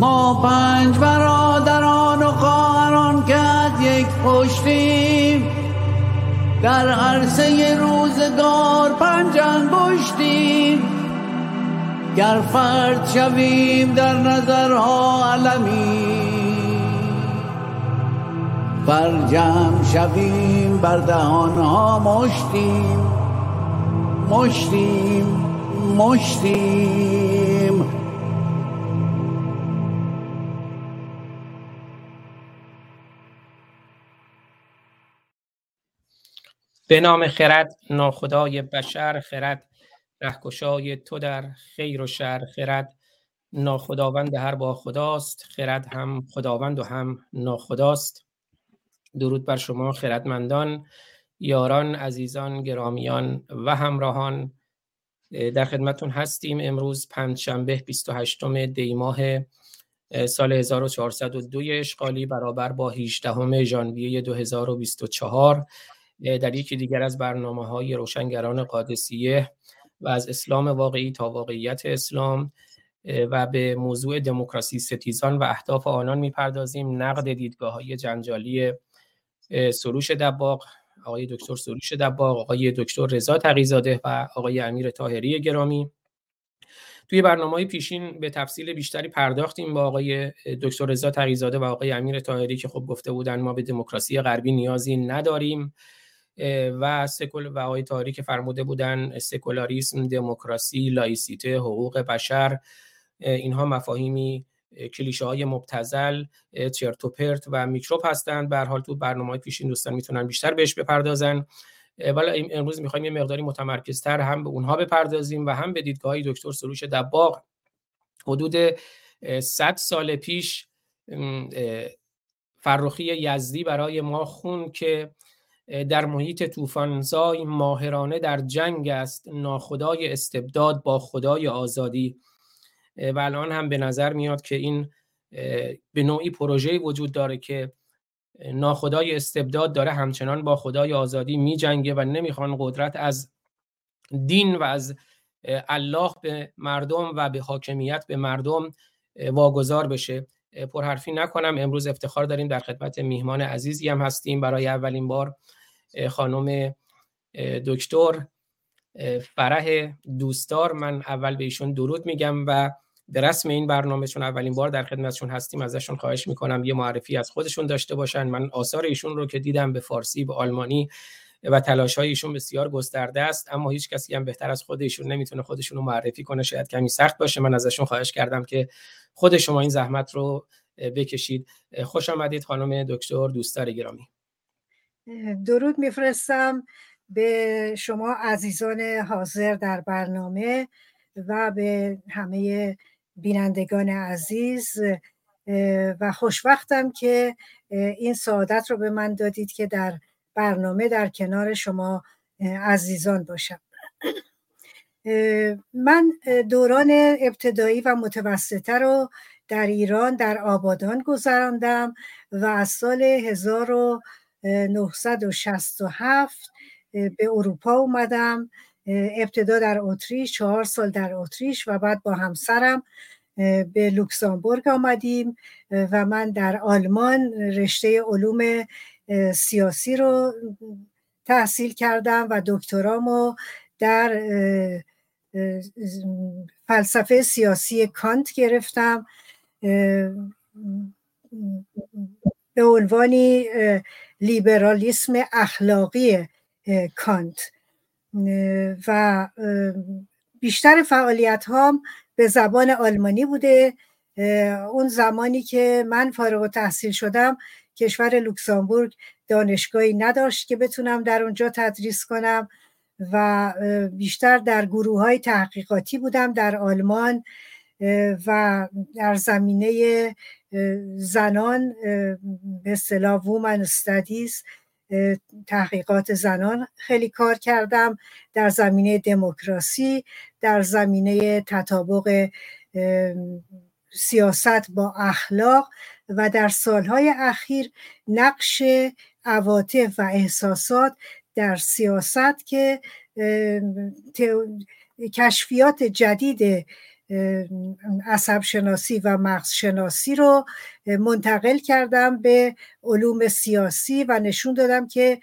ما پنج برادران و خواهران کد یک پشتیم. در عرصه روزگار پنج انگشتیم گر فرد شویم در نظرها علمی بر جمع شویم بر دهانها مشتیم. مشتیم مشتیم. به نام خرد ناخدای بشر خرد رهکشای تو در خیر و شر خرد. ناخداوند هر با خداست خرد هم خداوند و هم ناخداست. درود بر شما خردمندان یاران عزیزان گرامیان و همراهان. در خدمتون هستیم امروز پنجشنبه 28 دی ماه سال 1402 اشغالی برابر با 18 ژانویه 2024 در یکی دیگر از برنامه های روشنگران قادسیه و از اسلام واقعی تا واقعیت اسلام و به موضوع دموکراسی ستیزان و اهداف آنان می‌پردازیم. نقد دیدگاه های جنجالی سروش دباغ آقای دکتر سروش دباغ آقای دکتر رضا تقیزاده و آقای امیر تاهری گرامی. توی برنامه پیشین به تفصیل بیشتری پرداختیم با آقای دکتر رضا تقیزاده و آقای امیر تاهری که خب گفته بودن ما به دموکراسی غربی نیازی نداریم. و سکول و آقای تاهری که فرموده بودن سکولاریسم دموکراسی لایسیته حقوق بشر اینها مفاهیمی کلیشه های مبتزل چرت و پرت و میکروب هستند. به حال تو برنامه های پیشین دوستان می‌تونن بیشتر بهش بپردازن. ولی امروز می‌خوایم یه مقداری متمرکزتر هم به اونها بپردازیم و هم به دیدگاه های دکتر سروش دباغ. حدود 100 سال پیش فرخی یزدی برای ما خون که در محیط طوفانزای ماهرانه در جنگ است. ناخدای استبداد با خدای آزادی. و الان هم به نظر میاد که این به نوعی پروژه وجود داره که ناخدای استبداد داره همچنان با خدای آزادی می جنگه و نمی‌خوان قدرت از دین و از الله به مردم و به حاکمیت به مردم واگذار بشه. پرحرفی نکنم. امروز افتخار داریم در خدمت میهمان عزیزی هم هستیم. برای اولین بار خانم دکتر فرح دوستدار. من اول به ایشون درود میگم و به رسم این برنامه چون اولین بار در خدمتشون هستیم. ازشون خواهش می‌کنم یه معرفی از خودشون داشته باشن. من آثار ایشون رو که دیدم به فارسی به آلمانی و تلاش ایشون بسیار گسترده است اما هیچ کسی هم بهتر از خود ایشون نمی‌تونه خودشون رو معرفی کنه. شاید کمی سخت باشه. من ازشون خواهش کردم که خود شما این زحمت رو بکشید. خوش آمدید خانم دکتر دوستدار گرامی. درود میفرستم به شما عزیزان حاضر در برنامه و به همه بینندگان عزیز و خوشوقتم که این سعادت رو به من دادید که در برنامه در کنار شما عزیزان باشم. من دوران ابتدایی و متوسطه رو در ایران در آبادان گذراندم و از سال 1967 به اروپا اومدم. ابتدا در اتریش چهار سال در اتریش و بعد با همسرم به لوکسامبورگ آمدیم. و من در آلمان رشته علوم سیاسی رو تحصیل کردم و دکترامو در فلسفه سیاسی کانت گرفتم. به عنوانی لیبرالیسم اخلاقی کانت. و بیشتر فعالیت هام به زبان آلمانی بوده. اون زمانی که من فارغ و تحصیل شدم کشور لوکسامبورگ دانشگاهی نداشت که بتونم در اونجا تدریس کنم و بیشتر در گروه های تحقیقاتی بودم در آلمان. و در زمینه زنان به اصطلاح وومن استادیز تحقیقات زنان خیلی کار کردم در زمینه دموکراسی در زمینه تطابق سیاست با اخلاق و در سالهای اخیر نقش عواطف و احساسات در سیاست که کشفیات جدید عصب شناسی و مغز شناسی رو منتقل کردم به علوم سیاسی و نشون دادم که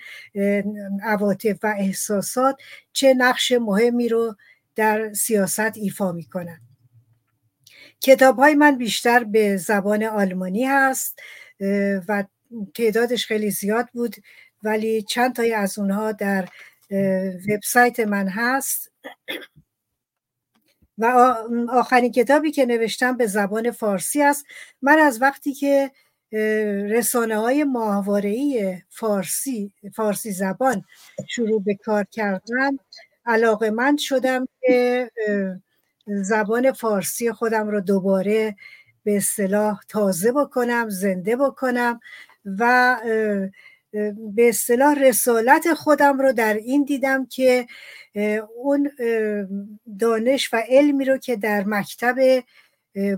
عواطف و احساسات چه نقش مهمی رو در سیاست ایفا می‌کنن. کتاب های من بیشتر به زبان آلمانی هست و تعدادش خیلی زیاد بود ولی چند تایی از اونها در وبسایت من هست. و آخرین کتابی که نوشتم به زبان فارسی است. من از وقتی که رسانه های فارسی فارسی زبان شروع به کار کردن علاقه من شدم که زبان فارسی خودم رو دوباره به اصطلاح تازه بکنم زنده بکنم و به اصطلاح رسالت خودم رو در این دیدم که اون دانش و علمی رو که در مکتب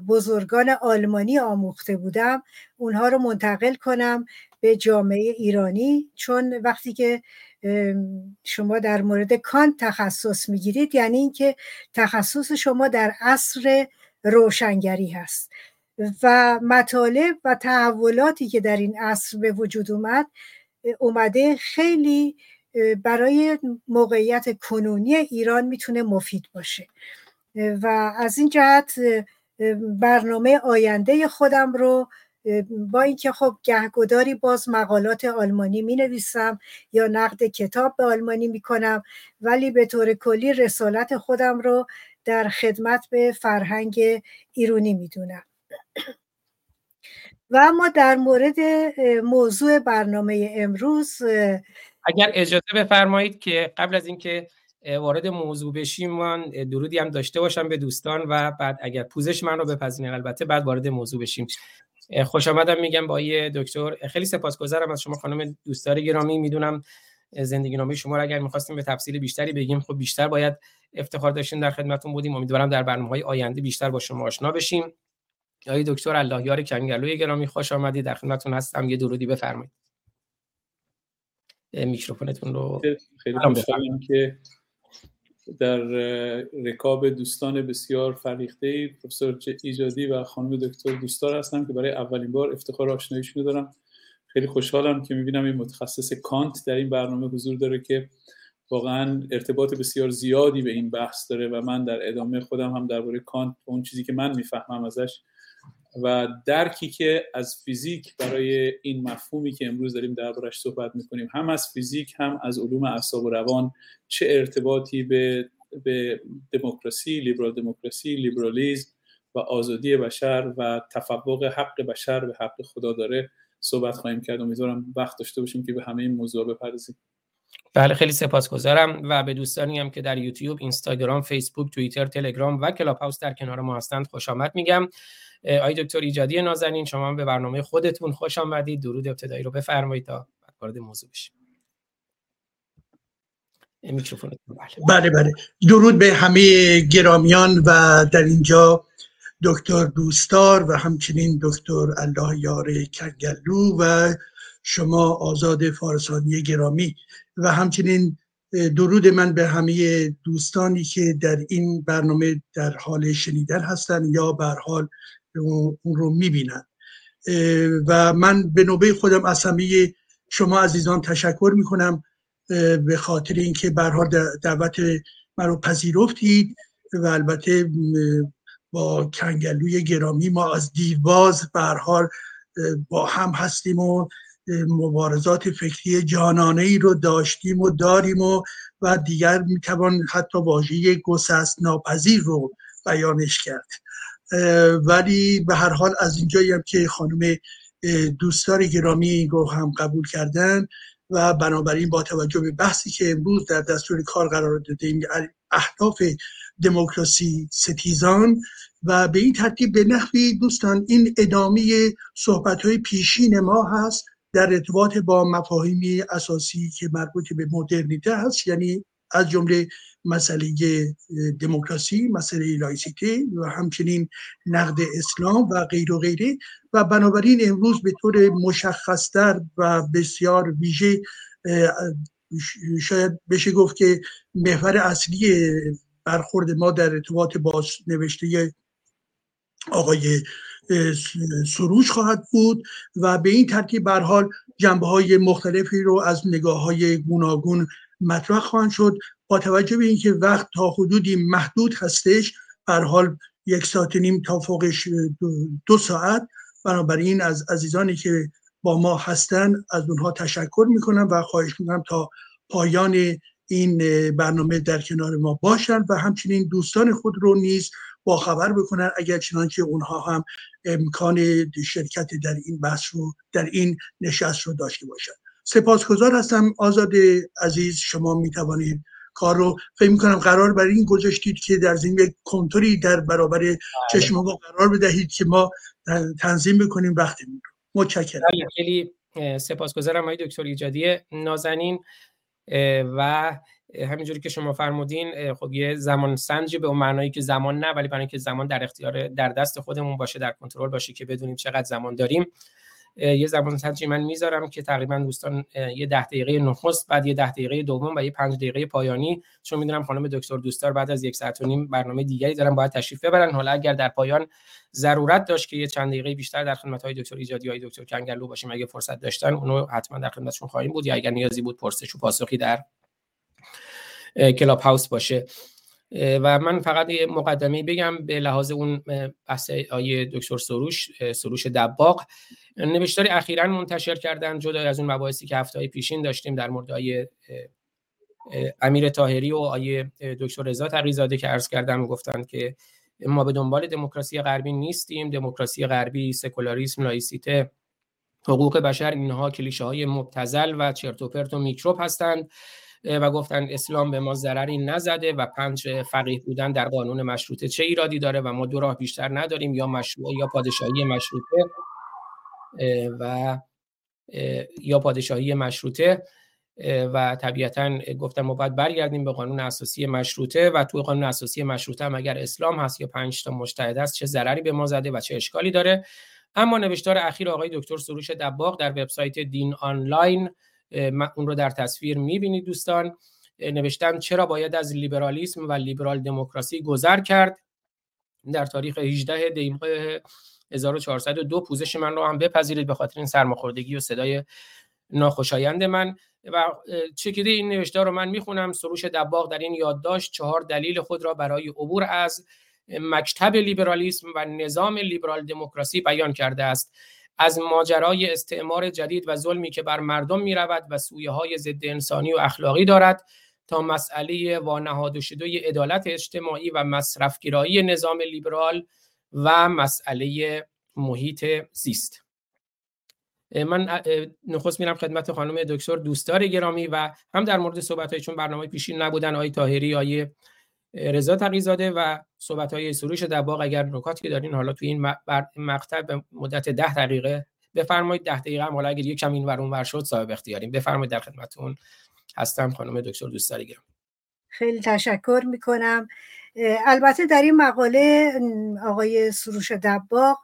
بزرگان آلمانی آموخته بودم اونها رو منتقل کنم به جامعه ایرانی. چون وقتی که شما در مورد کانت تخصص می‌گیرید یعنی اینکه تخصص شما در عصر روشنگری هست. و مطالب و تحولاتی که در این عصر به وجود اومد اومده خیلی برای موقعیت کنونی ایران می‌تونه مفید باشه. و از این جهت برنامه آینده خودم رو با اینکه خب گهگداری باز مقالات آلمانی می نویسم یا نقد کتاب به آلمانی می کنم ولی به طور کلی رسالت خودم رو در خدمت به فرهنگ ایرونی می دونم و اما در مورد موضوع برنامه امروز اگر اجازه بفرمایید که قبل از اینکه وارد موضوع بشیم من درودی هم داشته باشم به دوستان و بعد اگر پوزش من رو بپذیرین البته بعد وارد موضوع بشیم. خوش آمدم میگم با یه دکتر. خیلی سپاسگزارم از شما خانم دوستدار گرامی. می‌دونم زندگی نامه شما رو اگر می‌خواستیم به تفصیل بیشتری بگیم خب بیشتر باید افتخار داشتیم در خدمتون بودیم. امیدوارم در برنامه های آینده بیشتر با شما آشنا بشیم. آقای دکتر اللهیار کنگلوی گرامی خوش آمدید در خدمتتون هستم. یه درودی بفرمایید. میکروفونتون رو خیلی خوشحالم که در رکاب دوستان بسیار فریخته پروفسور ایجادی و خانم دکتر دوستار هستم که برای اولین بار افتخار آشناییشون دارم. خیلی خوشحالم که می‌بینم این متخصص کانت در این برنامه حضور داره که واقعا ارتباط بسیار زیادی به این بحث داره و من در ادامه خودم هم درباره کانت اون چیزی که من می‌فهمم ازش و درکی که از فیزیک برای این مفهومی که امروز داریم دربارش صحبت می‌کنیم هم از فیزیک هم از علوم اعصاب و روان چه ارتباطی به به دموکراسی لیبرال دموکراسی لیبرالیزم و آزادی بشر و تفوق حق بشر به حق خدا داره صحبت خواهیم کرد امیدوارم وقت داشته باشیم که به همه این موضوع بپردازیم بله خیلی سپاسگزارم و به دوستانی هم که در یوتیوب، اینستاگرام، فیسبوک، توییتر، تلگرام و کلاب هاوس در کنار ما هستند خوش آمد میگم. آقای دکتر ایجادی نازنین شما به برنامه خودتون خوش آمدید. درود ابتدایی رو بفرمایید تا وارد موضوع بشیم. بله بله بله درود به همه گرامیان و در اینجا دکتر دوستار و همچنین دکتر الله یار کنگلو و شما آزاد فارسانی گرامی و همچنین درود من به همه دوستانی که در این برنامه در حال شنیدن هستند یا بر حال اون رو می‌بینن. و من به نوبه خودم از همه شما عزیزان تشکر می‌کنم به خاطر اینکه حال دعوت من رو پذیرفتید و البته با کنگلوی گرامی ما از دیرباز به حال با هم هستیم و مبارزات فکری جانانه ای رو داشتیم و داریم و و دیگر می‌توان حتی واژه گسست ناپذیر رو بیانش کرد. ولی به هر حال از اینجایی هم که خانم دوستار گرامی رو هم قبول کردن و بنابراین با توجه به بحثی که امروز در دستور کار قرار دادیم اهداف دموکراسی ستیزان و به این ترتیب به نحوی دوستان این ادامه صحبت های پیشین ما هست در ارتباط با مفاهیمی اساسی که مربوط به مدرنیته هست یعنی از جمله مسئله دموکراسی مسئله لایسیته و همچنین نقد اسلام و غیر و غیره. و بنابراین امروز به طور مشخصتر و بسیار ویژه شاید بشه گفت که محور اصلی برخورد ما در ارتباط با نوشته آقای سروش خواهد بود و به این ترتیب بر حال جنبه های مختلفی رو از نگاه های گوناگون مطرح خواهند شد. با توجه به اینکه وقت تا حدودی محدود هستش بر حال یک ساعت نیم تا فوقش دو ساعت. بنابراین از عزیزانی که با ما هستن از اونها تشکر می‌کنم و خواهش می‌کنم تا پایان این برنامه در کنار ما باشند و همچنین دوستان خود رو نیز با خبر بکنن اگر چنانچه اونها هم امکان شرکت در این بحث رو در این نشست رو داشته باشند سپاسگزار هستم. آزاد عزیز شما می توانید کار رو فکر می کنم قرار برای این گذاشتید که در زمین یک کنتوری در برابر بله. چشم ما قرار بدهید که ما تنظیم بکنیم وقتمون رو متشکرم. بله، خیلی سپاسگزارم آقای دکتر ایجادی نازنین و همینجوری که شما فرمودین خب یه زمان سنجی به اون معنایی که زمان نه ولی برای اینکه زمان در اختیار در دست خودمون باشه در کنترل باشه که بدونیم چقدر زمان داریم. یه زمان سنجی من می‌ذارم که تقریبا دوستان یه ده دقیقه نخست بعد یه ده دقیقه دوم و یه پنج دقیقه پایانی. چون می‌دونم خانم دکتر دوستار بعد از یک ساعت و نیم برنامه دیگری دارن باید تشریف ببرن. حالا اگر در پایان ضرورت داشت که یه چند دقیقه بیشتر در خدمت های دکتر ایجادی های دکتر کنگلو باشیم اگه فرصت داشتن اونو حتما در خدمتشون خواهیم بود. یا اگر نیازی بود پرسش و پاسخی در کلاب هاوس باشه. و من فقط یه مقدمه بگم به لحاظ اون بحث آیه دکتر سروش سروش دباغ. نوشتاری اخیرا منتشر کردن جدا از اون مباحثی که هفته پیشین داشتیم در مورد آیه امیر تاهری و آیه دکتر رضا تقیزاده که عرض کردم گفتن که ما به دنبال دموکراسی غربی نیستیم. دموکراسی غربی سکولاریسم لایسیته حقوق بشر اینها کلیشه های مبتزل و چرت و پرت و میکروب هستند. و گفتن اسلام به ما ضرری نزده و پنج فقیه بودن در قانون مشروطه چه ایرادی داره و ما دو راه بیشتر نداریم یا مشروع یا پادشاهی مشروطه و یا پادشاهی مشروطه و طبیعتا گفتم ما باید برگردیم به قانون اساسی مشروطه و توی قانون اساسی مشروطه هم اگر اسلام هست یا پنج تا مجتهد است چه ضرری به ما زده و چه اشکالی داره. اما نوشتار اخیر آقای دکتر سروش دباغ در وبسایت دین آنلاین اون رو در تصویر می‌بینید دوستان. نوشتن چرا باید از لیبرالیسم و لیبرال دموکراسی گذر کرد؟ در تاریخ 18 دیماه 1402 پوزش من رو هم بپذیرید به خاطر این سرماخوردگی و صدای ناخوشایند من. و چکیده این نوشته رو من می‌خونم. سروش دباغ در این یادداشت چهار دلیل خود را برای عبور از مکتب لیبرالیسم و نظام لیبرال دموکراسی بیان کرده است. از ماجرای استعمار جدید و ظلمی که بر مردم می رود و سویه های ضد انسانی و اخلاقی دارد تا مسئله وانهاده شده عدالت اجتماعی و مصرفگرایی نظام لیبرال و مسئله محیط زیست. من نخست میرم خدمت خانم دکتر دوستار گرامی و هم در مورد صحبت های چون برنامه پیشین نبودن آی تاهری آی رضا تقیزاده و صحبت های سروش دباغ اگر نکاتی دارین حالا توی این مقطع به مدت ده دقیقه بفرمایید. ده دقیقه هم حالا اگر یک کم این ورون ور شد صاحب اختیاریم. بفرمایید در خدمتون هستم خانم دکتر دوستاری گرامی. خیلی تشکر می‌کنم. البته در این مقاله آقای سروش دباغ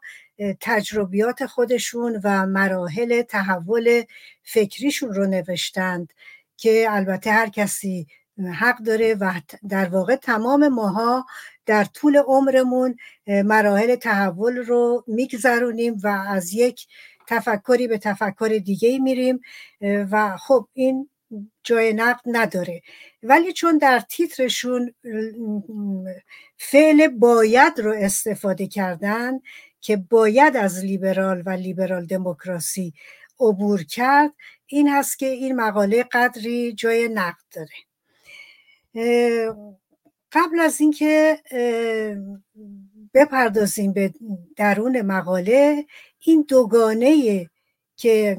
تجربیات خودشون و مراحل تحول فکریشون رو نوشتند که البته هر کسی حق داره و در واقع تمام ماها در طول عمرمون مراحل تحول رو میگذرونیم و از یک تفکری به تفکر دیگه میریم و خب این جای نقد نداره. ولی چون در تیترشون فعل باید رو استفاده کردن که باید از لیبرال و لیبرال دموکراسی عبور کرد این هست که این مقاله قدری جای نقد داره. قبل از اینکه بپردازیم به درون مقاله این دوگانه که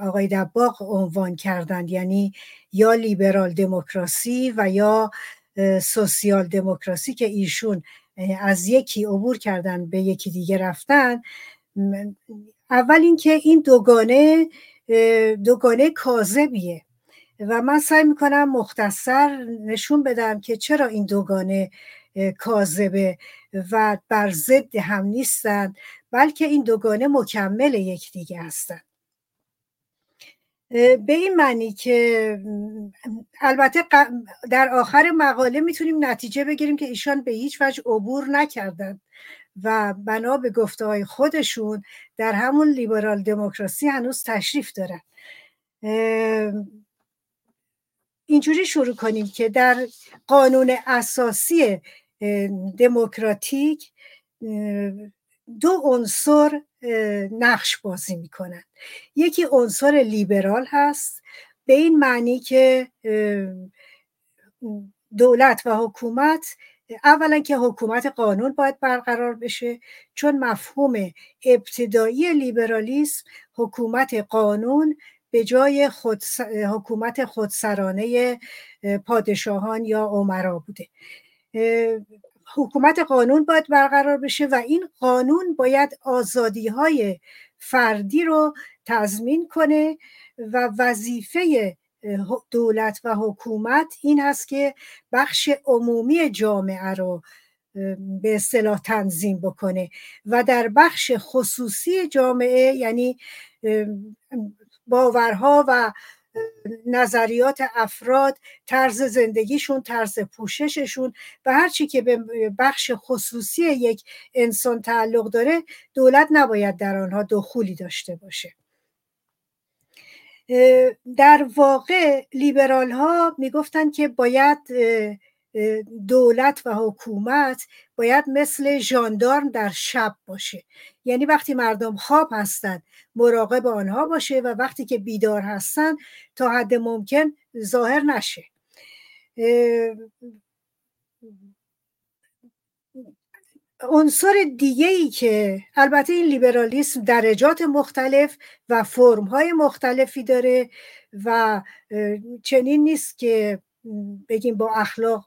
آقای دباغ عنوان کردند یعنی یا لیبرال دموکراسی و یا سوسیال دموکراسی که ایشون از یکی عبور کردن به یکی دیگه رفتن اول اینکه این دوگانه دوگانه کاذبیه. و من سعی می‌کنم مختصر نشون بدم که چرا این دوگانه کاذبه و بر ضد هم نیستند بلکه این دوگانه مکمل یکدیگه هستند. به این معنی که البته در آخر مقاله می‌تونیم نتیجه بگیریم که ایشان به هیچ وجه عبور نکردند و بنا به گفته های خودشون در همون لیبرال دموکراسی هنوز تشریف دارن. اینجوری شروع کنیم که در قانون اساسی دموکراتیک دو عنصر نقش بازی می‌کنن یکی عنصر لیبرال هست به این معنی که دولت و حکومت اولا که حکومت قانون باید برقرار بشه چون مفهوم ابتدایی لیبرالیسم حکومت قانون به جای خود حکومت خودسرانه پادشاهان یا عمرا بوده. حکومت قانون باید برقرار بشه و این قانون باید آزادی های فردی رو تضمین کنه و وظیفه دولت و حکومت این هست که بخش عمومی جامعه رو به اصطلاح تنظیم بکنه و در بخش خصوصی جامعه یعنی باورها و نظریات افراد طرز زندگیشون طرز پوشششون و هرچی که به بخش خصوصی یک انسان تعلق داره دولت نباید در آنها دخولی داشته باشه. در واقع لیبرال ها می‌گفتند که باید دولت و حکومت باید مثل ژاندارم در شب باشه. یعنی وقتی مردم خواب هستند مراقب آنها باشه و وقتی که بیدار هستند تا حد ممکن ظاهر نشه. عنصر دیگه ای که البته این لیبرالیسم درجات مختلف و فرم های مختلفی داره و چنین نیست که بگیم با اخلاق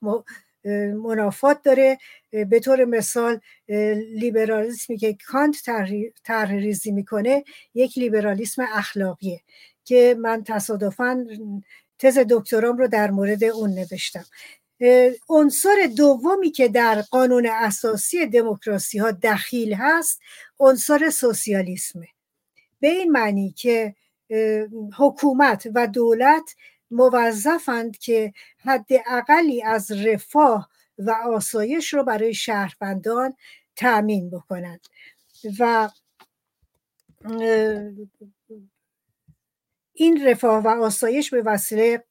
منافات داره. به طور مثال لیبرالیسمی که کانت طرح می‌کنه یک لیبرالیسم اخلاقیه که من تصادفا تز دکترام رو در مورد اون نوشتم. عنصر دومی که در قانون اساسی دموکراسی ها دخیل هست عنصر سوسیالیسمه. به این معنی که حکومت و دولت موظفند که حد اقلی از رفاه و آسایش رو برای شهروندان تأمین بکنند. و این رفاه و آسایش به وسیله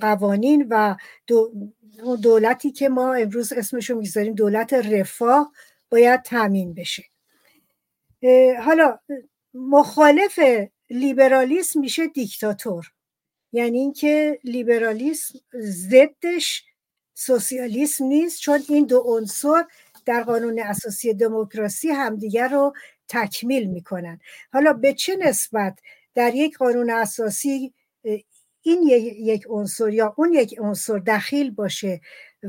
قوانین و دولتی که ما امروز اسمشو می‌ذاریم دولت رفاه باید تامین بشه. حالا مخالف لیبرالیسم میشه دیکتاتور. یعنی اینکه لیبرالیسم ضدش سوسیالیسم نیست چون این دو عنصر در قانون اساسی دموکراسی همدیگر رو تکمیل می‌کنن. حالا به چه نسبت در یک قانون اساسی این یک عنصر یا اون یک عنصر دخیل باشه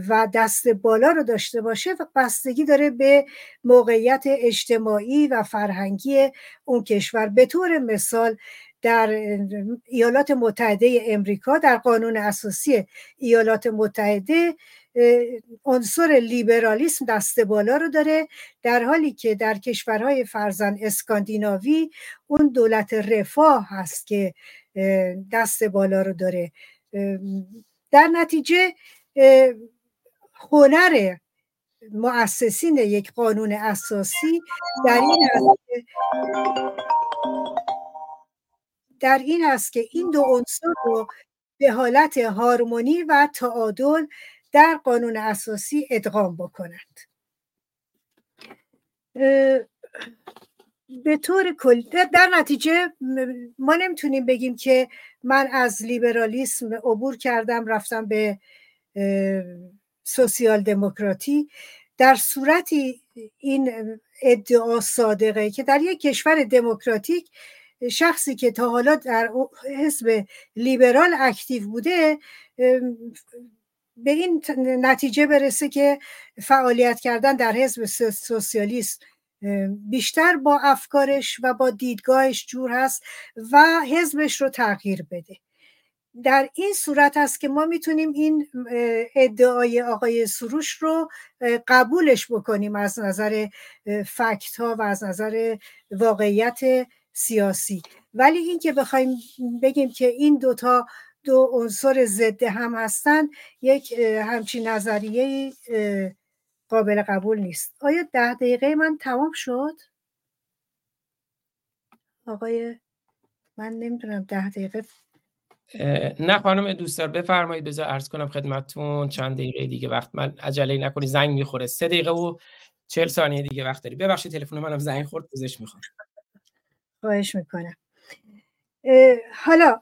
و دست بالا رو داشته باشه و بستگی داره به موقعیت اجتماعی و فرهنگی اون کشور. به طور مثال در ایالات متحده امریکا در قانون اساسی ایالات متحده عنصر لیبرالیسم دست بالا رو داره در حالی که در کشورهای فرزن اسکاندیناوی اون دولت رفاه هست که دست بالا رو داره. در نتیجه هنر مؤسسین یک قانون اساسی در این در این است که این دو عنصر رو به حالت هارمونی و تعادل در قانون اساسی ادغام بکنند. به طور کل در نتیجه ما نمی‌تونیم بگیم که من از لیبرالیسم عبور کردم رفتم به سوسیال دموکراتی. در صورتی این ادعا صادقه که در یک کشور دموکراتیک شخصی که تا حالا در حزب لیبرال اکتیو بوده به این نتیجه برسه که فعالیت کردن در حزب سوسیالیست بیشتر با افکارش و با دیدگاهش جور هست و حزبش رو تغییر بده. در این صورت است که ما می‌تونیم این ادعای آقای سروش رو قبولش بکنیم از نظر فکت ها و از نظر واقعیت سیاسی. ولی اینکه بخوایم بگیم که این دوتا دو عنصر ضد هم هستند یک همچین نظریه قابل قبول نیست. آیا ده دقیقه من تمام شد؟ آقای من نمی‌دونم ده دقیقه. نه خانم دوستار بفرمایید بذار عرض کنم خدمتتون. چند دقیقه دیگه وقت من عجله نکنی زنگ می‌خوره. سه دقیقه و چهل ثانیه دیگه وقت داری ببخشید تلفن منم زنگ خورد پوزش می‌خوام. خواهش می‌کنم. حالا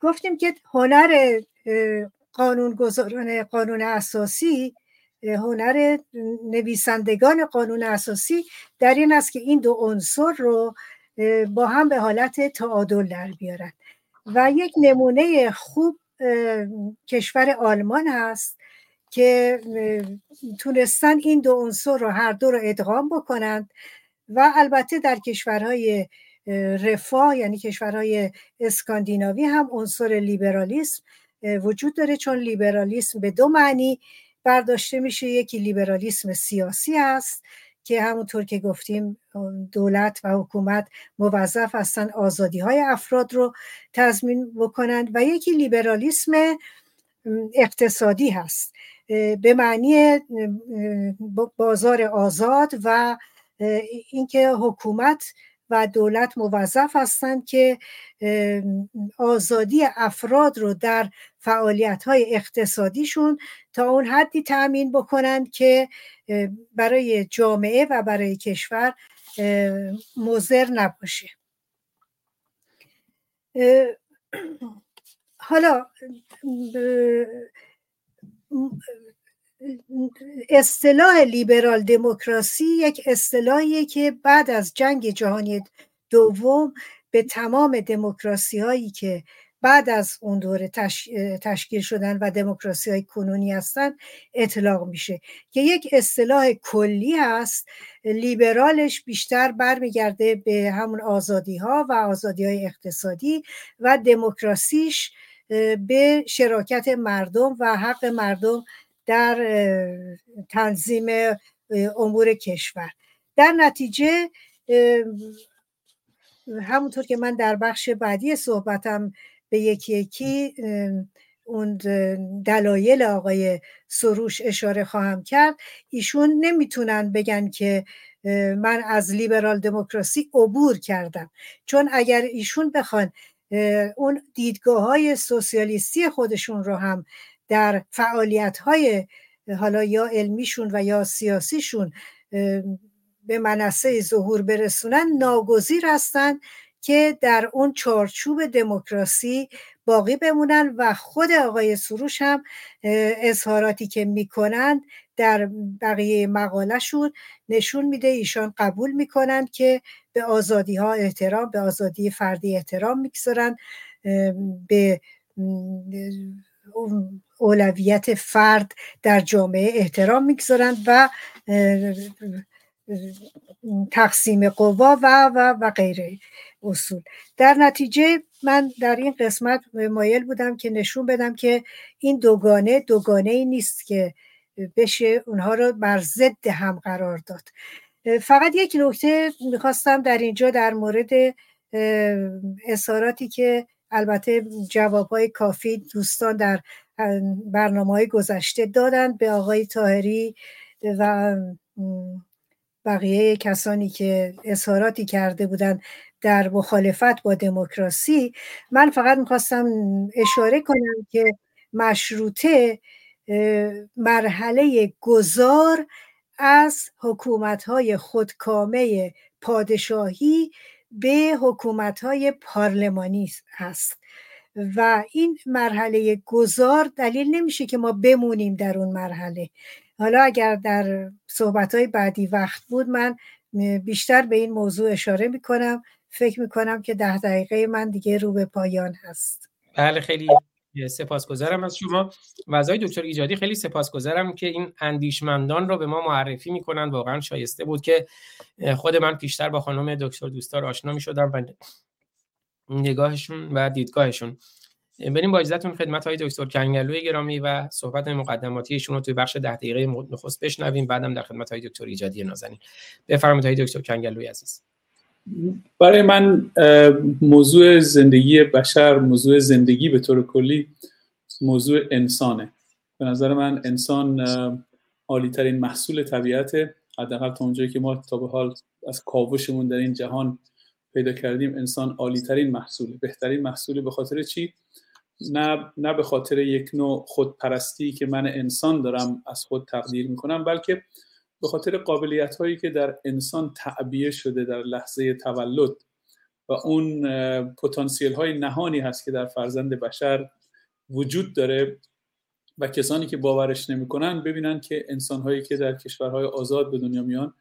گفتیم که هنر قانون گذاران قانون اساسی هنر نویسندگان قانون اساسی در این است که این دو عنصر رو با هم به حالت تعادل در بیارن. و یک نمونه خوب کشور آلمان هست که تونستن این دو عنصر رو هر دو رو ادغام بکنند و البته در کشورهای رفاه یعنی کشورهای اسکاندیناوی هم عنصر لیبرالیسم وجود داره چون لیبرالیسم به دو معنی برداشته میشه. یکی لیبرالیسم سیاسی است که همونطور که گفتیم دولت و حکومت موظف هستن آزادی های افراد رو تضمین بکنند و یکی لیبرالیسم اقتصادی هست به معنی بازار آزاد و اینکه حکومت و دولت موظف هستند که آزادی افراد رو در فعالیت های اقتصادیشون تا اون حدی تأمین بکنند که برای جامعه و برای کشور مضر نباشه. حالا اصطلاح لیبرال دموکراسی یک اصطلاحیه که بعد از جنگ جهانی دوم به تمام دموکراسی هایی که بعد از اون دوره تشکیل شدن و دموکراسی های کنونی هستن اطلاق میشه. که یک اصطلاح کلی هست لیبرالش بیشتر برمیگرده به همون آزادی ها و آزادی های اقتصادی و دموکراسیش به شراکت مردم و حق مردم در تنظیم امور کشور. در نتیجه همونطور که من در بخش بعدی صحبتم به یکی یکی اون دلایل آقای سروش اشاره خواهم کرد. ایشون نمی‌تونن بگن که من از لیبرال دموکراسی عبور کردم. چون اگر ایشون بخوان اون دیدگاه های سوسیالیستی خودشون رو هم در فعالیت های حالا یا علمیشون و یا سیاسیشون به منصه ظهور برسونن ناگزیر هستند که در اون چارچوب دموکراسی باقی بمونن و خود آقای سروش هم اظهاراتی که می‌کنند در بقیه مقالهشون نشون میده ایشان قبول می‌کنند که به آزادی ها احترام به آزادی فردی احترام می‌گذارن به اولویت فرد در جامعه احترام می‌گذارند و تقسیم قوا و و و غیره اصول. در نتیجه من در این قسمت مایل بودم که نشون بدم که این دوگانه دوگانه ای نیست که بشه اونها رو بر ضد هم قرار داد. فقط یک نکته می‌خواستم در اینجا در مورد اظهاراتی که البته جواب های کافی دوستان در برنامه های گذشته دادند به آقای تاهری و بقیه کسانی که اظهاراتی کرده بودند در مخالفت با دموکراسی. من فقط می‌خواستم اشاره کنم که مشروطه مرحله گذار از حکومت های خودکامه پادشاهی به حکومت های پارلمانی هست و این مرحله گذار دلیل نمیشه که ما بمونیم در اون مرحله. حالا اگر در صحبت های بعدی وقت بود من بیشتر به این موضوع اشاره می‌کنم. فکر می‌کنم که ده دقیقه من دیگه رو به پایان هست. بله خیلی سپاسگزارم از شما. و از دکتر ایجادی خیلی سپاسگزارم که این اندیشمندان رو به ما معرفی می‌کنن واقعا شایسته بود که خود من پیشتر با خانم دکتر دوستار آشنا می‌شدم و نگاهشون و دیدگاهشون. بریم با اجازهتون خدمت های دکتر کنگلوی گرامی و صحبت مقدماتیشون رو توی بخش ده دقیقه نخست بشنویم. بعدم در خدمت های دکتر ایجادی نازنین. بفرمایید های دکتر کنگلوی عزیز. برای من موضوع زندگی بشر موضوع زندگی به طور کلی موضوع انسانه. به نظر من انسان عالی ترین محصول طبیعت حداقل تا اونجایی که ما تا به حال از کاوشمون در این جهان پیدا کردیم انسان عالی ترین محصول بهترین محصولی به خاطر چی؟ نه نه به خاطر یک نوع خودپرستی که من انسان دارم از خود تقدیر می‌کنم بلکه به خاطر قابلیت هایی که در انسان تعبیه شده در لحظه تولد و اون پتانسیل های نهانی هست که در فرزند بشر وجود داره و کسانی که باورش نمی‌کنن ببینن که انسان هایی که در کشورهای آزاد به دنیا میان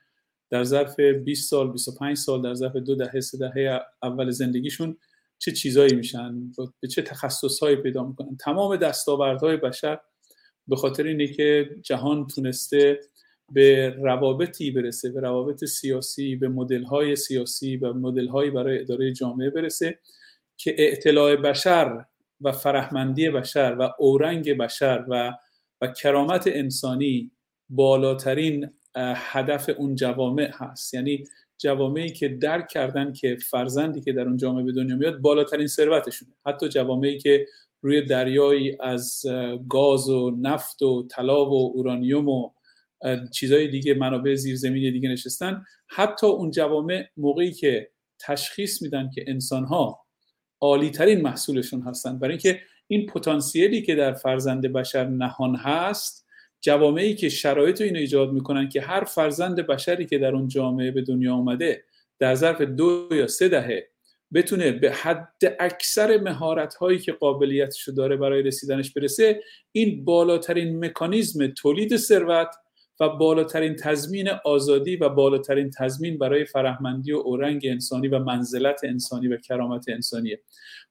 در ظرف 20 سال 25 سال در ظرف دو دهه سه دهه اول زندگیشون چه چیزایی میشن؟ به چه تخصصهایی پیدا می‌کنن؟ تمام دستاوردهای بشر به خاطر اینه که جهان تونسته به روابطی برسه به روابط سیاسی به مدل سیاسی و مدل برای اداره جامعه برسه که اطلاع بشر و فرهمندی بشر و اورنگ بشر و و کرامت انسانی بالاترین هدف اون جوامع هست. یعنی جوامعی که درک کردن که فرزندی که در اون جامعه به دنیا میاد بالاترین ثروتشونه. حتی جوامعی که روی دریایی از گاز و نفت و طلا و اورانیوم و چیزهای دیگه منابع زیرزمینی دیگه نشستن. حتی اون جوامع موقعی که تشخیص میدن که انسان ها عالی ترین محصولشون هستن. برای اینکه این پتانسیلی که در فرزند بشر نهان هست جوامعی که شرایط رو اینو ایجاد می‌کنن که هر فرزند بشری که در اون جامعه به دنیا آمده در ظرف دو یا سه دهه بتونه به حد اکثر مهارت هایی که قابلیتش داره برای رسیدنش برسه این بالاترین مکانیزم تولید ثروت و بالاترین تضمین آزادی و بالاترین تضمین برای فرهمندی و اورنگ انسانی و منزلت انسانی و کرامت انسانیه.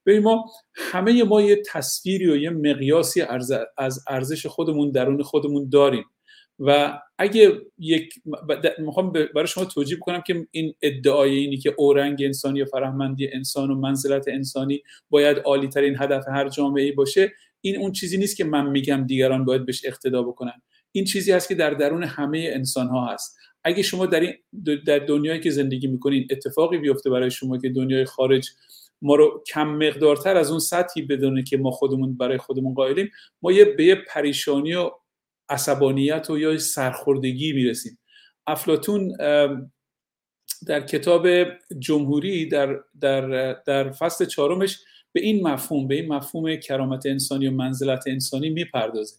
ببین ما همه ما یه تصویری و یه مقیاسی از ارزش خودمون درون خودمون داریم. و اگه یک می‌خوام برای شما توجیه کنم که این ادعای اینی که اورنگ انسانی و فرهمندی انسان و منزلت انسانی باید عالی ترین هدف هر جامعه باشه این اون چیزی نیست که من میگم دیگران باید بهش اقتدا بکنن. این چیزی هست که در درون همه انسان ها هست. اگه شما در, این در دنیایی که زندگی می‌کنین اتفاقی بیفته برای شما که دنیای خارج ما رو کم مقدارتر از اون سطحی بدونه که ما خودمون برای خودمون قائلیم ما یه به پریشانی و عصبانیت و یا سرخوردگی می‌رسیم. افلاتون در کتاب جمهوری در, در, در فصل چهارمش به این مفهوم به این مفهوم کرامت انسانی و منزلت انسانی می‌پردازه.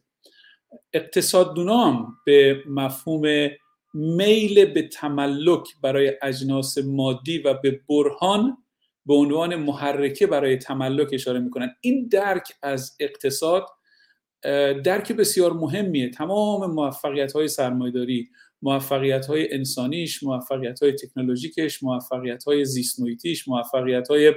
اقتصاددونام به مفهوم میل به تملک برای اجناس مادی و به برهان به عنوان محرکه برای تملک اشاره می‌کنن. این درک از اقتصاد درک بسیار مهمیه. تمام موفقیت های سرمایداری موفقیت های انسانیش موفقیت های تکنولوژیکش موفقیت های زیست موفقیت های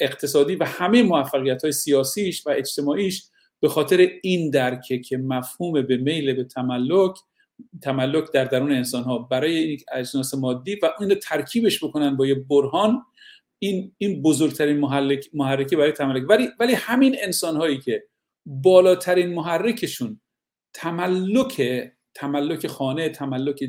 اقتصادی و همه موفقیت های سیاسیش و اجتماعیش به خاطر این درکه که مفهوم به میل به تملک تملک در درون انسان ها برای یک اجناس مادی و اون ترکیبش بکنن با یه برهان این این بزرگترین محرک محرکه برای تملک. ولی ولی همین انسان هایی که بالاترین محرکشون تملک تملک خانه تملک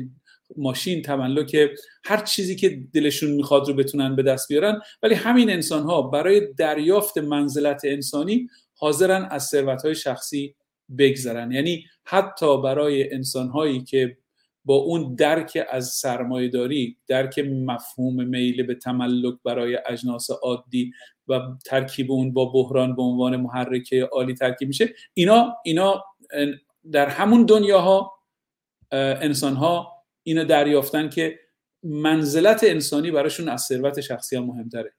ماشین تملک هر چیزی که دلشون می‌خواد رو بتونن به دست بیارن. ولی همین انسان ها برای دریافت منزلت انسانی حاضرن از ثروت شخصی بگذرن. یعنی حتی برای انسان هایی که با اون درک از سرمایهداری درک مفهوم میل به تملک برای اجناس عادی و ترکیب اون با بحران به عنوان محرکه عالی ترکیب میشه اینا اینا در همون دنیاها انسان ها اینو دریافتن که منزلت انسانی براشون از ثروت شخصی هم مهمتره.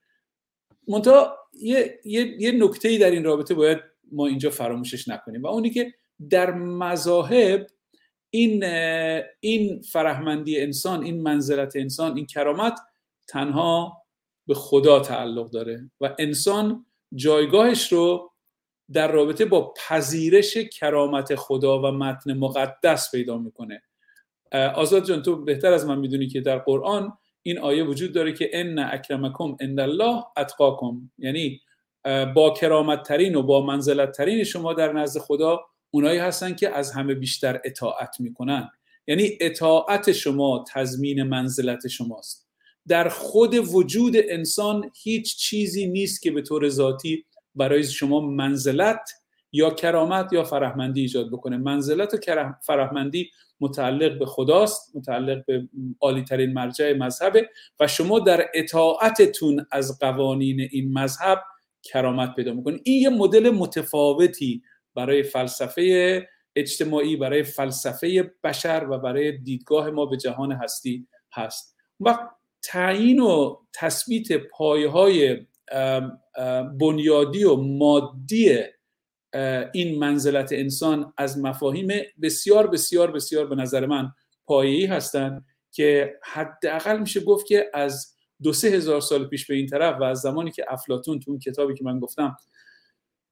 منتها یه, یه،, یه نکته در این رابطه باید ما اینجا فراموشش نکنیم و اونی که در مذاهب این این فرهمندی انسان این منزلت انسان این کرامت تنها به خدا تعلق داره و انسان جایگاهش رو در رابطه با پذیرش کرامت خدا و متن مقدس پیدا می‌کنه. آزاد جان تو بهتر از من می‌دونی که در قرآن این آیه وجود داره که ان اکرمکم عند الله اتقاکم. یعنی با کرامت ترین و با منزلت ترین شما در نزد خدا اونایی هستن که از همه بیشتر اطاعت می‌کنن. یعنی اطاعت شما تضمین منزلت شماست. در خود وجود انسان هیچ چیزی نیست که به طور ذاتی برای شما منزلت یا کرامت یا فرهمندی ایجاد بکنه. منزلت و فرهمندی متعلق به خداست متعلق به عالی ترین مرجع مذهبه و شما در اطاعتتون از قوانین این مذهب کرامت پیدا می‌کنید. این یه مدل متفاوتی برای فلسفه اجتماعی برای فلسفه بشر و برای دیدگاه ما به جهان هستی هست. و تعیین و تثبیت پایه های بنیادی و مادی این منزلت انسان از مفاهیم بسیار بسیار بسیار به نظر من پایه‌ای هستند که حداقل میشه گفت که از دو سه هزار سال پیش به این طرف و از زمانی که افلاتون تو اون کتابی که من گفتم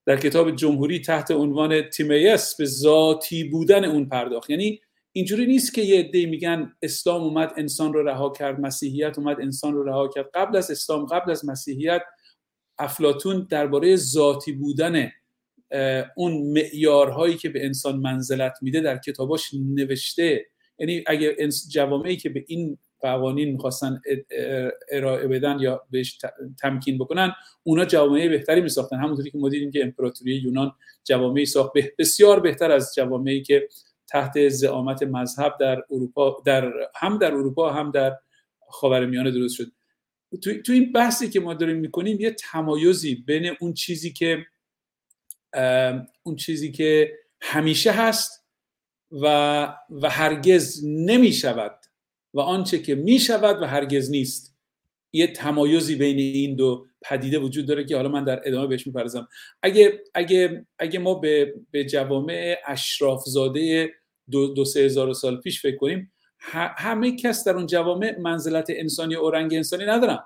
در کتاب جمهوری تحت عنوان تیمیس به ذاتی بودن اون پرداخت. یعنی اینجوری نیست که یه عده میگن اسلام اومد انسان رو رها کرد مسیحیت اومد انسان رو رها کرد. قبل از اسلام قبل از مسیحیت افلاتون درباره ذاتی بودن اون معیارهایی که به انسان منزلت میده در کتاباش نوشته. یعنی اگه جوامعی که به این قوانین می‌خواستن ارائه بدن یا بهش تمکین بکنن اونا جوامع بهتری میساختن. همونطوری که ما دیدیم که امپراتوری یونان جوامعی ساخت. بسیار بهتر از جوامعی که تحت زعامت مذهب در اروپا در هم در اروپا هم در خاورمیانه درست شد. تو, تو این بحثی که ما داریم می‌کنیم یه تمایزی بین اون چیزی که اون چیزی که همیشه هست و و هرگز نمی شود و آنچه که می شود و هرگز نیست. یه تمایزی بین این دو پدیده وجود داره که حالا من در ادامه بهش میپرزم اگه اگه اگه ما به, به جوامع اشراف زاده دو, دو سه هزار سال پیش فکر کنیم همه کس در اون جوامع منزلت انسانی اورنگ انسانی ندارن.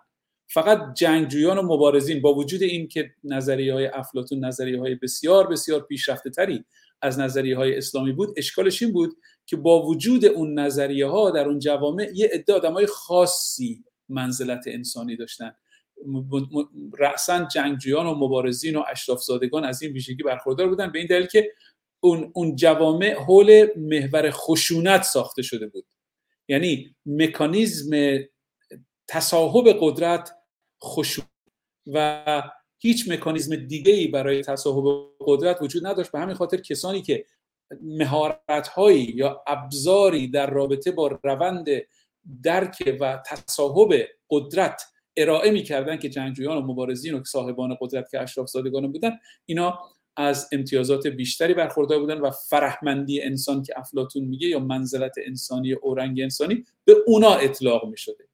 فقط جنگجویان و مبارزین با وجود این که نظریه های افلاتون نظریه های بسیار بسیار پیشرفته تری از نظریه های اسلامی بود اشکالش این بود که با وجود اون نظریه ها در اون جوامع یه عده آدم های خاصی منزلت انسانی داشتن. رأسا جنگجویان و مبارزین و اشراف زادگان از این ویژگی برخوردار بودن به این دلیل که اون, اون جوامع حول محور خشونت ساخته شده بود. یعنی مکانیزم تصاحب قدرت خشونت و هیچ مکانیزم دیگه ای برای تصاحب قدرت وجود نداشت. به همین خاطر کسانی که مهارت هایی یا ابزاری در رابطه با روند درک و تصاحب قدرت ارائه می‌کردن که جنگجویان و مبارزین و صاحبان قدرت که اشراف زادگان بودن اینا از امتیازات بیشتری برخوردار بودن و فرهمندی انسان که افلاتون میگه یا منزلت انسانی اورنگ انسانی به اونا اطلاق می‌شده.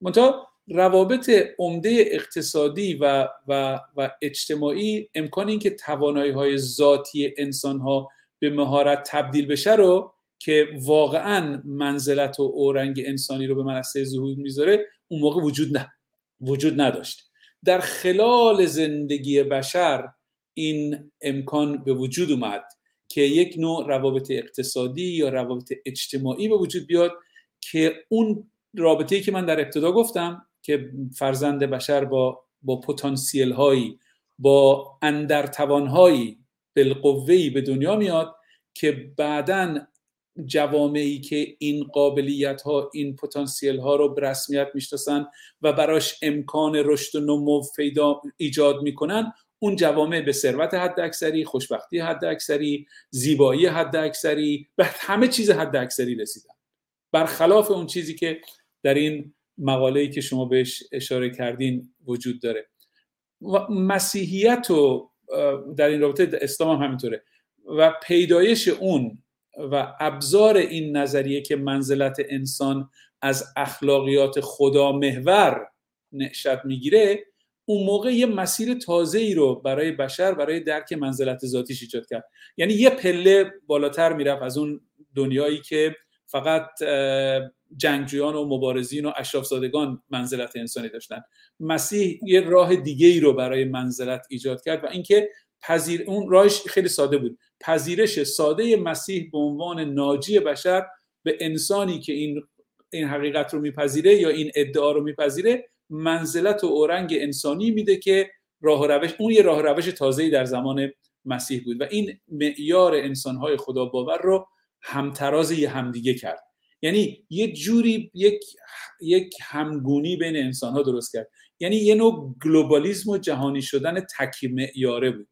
منتها روابط عمده اقتصادی و, و, و اجتماعی امکان این که توانایی های ذاتی انسان ها به مهارت تبدیل بشه رو که واقعا منزلت و اورنگ انسانی رو به منصه ظهور می‌ذاره اون موقع وجود نه وجود نداشت. در خلال زندگی بشر این امکان به وجود اومد که یک نوع روابط اقتصادی یا روابط اجتماعی به وجود بیاد که اون رابطه‌ای که من در ابتدا گفتم که فرزند بشر با با پتانسیل هایی با اندرتوان هایی بالقوه‌ای به دنیا میاد که بعدا جوامعی که این قابلیت ها این پتانسیل ها رو به رسمیت می‌شناسن و براش امکان رشد و نمو پیدا ایجاد می‌کنن اون جوامع به ثروت حد اکثری خوشبختی حد اکثری زیبایی حد اکثری به همه چیز حد اکثری رسیدن. برخلاف اون چیزی که در این مقاله‌ای که شما بهش اشاره کردین وجود داره. و مسیحیت و در این رابطه اسلام هم همینطوره. و پیدایش اون و ابزار این نظریه که منزلت انسان از اخلاقیات خدا محور نشد می‌گیره اون موقع یه مسیر تازه ای رو برای بشر برای درک منزلت ذاتیش ایجاد کرد. یعنی یه پله بالاتر می‌رفت از اون دنیایی که فقط جنگجویان و مبارزین و اشرافزادگان منزلت انسانی داشتن. مسیح یه راه دیگه ای رو برای منزلت ایجاد کرد و اینکه پذیر اون راهش خیلی ساده بود. پذیرش ساده مسیح به عنوان ناجی بشر به انسانی که این این حقیقت رو میپذیره یا این ادعا رو میپذیره منزلت و اورنگ انسانی میده که راه روش اون یه راه روش تازه‌ای در زمان مسیح بود و این معیار انسانهای خدا باور رو همتراز همدیگه کرد. یعنی یه جوری یک یک همگونی بین انسان ها درست کرد. یعنی یه نوع گلوبالیسم و جهانی شدن تکی معیاره بود.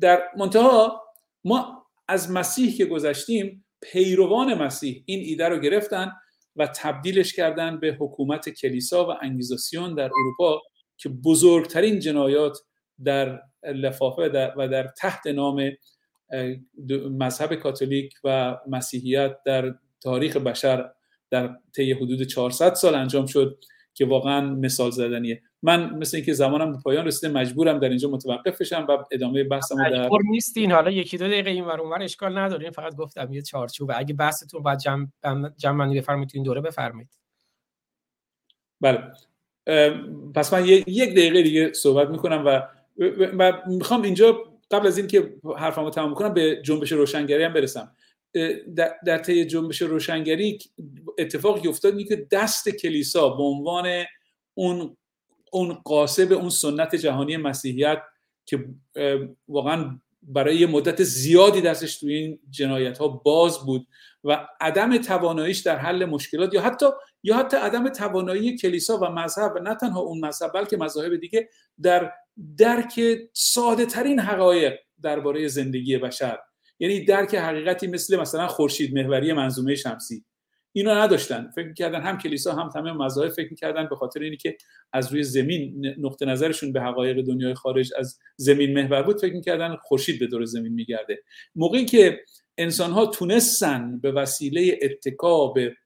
در منتها ما از مسیح که گذشتیم پیروان مسیح این ایده رو گرفتن و تبدیلش کردن به حکومت کلیسا و انگیزاسیون در اروپا که بزرگترین جنایات در لفافه و در تحت نام مذهب کاتولیک و مسیحیت در تاریخ بشر در طی حدود 400 سال انجام شد که واقعا مثال زدنیه. من مثل اینکه زمانم به پایان رسیده مجبورم در اینجا متوقف بشم و ادامه بحثمو در نیستین. حالا یکی دو دقیقه این ور اونور اشکال ندارین فقط گفتم یه چارچوب اگه بحثتون بعد جمع جمع بفرمایید این دوره بفرمایید. بله. پس من یک دقیقه دیگه صحبت می‌کنم و و می‌خوام اینجا قبل از اینکه حرفمو تمام کنم به جنبش روشنگری هم برسم. در, طی جنبش روشنگری اتفاقی افتاد اینه که دست کلیسا به عنوان اون اون قاسب اون سنت جهانی مسیحیت که واقعا برای یه مدت زیادی دستش توی این جنایت ها باز بود و عدم تواناییش در حل مشکلات یا حتی یا حتی عدم توانایی کلیسا و مذهب و نه تنها اون مذهب بلکه مذاهب دیگه در درک ساده ترین حقایق درباره زندگی بشر یعنی درک حقیقتی مثل مثلا خورشید محوری منظومه شمسی. اینا نداشتن. فکر می‌کردن هم کلیسا هم تمام مذاهب فکر می‌کردن به خاطر اینی که از روی زمین نقطه نظرشون به حقایق دنیای خارج از زمین محور بود فکر می‌کردن خورشید به دور زمین میگرده. موقعی که انسان ها تونستن به وسیله اتکا به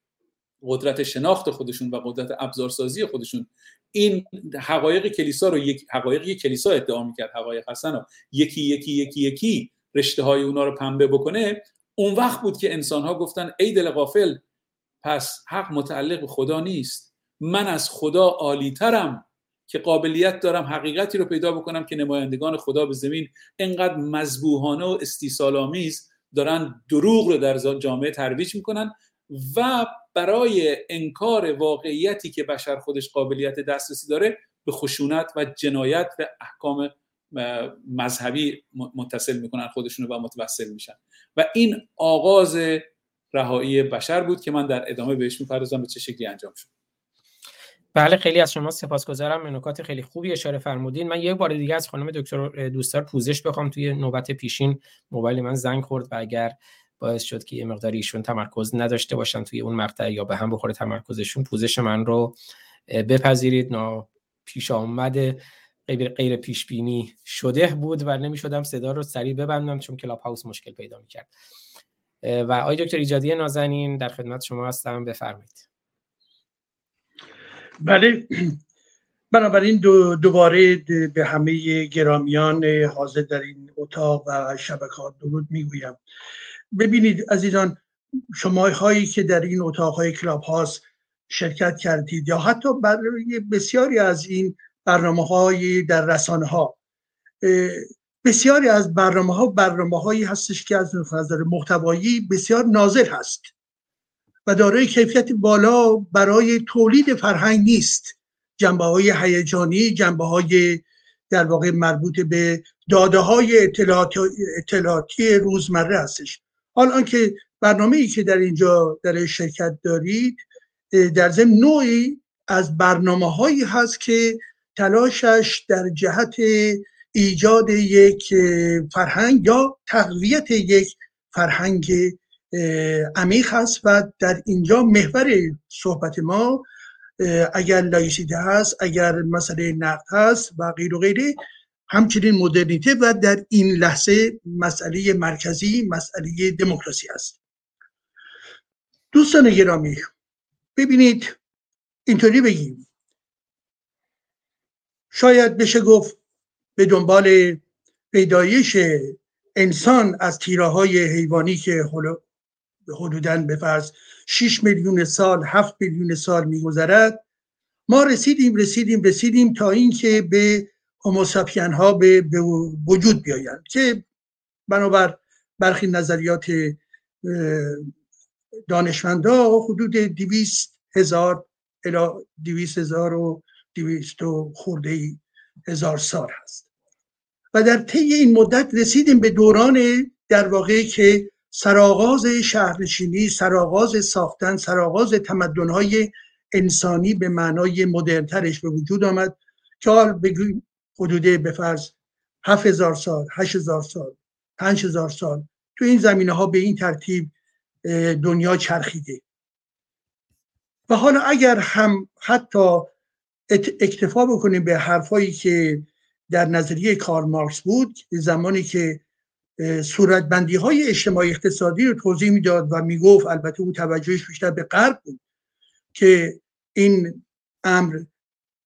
قدرت شناخت خودشون و قدرت ابزارسازی خودشون این حقایق کلیسا رو یک حقایق کلیسا ادعا می‌کرد حقایق حسن رو. یکی یکی یکی یکی رشته های اونا رو پنبه بکنه اون وقت بود که انسان ها گفتن ای دل غافل پس حق متعلق به خدا نیست. من از خدا عالیترم که قابلیت دارم حقیقتی رو پیدا بکنم که نمایندگان خدا به زمین انقدر مذبوحانه و استیصالآمیز دارن دروغ رو در جامعه ترویج می‌کنن و برای انکار واقعیتی که بشر خودش قابلیت دسترسی داره به خشونت و جنایت و احکام مذهبی متصل می‌کنن خودشون و متوسل میشن. و این آغاز رهایی بشر بود که من در ادامه بهش می‌پردازم به چه شکلی انجام شد. بله خیلی از شما سپاسگزارم. به نکات خیلی خوبی اشاره فرمودین. من یک بار دیگه از خانم دکتر دوستار پوزش بخوام. توی نوبت پیشین موبایل من زنگ خورد و اگر باعث شد که یه مقداری ایشون تمرکز نداشته باشن توی اون مقطع یا به هم بخوره تمرکزشون پوزش من رو بپذیرید. نا پیش آمده. غیر غیر پیش بینی شده بود و نمی‌شدم صدا رو سریع ببندم چون کلاب هاوس مشکل پیدا می‌کرد. و آقای دکتر ایجادی نازنین در خدمت شما هستم بفرمایید. بله. بنابراین دو دوباره به همه گرامیان حاضر در این اتاق و شبکات درود می‌گویم. ببینید عزیزان شما هایی که در این اتاق های کلاب هاست شرکت کردید یا حتی برای بسیاری از این برنامه های در رسانه ها بسیاری از برنامه ها برنامه هایی هستش که از نظر محتوایی بسیار ناظر هست و دارای کیفیت بالا برای تولید فرهنگ نیست. جنبه های هیجانی جنبه های در واقع مربوط به داده های اطلاعاتی, اطلاعاتی روزمره هستش. حال آنکه برنامه ای که در اینجا در شرکت دارید در ضمن نوعی از برنامه هایی هست که تلاشش در جهت ایجاد یک فرهنگ یا تقویت یک فرهنگ عمیق هست و در اینجا محور صحبت ما اگر لایسیته هست اگر مسئله نقد هست و غیر و غیره همچنین مدرنیته و در این لحظه مسئله مرکزی مسئله دموکراسی است. دوستان گرامی ببینید اینطوری بگیم. شاید بشه گفت به دنبال پیدایش انسان از تیره های حیوانی که حدودا به فرض 6 میلیون سال 7 میلیون سال میگذرد. ما رسیدیم رسیدیم رسیدیم تا اینکه به هوموساپین ها به, وجود بیایند که بنابر برخی نظریات دانشمندا حدود دیویست هزار الا دیویست هزار و دیویست و خورده هزار سال هست. و در طی این مدت رسیدیم به دوران در واقع که سرآغاز شهرنشینی سرآغاز ساختن سرآغاز تمدنهای انسانی به معنای مدرنترش به وجود آمد که حال بگویم حدوده به فرض هفت هزار سال هشت هزار سال پنج هزار سال تو این زمینه ها به این ترتیب دنیا چرخیده. و حالا اگر هم حتی اکتفا بکنیم به حرفایی که در نظریه کار مارکس بود زمانی که صورتبندی های اجتماعی اقتصادی رو توضیح می‌داد و می‌گفت البته او توجهش بیشتر به غرب بود که این امر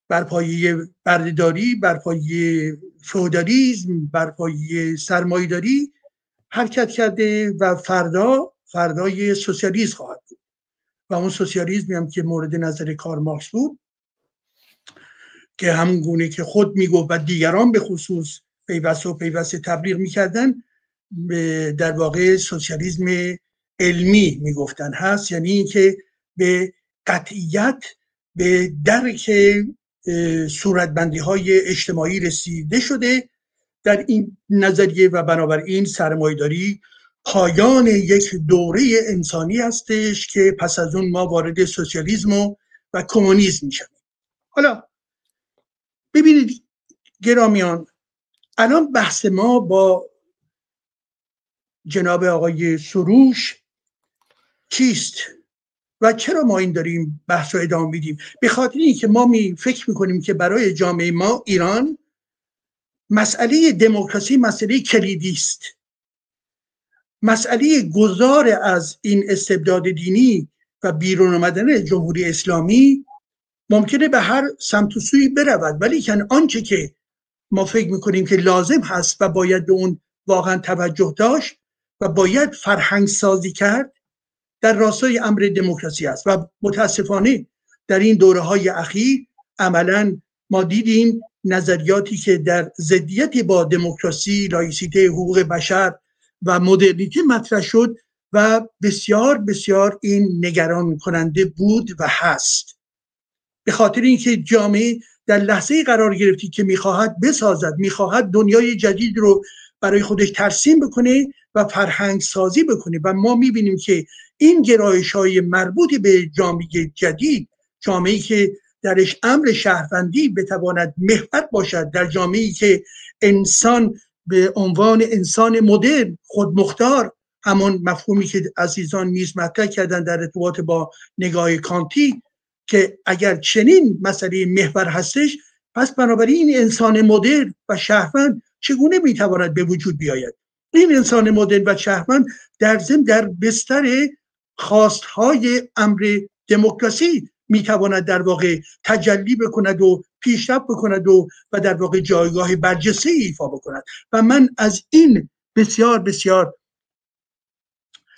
بر پایه بردهداری بر پایه فودالیزم بر پایه سرمایهداری حرکت کرده و فردا فردای سوسیالیسم خواهد بود. و اون سوسیالیسمی هم که مورد نظر کار مارکس بود که همون گونه که خود می‌گفت و دیگران به خصوص پیوسته و پیوسته تبلیغ می‌کردن در واقع سوسیالیسم علمی می‌گفتن. هست یعنی اینکه به قطعیت به درک صورتبندی های اجتماعی رسیده شده. در این نظریه و بنابراین سرمایداری پایان یک دوره انسانی هستش که پس از اون ما وارد سوسیالیسم و, و کمونیسم میشیم حالا ببینید گرامیان الان بحث ما با جناب آقای سروش چیست؟ و چرا ما این داریم بحث رو ادامه میدیم؟ به خاطر اینکه ما می فکر می‌کنیم که برای جامعه ما ایران مسئله دموکراسی مسئله کلیدی است. مسئله گذار از این استبداد دینی و بیرون آمدن جمهوری اسلامی ممکنه به هر سمت و سوی برود. ولی کن آنچه که ما فکر می‌کنیم که لازم هست و باید به اون واقعا توجه داشت و باید فرهنگ سازی کرد در راستای امر دموکراسی است. و متاسفانه در این دوره های اخیر عملا ما دیدیم نظریاتی که در ضدیت با دموکراسی لایسیته حقوق بشر و مدرنیته مطرح شد و بسیار بسیار این نگران کننده بود و هست. به خاطر اینکه جامعه در لحظه قرار گرفتی که می‌خواهد بسازد می‌خواهد دنیای جدید رو برای خودش ترسیم بکنه و فرهنگ سازی بکنه. و ما می‌بینیم که این گرایش های مربوط به جامعه جدید جامعه که درش امر شهروندی بتواند محور باشد در جامعه که انسان به عنوان انسان مدرن خودمختار همان مفهومی که عزیزان نیز مطرح کردن در ارتباط با نگاه کانتی که اگر چنین مسئله محور هستش پس بنابراین این انسان مدرن و شهروند چگونه می‌تواند به وجود بیاید؟ این انسان مدرن و شهروند در ضمن در بستر خواستهای امر دموکراسی می‌تواند در واقع تجلی بکند و پیشرفت بکند و و در واقع جایگاه برجسته ایفا بکند. و من از این بسیار بسیار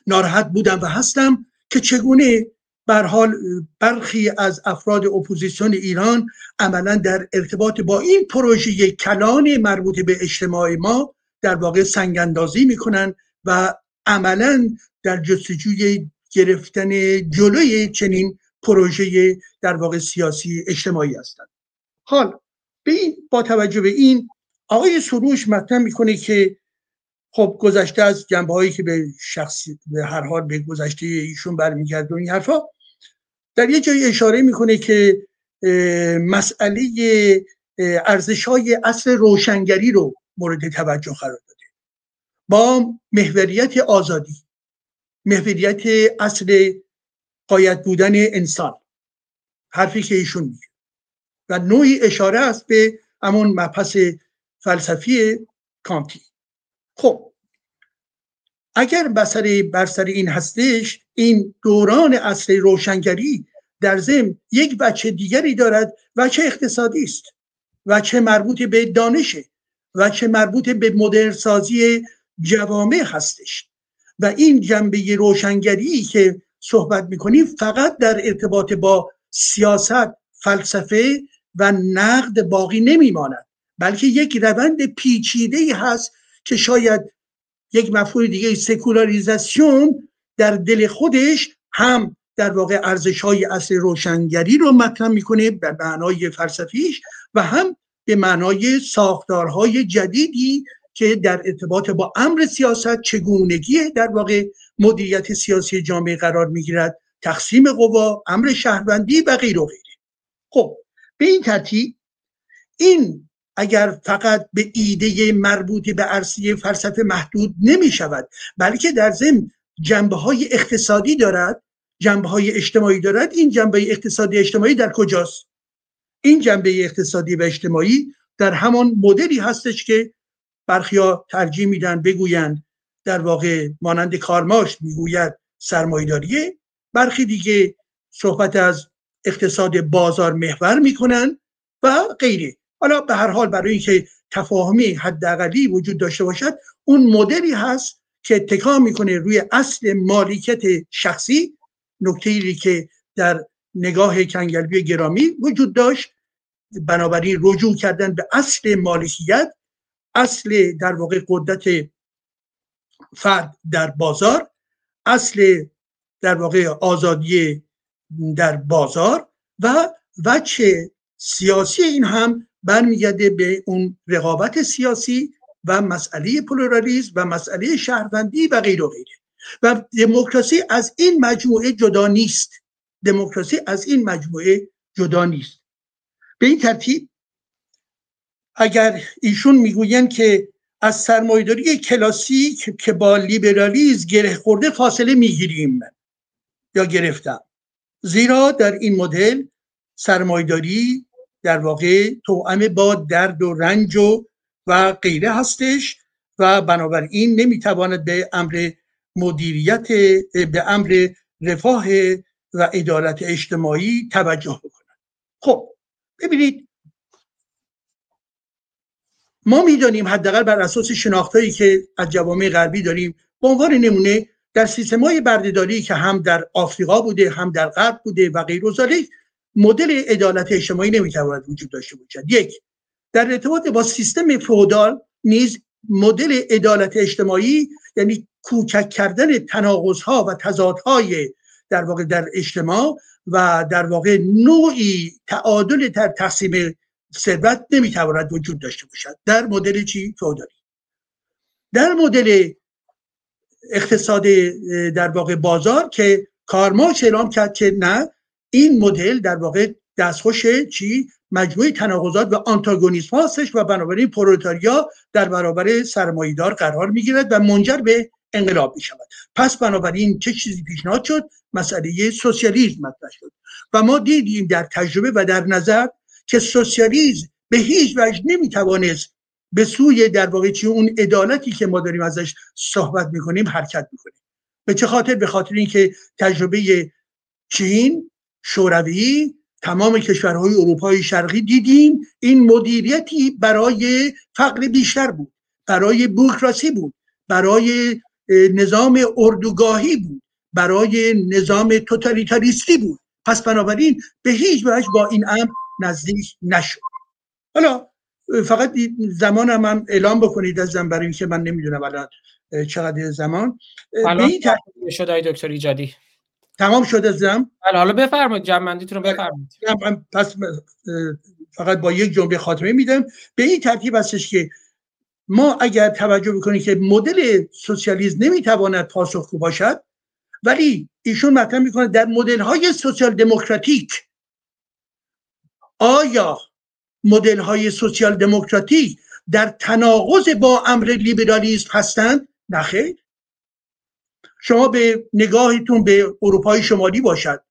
ناراحت بودم و هستم که چگونه بر حال برخی از افراد اپوزیسیون ایران عملا در ارتباط با این پروژه کلان مربوط به اجتماع ما در واقع سنگ اندازی می‌کنن و عملا در جستجوی گرفتن جلوی چنین پروژه در واقع سیاسی اجتماعی هستند. حال به این با توجه به این آقای سروش مطرح می‌کنه که خب گذشته از جنبه هایی که به شخصی به هر حال به گذشته ایشون برمیگرده این حرفا در یه جایی اشاره می‌کنه که مسئله ارزش های اصل روشنگری رو مورد توجه قرار داده. با محوریت آزادی محوریت اصل قایت بودن انسان حرفی که ایشون میگه. و نوعی اشاره است به همون مبحث فلسفی کانتی. خب اگر بر سر این هستش این دوران اصل روشنگری در ضمن یک بچه دیگری دارد چه اقتصادی است. چه مربوط به دانشه چه مربوط به مدرن سازی جوامع هستش. و این جنبه روشنگری که صحبت می‌کنیم فقط در ارتباط با سیاست فلسفه و نقد باقی نمیماند. بلکه یک روند پیچیده هست که شاید یک مفهوم دیگه سکولاریزاسیون در دل خودش هم در واقع ارزش های اصل روشنگری رو مطرح می‌کنه به معنای فلسفیش و هم به معنای ساختارهای جدیدی که در ارتباط با امر سیاست چگونگی در واقع مدیریت سیاسی جامعه قرار می‌گیرد تقسیم قوا امر شهروندی و غیر غیره. خب به این ترتیب این اگر فقط به ایده مربوط به عرصه فلسفه محدود نمی شود بلکه در ضمن جنبه های اقتصادی دارد جنبه های اجتماعی دارد. این جنبه اقتصادی اجتماعی در کجاست؟ این جنبه اقتصادی و اجتماعی در همان مدلی هستش که برخیا ترجیح میدن بگویند. در واقع مانند کارماش می‌گوید سرمایداریه برخی دیگه صحبت از اقتصاد بازار محور می‌کنن و غیره. حالا به هر حال برای اینکه تفاهمی حداقلی وجود داشته باشد اون مدلی هست که اتکا می‌کنه روی اصل مالکیت شخصی نکته ای که در نگاه کنگلبی گرامی وجود داشت. بنابراین رجوع کردن به اصل مالکیت اصل در واقع قدرت فرد در بازار اصل در واقع آزادی در بازار و وچه سیاسی این هم برمیگرده به اون رقابت سیاسی و مسئله پلورالیزم و مسئله شهروندی و غیر و غیره. و دموکراسی از این مجموعه جدا نیست. دموکراسی از این مجموعه جدا نیست. به این ترتیب اگر ایشون می‌گویند که از سرمایداری کلاسیک که با لیبرالیز گره خورده فاصله می‌گیریم یا گرفتم. زیرا در این مدل سرمایداری در واقع توأم با درد و رنج و و غیره هستش و بنابراین نمی‌تواند به امر مدیریت به امر رفاه و عدالت اجتماعی توجه بکنند خب ببینید ما می‌دانیم حداقل بر اساس شناختهایی که از جوامع غربی داریم به عنوان نمونه در سیستم های بردهداری که هم در آفریقا بوده هم در غرب بوده و غیر مدل عدالت اجتماعی نمی‌تواند وجود داشته باشد. یک در ارتباط با سیستم فودال نیز مدل عدالت اجتماعی یعنی کوچک کردن تناقض ها و تضادهای در واقع در اجتماع و در واقع نوعی تعادل در تقسیم ثروت نمی‌تواند وجود داشته باشد. در مدل چی؟ فودالی. در مدل اقتصاد در واقع بازار که کارماش اعلام کرد که نه این مدل در واقع دستخوش چی؟ مجموعه تناقضات و آنتاگونیسم هستش و بنابراین پرولتاریا در برابر سرمایدار قرار می‌گیرد و منجر به انقلاب می شود پس بنابراین چه چیزی پیشنهاد شد؟ مسئله سوسیالیسم مطرح شد. و ما دیدیم در تجربه و در نظر که سوسیالیسم به هیچ وجه نمی‌توانست به سوی در واقع چی اون عدالتی که ما داریم ازش صحبت می‌کنیم حرکت می‌کنیم به چه خاطر؟ به خاطر اینکه تجربه چین شوروی تمام کشورهای اروپای شرقی دیدیم این مدیریتی برای فقر بیشتر بود برای بوروکراسی بود برای نظام اردوگاهی بود. برای نظام توتالیتاریستی بود. پس بنابراین به هیچ وجه با این امر نزدیک نشد. حالا فقط زمانم هم اعلام بکنید از برای اینکه من نمی‌دونم الان چقدر زمان. به شد دکتر ایجادی. تمام شده زم بله حالا بفرمایید جمعندیتون رو بفرمایید. پس فقط با یک جمله خاتمه میدم. به این ترتیب هستش که ما اگر توجه بکنیم که مدل سوسیالیسم نمی‌تواند پاسخگو باشد ولی ایشون مطرح می‌کنه در مدل های سوسیال دموکراتیک. آیا مدل های سوسیال دموکراتیک در تناقض با امر لیبرالیسم هستند؟ نخیر شما به نگاهتون به اروپای شمالی باشد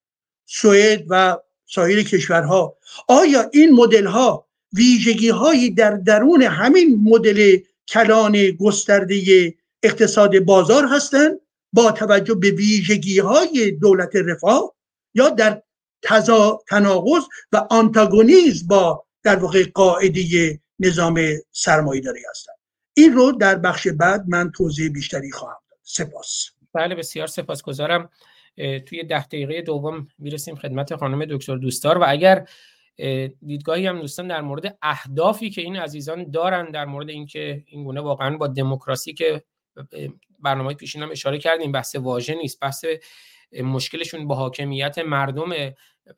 سوئد و سایر کشورها. آیا این مدل ها ویژگی هایی در درون همین مدل کلان گسترده اقتصاد بازار هستند با توجه به ویژگی های دولت رفاه یا در تزا تناقض و آنتاگونیز با در واقع قاعده نظام سرمایه داری هستند. این رو در بخش بعد من توضیح بیشتری خواهم داد. سپاس. بله بسیار سپاسگزارم. توی ده دقیقه دوم می‌رسیم خدمت خانم دکتر دوستار و اگر دیدگاهی هم دوستان در مورد اهدافی که این عزیزان دارن در مورد اینکه این گونه واقعا با دموکراسی که برنامه پیشین هم اشاره کردیم بحث واژه نیست بحث مشکلشون با حاکمیت مردم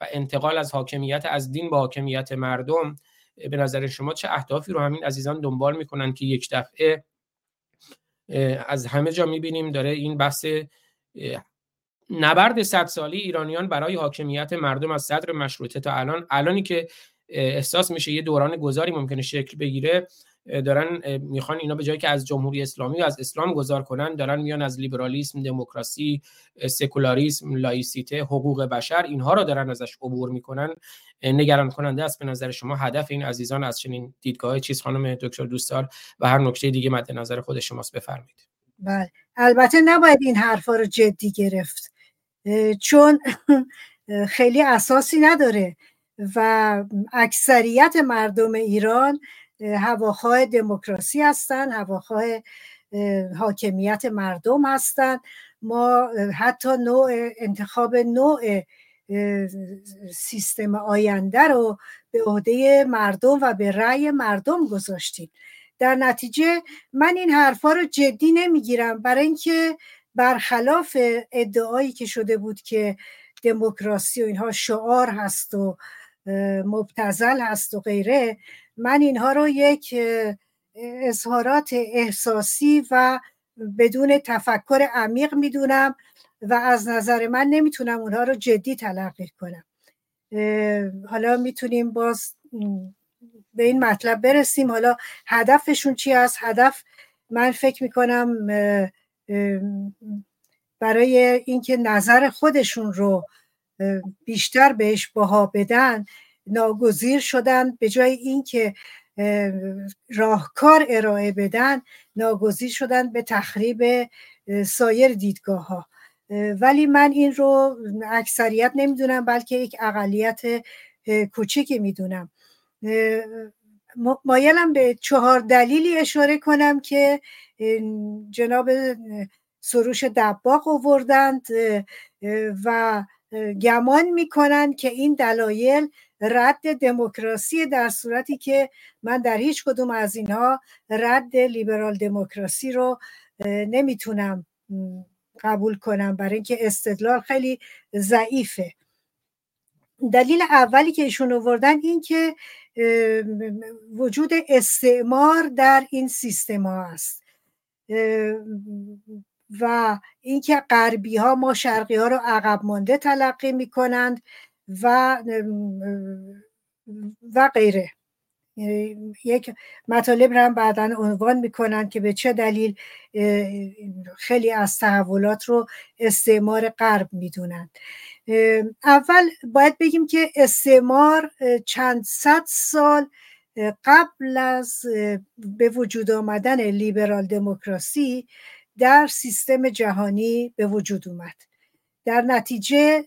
و انتقال از حاکمیت از دین با حاکمیت مردم به نظر شما چه اهدافی رو همین عزیزان دنبال می‌کنن که یک دفعه از همه جا می‌بینیم داره این بحث نبرد صد سالی ایرانیان برای حاکمیت مردم از صدر مشروطه تا الان الانی که احساس میشه یه دوران گذاری ممکنه شکل بگیره دارن می‌خوان اینا به جایی که از جمهوری اسلامی و از اسلام گذار کنن دارن میان از لیبرالیسم دموکراسی سکولاریسم لایسیته حقوق بشر اینها رو دارن ازش عبور می‌کنن نگران کننده است به نظر شما هدف این عزیزان از چنین دیدگاه چیز خانم دکتر دوستار و هر نکته دیگه مد نظر خود شماست بفرمایید. بله البته نباید این حرفا رو جدی گرفت. چون خیلی اساسی نداره و اکثریت مردم ایران هواخواه دموکراسی هستند هواخواه حاکمیت مردم هستند ما حتی نوع انتخاب نوع سیستم آینده رو به عهده مردم و به رأی مردم گذاشتیم. در نتیجه من این حرفا رو جدی نمی‌گیرم. برای اینکه برخلاف ادعایی که شده بود که دموکراسی و اینها شعار هست و مبتزل هست و غیره من اینها رو یک اظهارات احساسی و بدون تفکر عمیق می‌دونم و از نظر من نمی‌تونم اونها رو جدی تلقی کنم. حالا می‌تونیم باز به این مطلب برسیم. حالا هدفشون چی است هدف من فکر می‌کنم برای اینکه نظر خودشون رو بیشتر بهش باها بدن ناگزیر شدن. به جای اینکه راهکار ارائه بدن ناگزیر شدن به تخریب سایر دیدگاه ها ولی من این رو اکثریت نمی‌دونم بلکه یک اقلیت کوچیکی می‌دونم. مایلم به چهار دلیلی اشاره کنم که جناب سروش دباغ آوردند و گمان می‌کنند که این دلایل رد دموکراسی در صورتی که من در هیچ کدوم از اینها رد لیبرال دموکراسی رو نمی‌تونم قبول کنم. برای اینکه استدلال خیلی ضعیفه. دلیل اولی که ایشون آوردن این که وجود استعمار در این سیستم ها است. و اینکه غربی ها ما شرقی ها رو عقب مانده تلقی می کنند و و غیره. یک مطالب رو هم بعدا عنوان می‌کنن که به چه دلیل خیلی از تحولات رو استعمار غرب می‌دونن اول باید بگیم که استعمار چند صد سال قبل از به وجود آمدن لیبرال دموکراسی در سیستم جهانی به وجود اومد. در نتیجه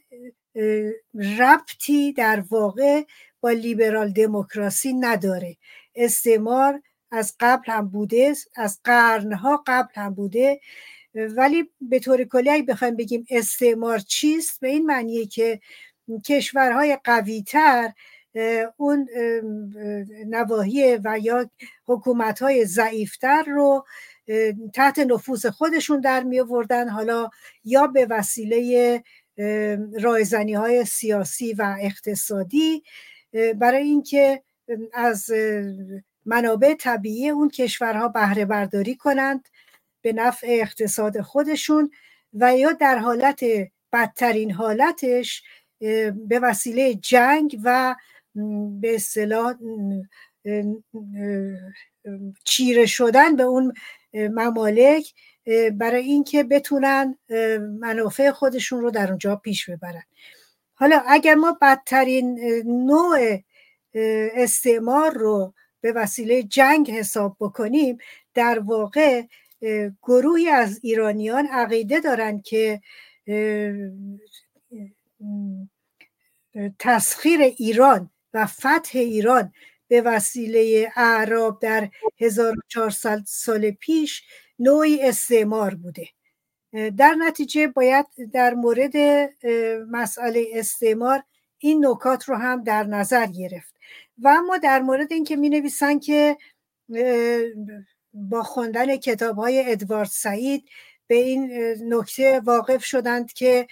ربطی در واقع با لیبرال دموکراسی نداره. استعمار از قبل هم بوده از قرنها قبل هم بوده. ولی به طور کلی اگه بخوایم بگیم استعمار چیست به این معنیه که کشورهای قویتر اون نواحی و یا حکومت ضعیفتر رو تحت نفوذ خودشون در می آوردن. حالا یا به وسیله رایزنی های سیاسی و اقتصادی برای اینکه از منابع طبیعی اون کشورها بهره برداری کنند. به نفع اقتصاد خودشون و یا در حالت بدترین حالتش به وسیله جنگ و به اصطلاح چیره شدن به اون ممالک برای اینکه بتونن منافع خودشون رو در اونجا پیش ببرن. حالا اگر ما بدترین نوع استعمار رو به وسیله جنگ حساب بکنیم در واقع گروهی از ایرانیان عقیده دارند که تسخیر ایران و فتح ایران به وسیله اعراب در 1400 سال پیش نوعی استعمار بوده. در نتیجه باید در مورد مسئله استعمار این نکات رو هم در نظر گرفت. و اما در مورد اینکه می نویسن که با خوندن کتاب های ادوارد سعید به این نکته واقف شدند که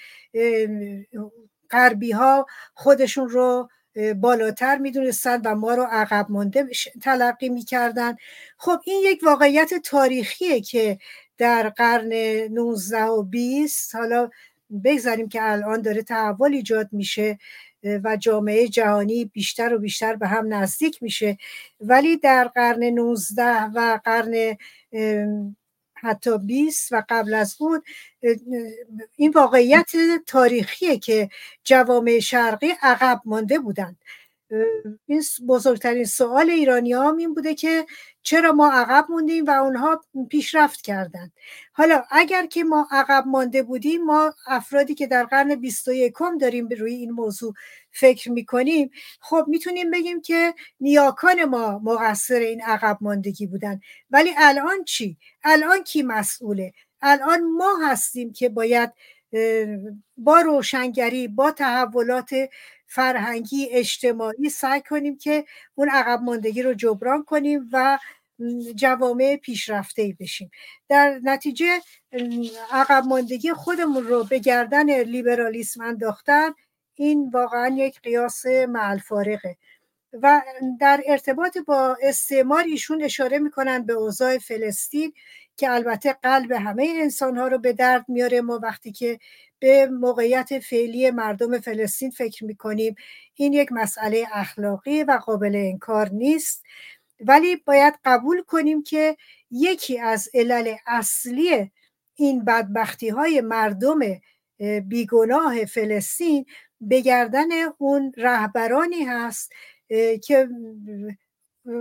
غربی ها خودشون رو بالاتر می‌دونستند و ما رو عقب مانده تلقی می‌کردن خب این یک واقعیت تاریخیه که در قرن 19 و 20 حالا بگذاریم که الان داره تحول ایجاد میشه. و جامعه جهانی بیشتر و بیشتر به هم نزدیک میشه. ولی در قرن 19 و قرن حتی 20 و قبل از اون این واقعیت تاریخیه که جوامع شرقی عقب مانده بودند. این بزرگترین سوال ایرانی هم این بوده که چرا ما عقب موندیم و اونها پیشرفت کردند. حالا اگر که ما عقب مانده بودیم ما افرادی که در قرن 21 داریم روی این موضوع فکر می‌کنیم خب می‌تونیم بگیم که نیاکان ما مقصر این عقب ماندگی بودن. ولی الان چی؟ الان کی مسئوله؟ الان ما هستیم که باید با روشنگری با تحولات فرهنگی اجتماعی سعی کنیم که اون عقب ماندگی رو جبران کنیم و جوامع پیشرفته بشیم. در نتیجه عقب ماندگی خودمون رو به گردن لیبرالیسم انداختن این واقعا یک قیاس معلفارقه و در ارتباط با استعمار ایشون اشاره می‌کنن به اوضاع فلسطین که البته قلب همه انسان ها رو به درد میاره ما وقتی که به موقعیت فعلی مردم فلسطین فکر می‌کنیم این یک مسئله اخلاقی و قابل انکار نیست. ولی باید قبول کنیم که یکی از علل اصلی این بدبختی های مردم بیگناه فلسطین به گردن اون رهبرانی هست که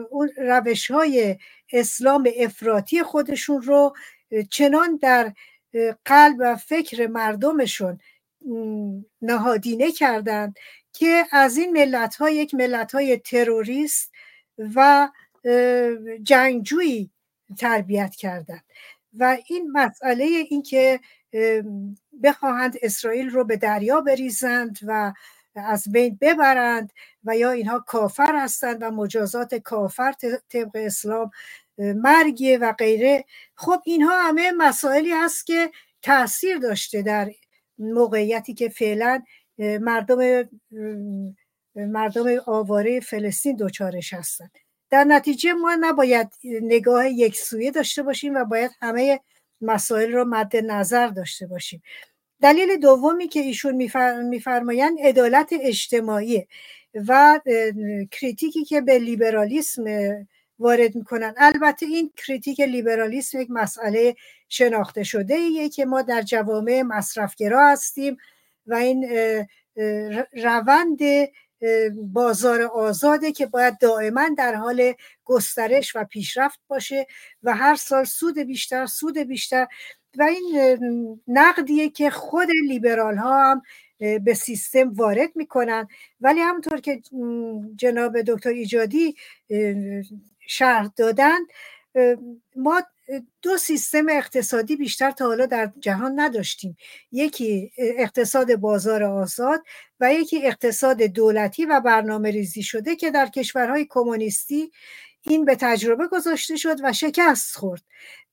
اون روش های اسلام افراطی خودشون رو چنان در قلب و فکر مردمشون نهادینه کردند که از این ملت ها یک ملت های تروریست و جنگجویی تربیت کردند. و این مسئله این که بخواهند اسرائیل رو به دریا بریزند و از بین ببرند و یا اینها کافر هستند و مجازات کافر طبق اسلام مرگ و غیره. خب اینها همه مسائلی هست که تاثیر داشته در موقعیتی که فعلا مردم مردم آواره فلسطین دوچارش هستند. در نتیجه ما نباید نگاه یک سویه داشته باشیم و باید همه مسائل رو مد نظر داشته باشیم. دلیل دومی که ایشون میفرمایند عدالت اجتماعی و کریتیکی که به لیبرالیسم وارد می‌کنن البته این کریتیک لیبرالیسم یک مسئله شناخته شده ایه که ما در جوامع مصرفگرا هستیم و این روند بازار آزاده که باید دائما در حال گسترش و پیشرفت باشه و هر سال سود بیشتر سود بیشتر و این نقدیه که خود لیبرال ها هم به سیستم وارد می‌کنن. ولی همونطور که جناب دکتر ایجادی شرح دادن ما دو سیستم اقتصادی بیشتر تا حالا در جهان نداشتیم. یکی اقتصاد بازار آزاد و یکی اقتصاد دولتی و برنامه ریزی شده که در کشورهای کمونیستی این به تجربه گذاشته شد و شکست خورد.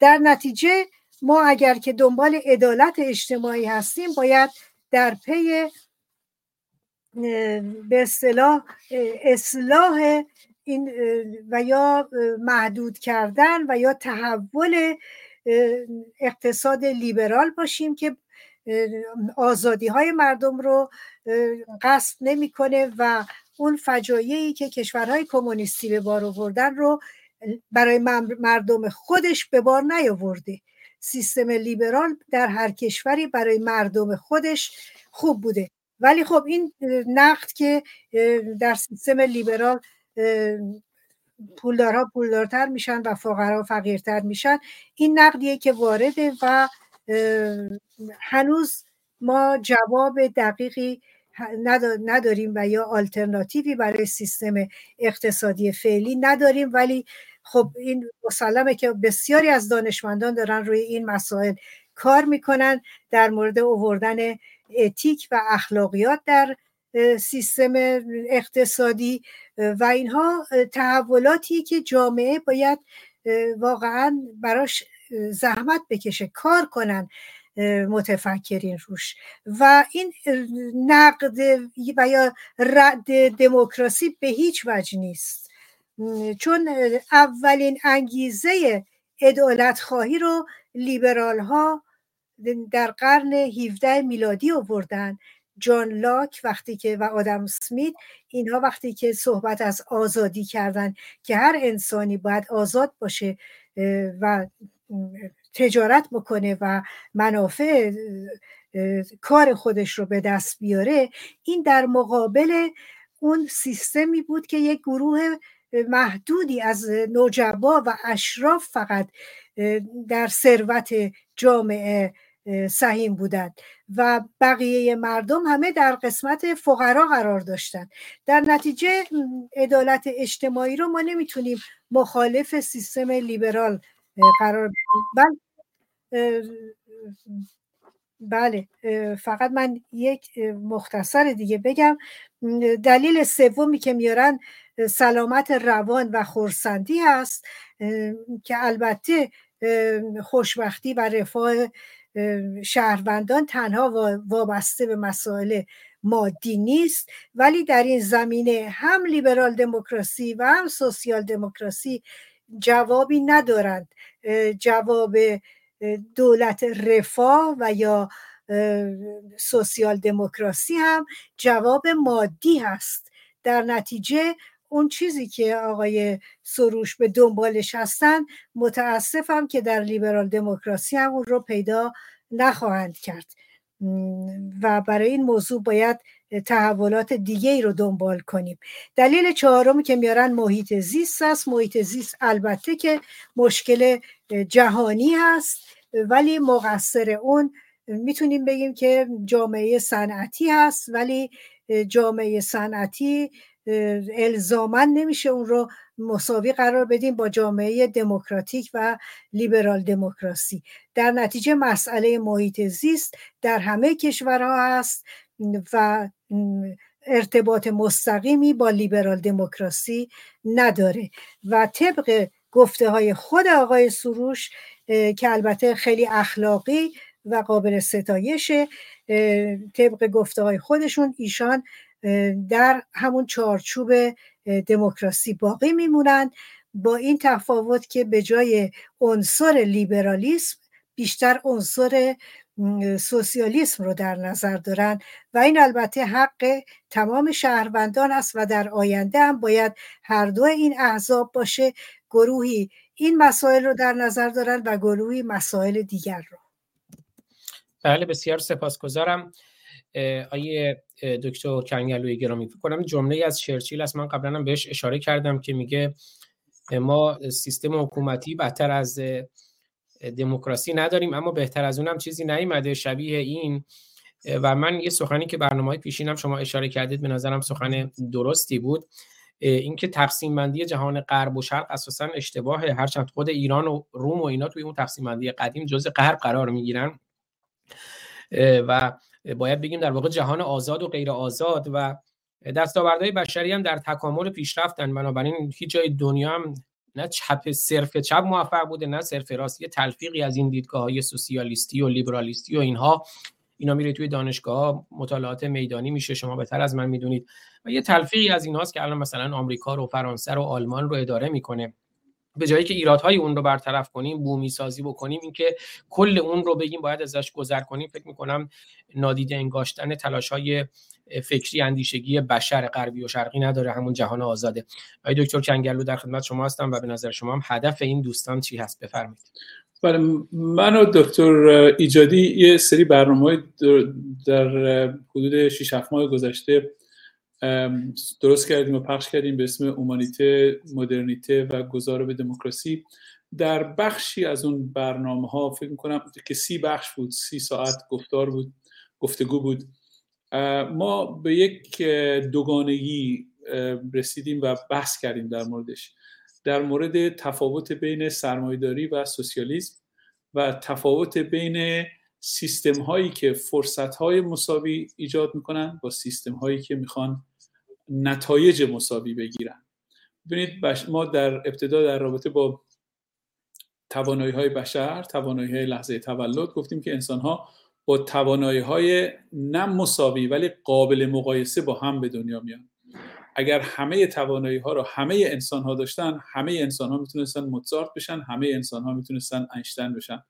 در نتیجه ما اگر که دنبال عدالت اجتماعی هستیم باید در پی به اصطلاح اصلاح این و یا محدود کردن و یا تحول اقتصاد لیبرال باشیم که آزادی های مردم رو قصد نمی‌کنه و اون فجایعی که کشورهای کمونیستی به بار آوردن رو برای مردم خودش به بار نیاورده. سیستم لیبرال در هر کشوری برای مردم خودش خوب بوده. ولی خب این نقد که در سیستم لیبرال پولدارها پولدارتر میشن و فقرا فقیرتر میشن این نقدیه که وارده و هنوز ما جواب دقیقی نداریم و یا آلترناتیوی برای سیستم اقتصادی فعلی نداریم ولی خب این مسلمه که بسیاری از دانشمندان دارن روی این مسائل کار می‌کنن در مورد اووردن اتیک و اخلاقیات در سیستم اقتصادی و اینها تحولاتی که جامعه باید واقعا براش زحمت بکشه کار کنن متفکرین روش. و این نقد و یا رد دموکراسی به هیچ وجه نیست. چون اولین انگیزه ادالت خواهی رو لیبرال ها در قرن 17 میلادی آوردن. جان لاک وقتی که و آدم سمیت اینها وقتی که صحبت از آزادی کردن که هر انسانی باید آزاد باشه و تجارت بکنه و منافع کار خودش رو به دست بیاره این در مقابل اون سیستمی بود که یک گروه محدودی از نوجبا و اشراف فقط در ثروت جامعه سهیم بودند و بقیه مردم همه در قسمت فقرا قرار داشتند. در نتیجه عدالت اجتماعی رو ما نمی‌تونیم مخالف سیستم لیبرال قرار بدیم. بله فقط من یک مختصر دیگه بگم. دلیل سومی که میارن سلامت روان و خورسندی هست که البته خوشبختی و رفاه شهروندان تنها وابسته به مسائل مادی نیست. ولی در این زمینه هم لیبرال دموکراسی و هم سوسیال دموکراسی جوابی ندارند. جواب دولت رفاه و یا سوسیال دموکراسی هم جواب مادی هست. در نتیجه اون چیزی که آقای سروش به دنبالش هستن متاسفم که در لیبرال دموکراسی هم اون رو پیدا نخواهند کرد. و برای این موضوع باید تحولات دیگه ای رو دنبال کنیم. دلیل چهارمی که میارن محیط زیست است. محیط زیست البته که مشکل جهانی هست ولی مقصر اون می‌تونیم بگیم که جامعه صنعتی هست ولی جامعه صنعتی الزامن نمیشه اون رو مساوی قرار بدیم با جامعه دموکراتیک و لیبرال دموکراسی. در نتیجه مسئله محیط زیست در همه کشورها هست و ارتباط مستقیمی با لیبرال دموکراسی نداره. و طبق گفته های خود آقای سروش که البته خیلی اخلاقی و قابل ستایشه طبق گفته های خودشون ایشان در همون چارچوب دموکراسی باقی میمونند با این تفاوت که به جای عنصر لیبرالیسم بیشتر عنصر سوسیالیسم رو در نظر دارن و این البته حق تمام شهروندان است و در آینده هم باید هر دو این احزاب باشه گروهی این مسائل رو در نظر دارن و گروهی مسائل دیگر رو. بله بسیار سپاسگزارم. آیه دکتر کنگلوی گرامی. کنم جمله از چرچیل است. من قبلا بهش اشاره کردم که میگه ما سیستم حکومتی بدتر از دموکراسی نداریم اما بهتر از اونم چیزی نیومده شبیه این. و من یه سخنی که برنامه های پیشینم شما اشاره کردید به نظرم سخن درستی بود. اینکه تقسیم بندی جهان غرب و شرق اساسا اشتباهه. هرچند خود ایران و روم و اینا توی اون تقسیم بندی قدیم جزء غرب قرار می‌گیرن. و باید بگیم در واقع جهان آزاد و غیر آزاد و دستاوردهای بشری هم در تکامل پیشرفتن. بنابراین هیچ جای دنیا هم نه چپ صرف چپ موفق بوده نه صرف راست یه تلفیقی از این دیدگاه های سوسیالیستی و لیبرالیستی و اینها. اینا میره توی دانشگاه مطالعات میدانی میشه. شما بهتر از من می‌دونید. و یه تلفیقی از اینهاست که الان مثلا آمریکا رو فرانسه رو آلمان رو اداره می‌کنه. به جایی که ایرادهای اون رو برطرف کنیم بومی سازی بکنیم اینکه کل اون رو بگیم باید ازش گذر کنیم. فکر می‌کنم نادیده انگاشتن تلاش های فکری اندیشگی بشر غربی و شرقی نداره همون جهان آزاده. آقای دکتر کنگلو در خدمت شما هستم و به نظر شما هم هدف این دوستان چی هست؟ بفرمایید. بله من و دکتر ایجادی یه سری برنامه در حدود 6 7 ماه گذشته درست کردیم و پخش کردیم به اسم اومانیته مدرنیته و گذار به دموکراسی. در بخشی از اون برنامه ها فکر می‌کنم که سی بخش بود سی ساعت گفتار بود گفتگو بود. ما به یک دوگانگی رسیدیم و بحث کردیم در موردش. در مورد تفاوت بین سرمایداری و سوسیالیسم و تفاوت بین سیستم هایی که فرصت های مساوی ایجاد می‌کنن با سیستم هایی که می‌خوان نتایج مساوی بگیرن. ببینید ما در ابتدا در رابطه با توانایی های بشر توانایی های لحظه تولد گفتیم که انسان ها با توانایی های نه مساوی ولی قابل مقایسه با هم به دنیا میان. اگر همه توانایی ها رو همه انسان ها داشتن همه انسان ها می‌تونستن موزارت بشن همه انسان ها می‌تونستن اینشتین بشن.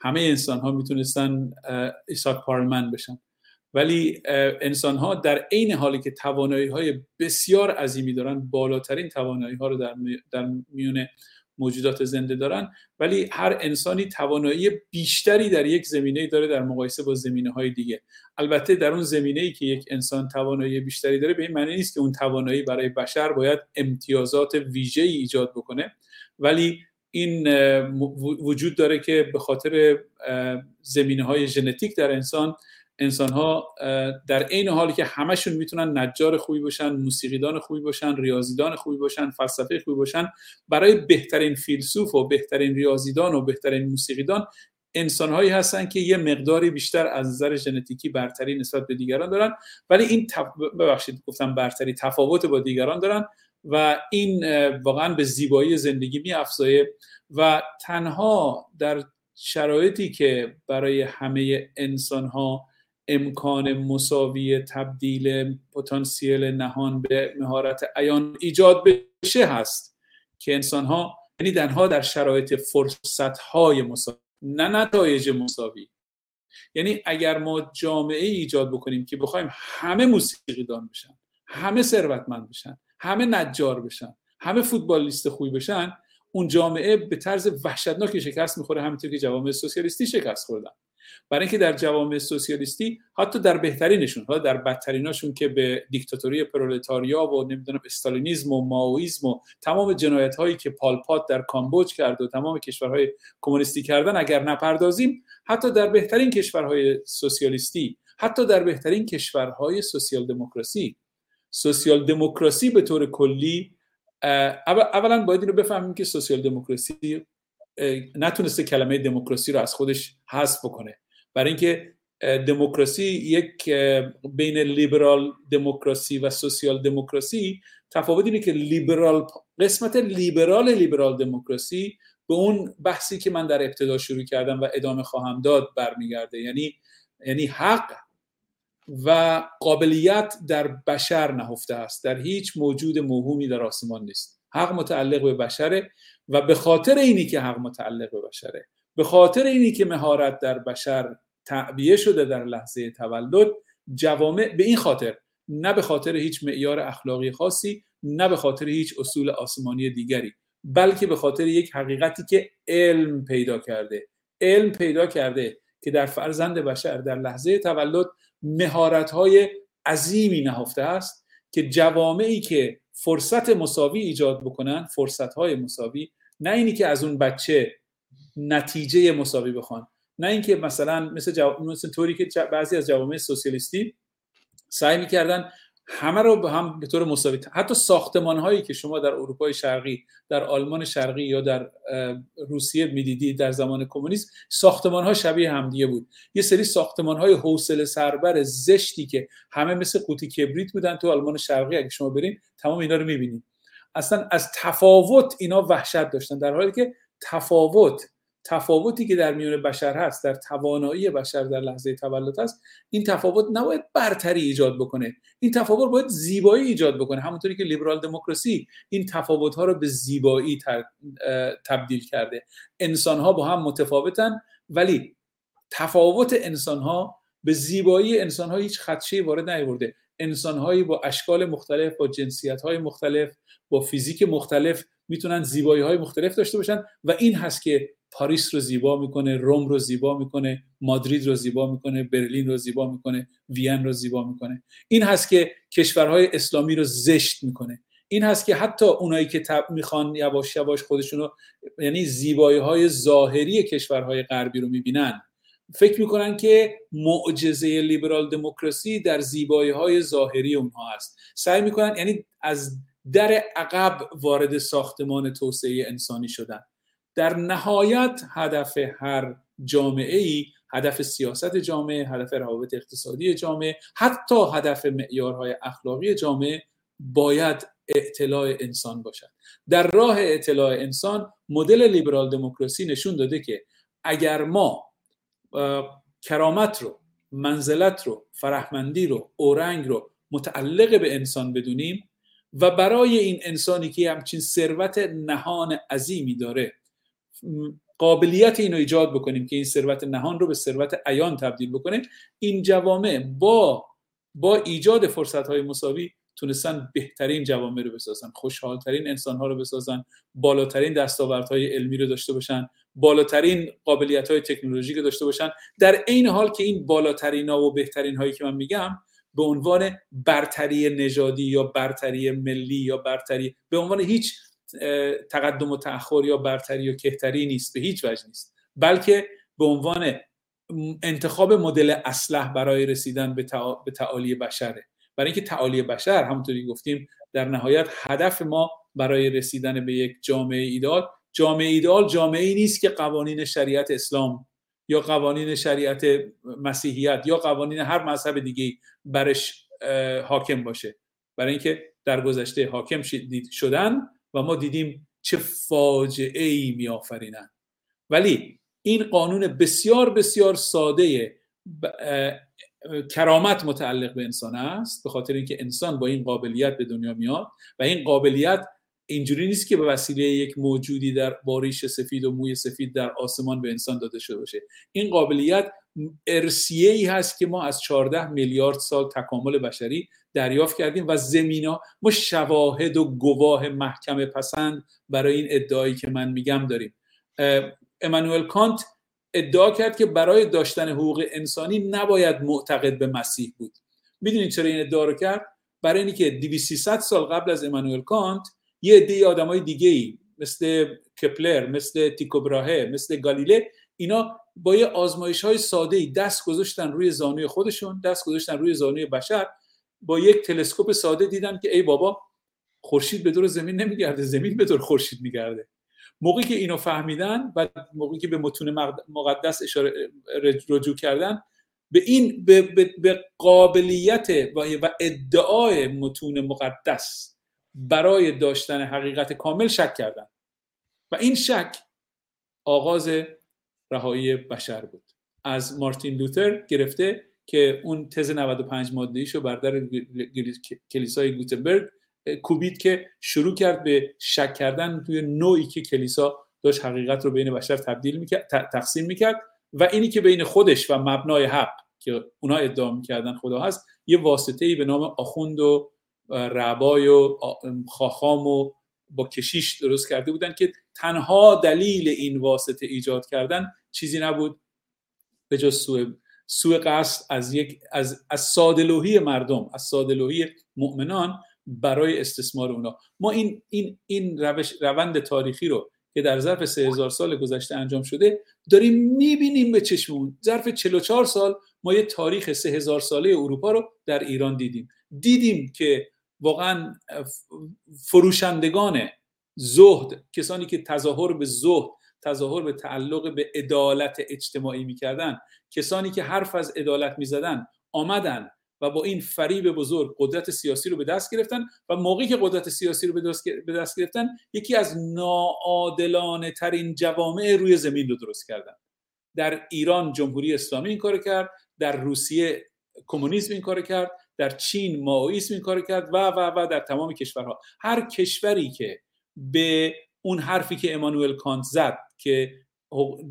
همه انسان ها می‌تونستن ایساک پارلمن بشن. ولی انسان ها در عین حالی که توانایی های بسیار عظیمی دارن بالاترین توانایی ها رو در, در میون موجودات زنده دارن. ولی هر انسانی توانایی بیشتری در یک زمینه داره در مقایسه با زمینه های دیگه. البته در اون زمینه ای که یک انسان توانایی بیشتری داره به این معنی نیست که اون توانایی برای بشر باید امتیازات ویژه ای ایجاد بکنه. ولی این وجود داره که به خاطر زمینه های ژنتیک در انسان انسان ها در عین حالی که همشون می‌تونن نجار خوبی باشن موسیقیدان خوبی باشن ریاضیدان خوبی باشن فلسفه خوبی باشن برای بهترین فیلسوف و بهترین ریاضیدان و بهترین موسیقیدان انسان هایی هستن که یه مقداری بیشتر از نظر ژنتیکی برتری نسبت به دیگران دارن. ولی این تف... ببخشید گفتم برتری تفاوت با دیگران دارن. و این واقعا به زیبایی زندگی می و تنها در شرایطی که برای همه انسان ها امکان مساوی تبدیل پتانسیل نهان به مهارت عیان ایجاد بشه هست که انسان ها یعنی دنها در شرایط فرصت های مساوی نه نتایج مساوی. یعنی اگر ما جامعه ایجاد بکنیم که بخوایم همه موسیقی دان بشن همه ثروتمند بشن همه نجار بشن همه فوتبالیست خوبی بشن اون جامعه به طرز وحشتناکی شکست می‌خوره همینطور که جوامع سوسیالیستی شکست خوردن. برای اینکه در جوامع سوسیالیستی حتی در بهترینشون حالا در بدتریناشون که به دیکتاتوری پرولتاریا و نمی‌دونم استالینیزم و ماویسم و تمام جنایت هایی که پالپات در کامبوج کرد و تمام کشورهای کمونیستی کردن اگر نپردازیم حتی در بهترین کشورهای سوسیالیستی حتی در بهترین کشورهای سوسیال دموکراسی سوسیال دموکراسی به طور کلی اولا باید این رو بفهمیم که سوسیال دموکراسی نتونسته کلمه دموکراسی رو از خودش حذف بکنه. برای اینکه دموکراسی یک بین لیبرال دموکراسی و سوسیال دموکراسی تفاوت اینه که لیبرال قسمت لیبرال لیبرال دموکراسی به اون بحثی که من در ابتدا شروع کردم و ادامه خواهم داد برمیگرده. یعنی یعنی حق و قابلیت در بشر نهفته است. در هیچ موجود موهومی در آسمان نیست. حق متعلق به بشره و به خاطر اینی که حق متعلق به بشره. به خاطر اینی که مهارت در بشر تعبیه شده در لحظه تولد جوامع به این خاطر نه به خاطر هیچ معیار اخلاقی خاصی نه به خاطر هیچ اصول آسمانی دیگری بلکه به خاطر یک حقیقتی که علم پیدا کرده. علم پیدا کرده که در فرزند بشر در لحظه تولد مهارت های عظیمی نهفته است که جوامعی که فرصت مساوی ایجاد بکنن فرصت های مساوی نه اینی که از اون بچه نتیجه مساوی بخوان. نه اینکه مثلا مثل, جو... مثل طوری که بعضی از جوامع سوسیالیستی سعی می‌کردن همه رو به هم به طور مساوی حتی ساختمان هایی که شما در اروپای شرقی در آلمان شرقی یا در روسیه می‌دیدید در زمان کمونیسم ساختمان ها شبیه همدیگه بود. یه سری ساختمان های حوصله سربر زشتی که همه مثل قوطی کبریت بودن تو آلمان شرقی اگه شما برین تمام اینا رو می‌بینید اصلا از تفاوت اینا وحشت داشتن در حالی که تفاوت تفاوتی که در میون بشر هست در توانایی بشر در لحظه تولد هست این تفاوت نباید برتری ایجاد بکنه. این تفاوت باید زیبایی ایجاد بکنه. همونطوری که لیبرال دموکراسی این تفاوت ها رو به زیبایی تبدیل کرده. انسان ها با هم متفاوتن ولی تفاوت انسان ها به زیبایی انسان ها هیچ خدشه وارد نیورده. انسان هایی با اشکال مختلف با جنسیت های مختلف با فیزیک مختلف می‌تونن زیبایی های مختلف داشته باشن و این هست که پاریس رو زیبا می‌کنه روم رو زیبا می‌کنه مادرید رو زیبا می‌کنه برلین رو زیبا می‌کنه وین رو زیبا می‌کنه. این هست که کشورهای اسلامی رو زشت می‌کنه. این هست که حتی اونایی که می‌خوان یواش یواش خودشون رو یعنی زیبایی های ظاهری کشورهای غربی رو می‌بینن. فکر می‌کنن که معجزه لیبرال دموکراسی در زیبایی های ظاهری اونها هست. سعی می‌کنن یعنی از در عقب وارد ساختمان توسعه انسانی شدن. در نهایت هدف هر جامعه ای هدف سیاست جامعه هدف روابط اقتصادی جامعه حتی هدف معیارهای اخلاقی جامعه باید اطلاع انسان باشد. در راه اطلاع انسان مدل لیبرال دموکراسی نشون داده که اگر ما کرامت رو منزلت رو فرهمندی رو اورنگ رو متعلق به انسان بدونیم و برای این انسانی که همچین ثروت نهان عظیمی داره قابلیت اینو ایجاد بکنیم که این ثروت نهان رو به ثروت عیان تبدیل بکنه این جوامع با با ایجاد فرصت های مساوی تونستن بهترین جوامع رو بسازن خوشحالترین انسان ها رو بسازن بالاترین دستاوردهای علمی رو داشته باشن بالاترین قابلیت های تکنولوژی رو داشته باشن. در عین حال که این بالاترین ها و بهترین هایی که من میگم به عنوان برتری نژادی یا برتری ملی یا برتری به عنوان هیچ تقدم و تأخر یا برتری و کهتری نیست به هیچ وجه نیست. بلکه به عنوان انتخاب مدل اسلح برای رسیدن به تعالی بشره. برای اینکه تعالی بشر همونطوری گفتیم در نهایت هدف ما برای رسیدن به یک جامعه ایدال جامعه ایدال جامعه ای نیست که قوانین شریعت اسلام یا قوانین شریعت مسیحیت یا قوانین هر مذهب دیگه برش حاکم باشه. برای اینکه در گذشته حاکم شدن و ما دیدیم چه فاجعه ای می آفرینن ولی این قانون بسیار بسیار ساده کرامت متعلق به انسان است به خاطر اینکه انسان با این قابلیت به دنیا میاد و این قابلیت اینجوری نیست که به وسیله یک موجودی در باریش سفید و موی سفید در آسمان به انسان داده شده باشه. این قابلیت ارسیه ای هست که ما از 14 میلیارد سال تکامل بشری دریافت کردیم و زمینا ما شواهد و گواه محکم پسند برای این ادعایی که من میگم داریم. امانوئل کانت ادعا کرد که برای داشتن حقوق انسانی نباید معتقد به مسیح بود. می‌دونید چرا این ادعا رو کرد؟ برای اینکه 2300 سال قبل از امانوئل کانت یه عده آدمای دیگه ای مثل کپلر مثل تیکو براهه مثل گالیله اینا با یه آزمایش های ساده ای دست گذاشتن روی زانوی خودشون دست گذاشتن روی زانوی بشر با یک تلسکوپ ساده دیدن که ای بابا خورشید به دور زمین نمیگرده زمین به دور خورشید میگرده. موقعی که اینو فهمیدن و موقعی که به متون مقدس اشاره رجوع کردن به این به, به, به قابلیت و ادعای متون مقدس برای داشتن حقیقت کامل شک کردن. و این شک آغاز رهایی بشر بود. از مارتین لوتر گرفته که اون تز 95 ماده رو بر در کلیسای گوتنبرگ کوبید که شروع کرد به شک کردن توی نوعی که کلیسا داشت حقیقت رو بین بشر تبدیل می‌کرد تقسیم می‌کرد. و اینی که بین خودش و مبنای حق که اونا ادعا می‌کردن خدا هست یه واسطه ای به نام آخوند و رعبای و خاخام و با کشیش درست کرده بودن که تنها دلیل این واسطه ایجاد کردن چیزی نبود. به جز سوء سوء قصد از یک از از سادلوهی مردم از سادلوهی مؤمنان برای استثمار اونا. ما این این این روش روند تاریخی رو که در ظرف 3000 سال گذشته انجام شده داریم می‌بینیم به چشمون ظرف 44 سال ما یه تاریخ 3000 ساله اروپا رو در ایران دیدیم. دیدیم که واقعا فروشندگان زهد کسانی که تظاهر به زهد تظاهر به تعلق به عدالت اجتماعی می‌کردن کسانی که حرف از عدالت می‌زدن آمدن و با این فریب بزرگ قدرت سیاسی رو به دست گرفتن و موقعی که قدرت سیاسی رو به دست گرفتن یکی از ناعادلانه ترین جوامع روی زمین رو درست کردن. در ایران جمهوری اسلامی این کار کرد در روسیه کمونیسم این کار کرد در چین ماویسم این کار کرد و و و در تمام کشورها. هر کشوری که به اون حرفی که امانوئل کانت زد که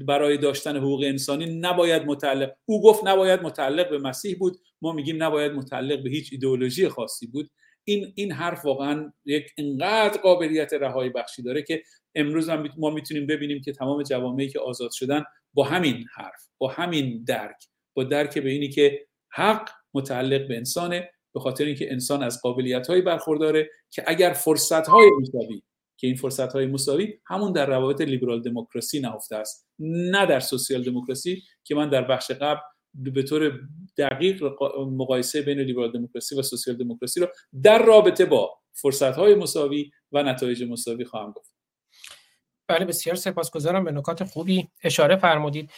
برای داشتن حقوق انسانی نباید متعلق او گفت نباید متعلق به مسیح بود. ما میگیم نباید متعلق به هیچ ایدئولوژی خاصی بود. این این حرف واقعا یک انقدر قابلیت رهایی بخشی داره که امروز ما می‌تونیم ببینیم که تمام جوامعی که آزاد شدن با همین حرف با همین درک با درک به اینی که حق متعلق به انسانه به خاطر اینکه انسان از قابلیت هایی برخورداره که اگر فرصت های مساوی که این فرصت های مساوی همون در روابط لیبرال دموکراسی نهفته است نه در سوسیال دموکراسی که من در بخش قبل به طور دقیق مقایسه بین لیبرال دموکراسی و سوسیال دموکراسی رو در رابطه با فرصت های مساوی و نتایج مساوی خواهم گفت. بله بسیار سپاسگزارم. به نکات خوبی اشاره فرمودید.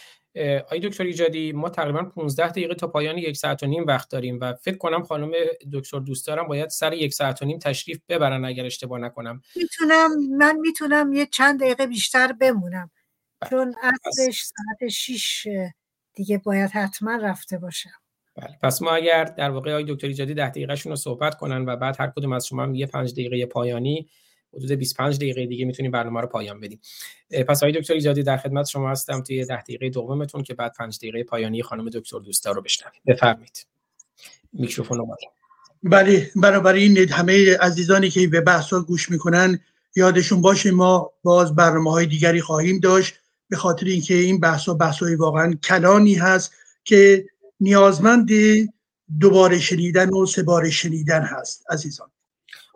آقای دکتر ایجادی ما تقریبا 15 دقیقه تا پایان یک ساعت و نیم وقت داریم و فکر کنم خانم دکتر دوست دارم باید سر یک ساعت و نیم تشریف ببرن اگر اشتباه نکنم. می‌تونم من می‌تونم یه چند دقیقه بیشتر بمونم. بله. چون اصلش ساعت 6 دیگه باید حتما رفته باشم بله. پس ما اگر در واقع آقای دکتر ایجادی 10 دقیقه رو صحبت کنن و بعد هر کدوم از شما هم یه 5 دقیقه پایانی حدود 25 دقیقه دیگه می‌تونیم برنامه رو پایان بدیم. پس آقای دکتر ایجادی در خدمت شما هستم توی 10 دقیقه دومتون که بعد 5 دقیقه پایانی خانم دکتر دوستا رو بشنویم. بفرمایید. میکروفون رو بله بنابراین همه عزیزانی که به بحث گوش می‌کنن یادشون باشه ما باز برنامه های دیگری خواهیم داشت به خاطر اینکه این بحث بحث های واقعا کلانی هست که نیازمند دوباره شنیدن و سه بار شنیدن هست عزیزان.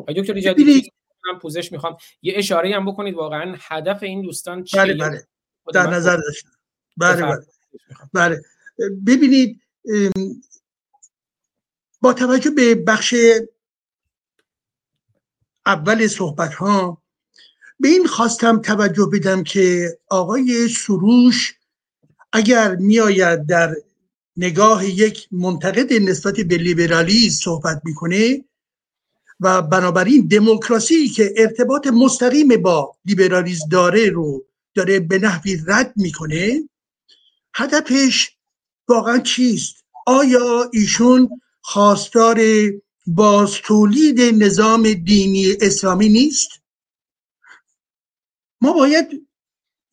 دکتر ایجادی من پوزش می‌خوام. یه اشاره هم بکنید واقعا هدف این دوستان چیه؟ بله بله. در نظر داشتم. بله بله. بله. ببینید با توجه به بخش اول صحبت ها به این خواستم توجه بدم که آقای سروش اگر میآید در نگاه یک منتقد نسبت به لیبرالیسم صحبت می‌کنه و بنابراین دموکراسی که ارتباط مستقیم با لیبرالیسم داره رو داره به نحوی رد می‌کنه هدفش واقعا چیست؟ آیا ایشون خواستار باز تولید نظام دینی اسلامی نیست؟ ما باید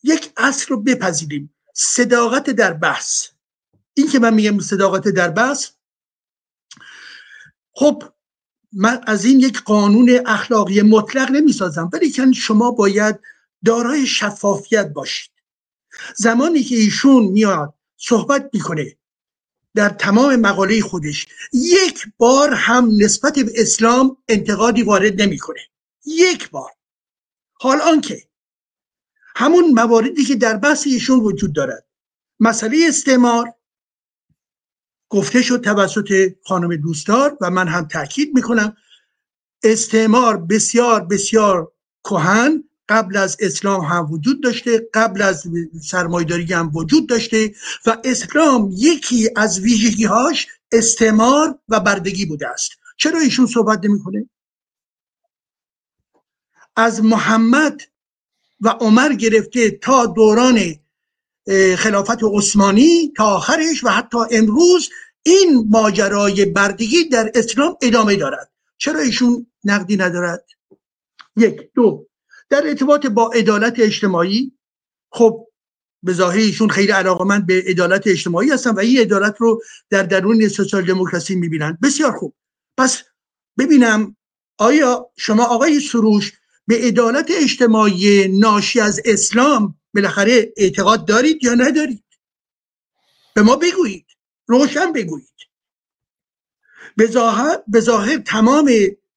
یک اصل رو بپذیریم. صداقت در بحث. این که من میگم صداقت در بحث خب من از این یک قانون اخلاقی مطلق نمی‌سازم ولی شما باید دارای شفافیت باشید. زمانی که ایشون میاد صحبت می‌کنه در تمام مقاله خودش یک بار هم نسبت به اسلام انتقادی وارد نمی‌کنه. یک بار. حال آنکه همون مواردی که در بحث ایشون وجود دارد. مسئله استعمار گفته شد توسط خانم دوستار و من هم تاکید می‌کنم استعمار بسیار بسیار کهن قبل از اسلام هم وجود داشته قبل از سرمایداری هم وجود داشته و اسلام یکی از ویژگی هاش استعمار و بردگی بوده است. چرا ایشون صحبت نمی‌کنه؟ از محمد و عمر گرفته تا دوران خلافت عثمانی تا آخرش و حتی امروز این ماجرای بردگی در اسلام ادامه دارد. چرا ایشون نقدی ندارد؟ یک دو در ارتباط با عدالت اجتماعی خب به ظاهر ایشون خیلی من به عدالت اجتماعی هستن و این عدالت رو در درون سوسیال دموکراسی می‌بینن. بسیار خوب. پس ببینم آیا شما آقای سروش به عدالت اجتماعی ناشی از اسلام بالاخره اعتقاد دارید یا ندارید؟ به ما بگویید. روشن بگویید. به ظاهر, تمام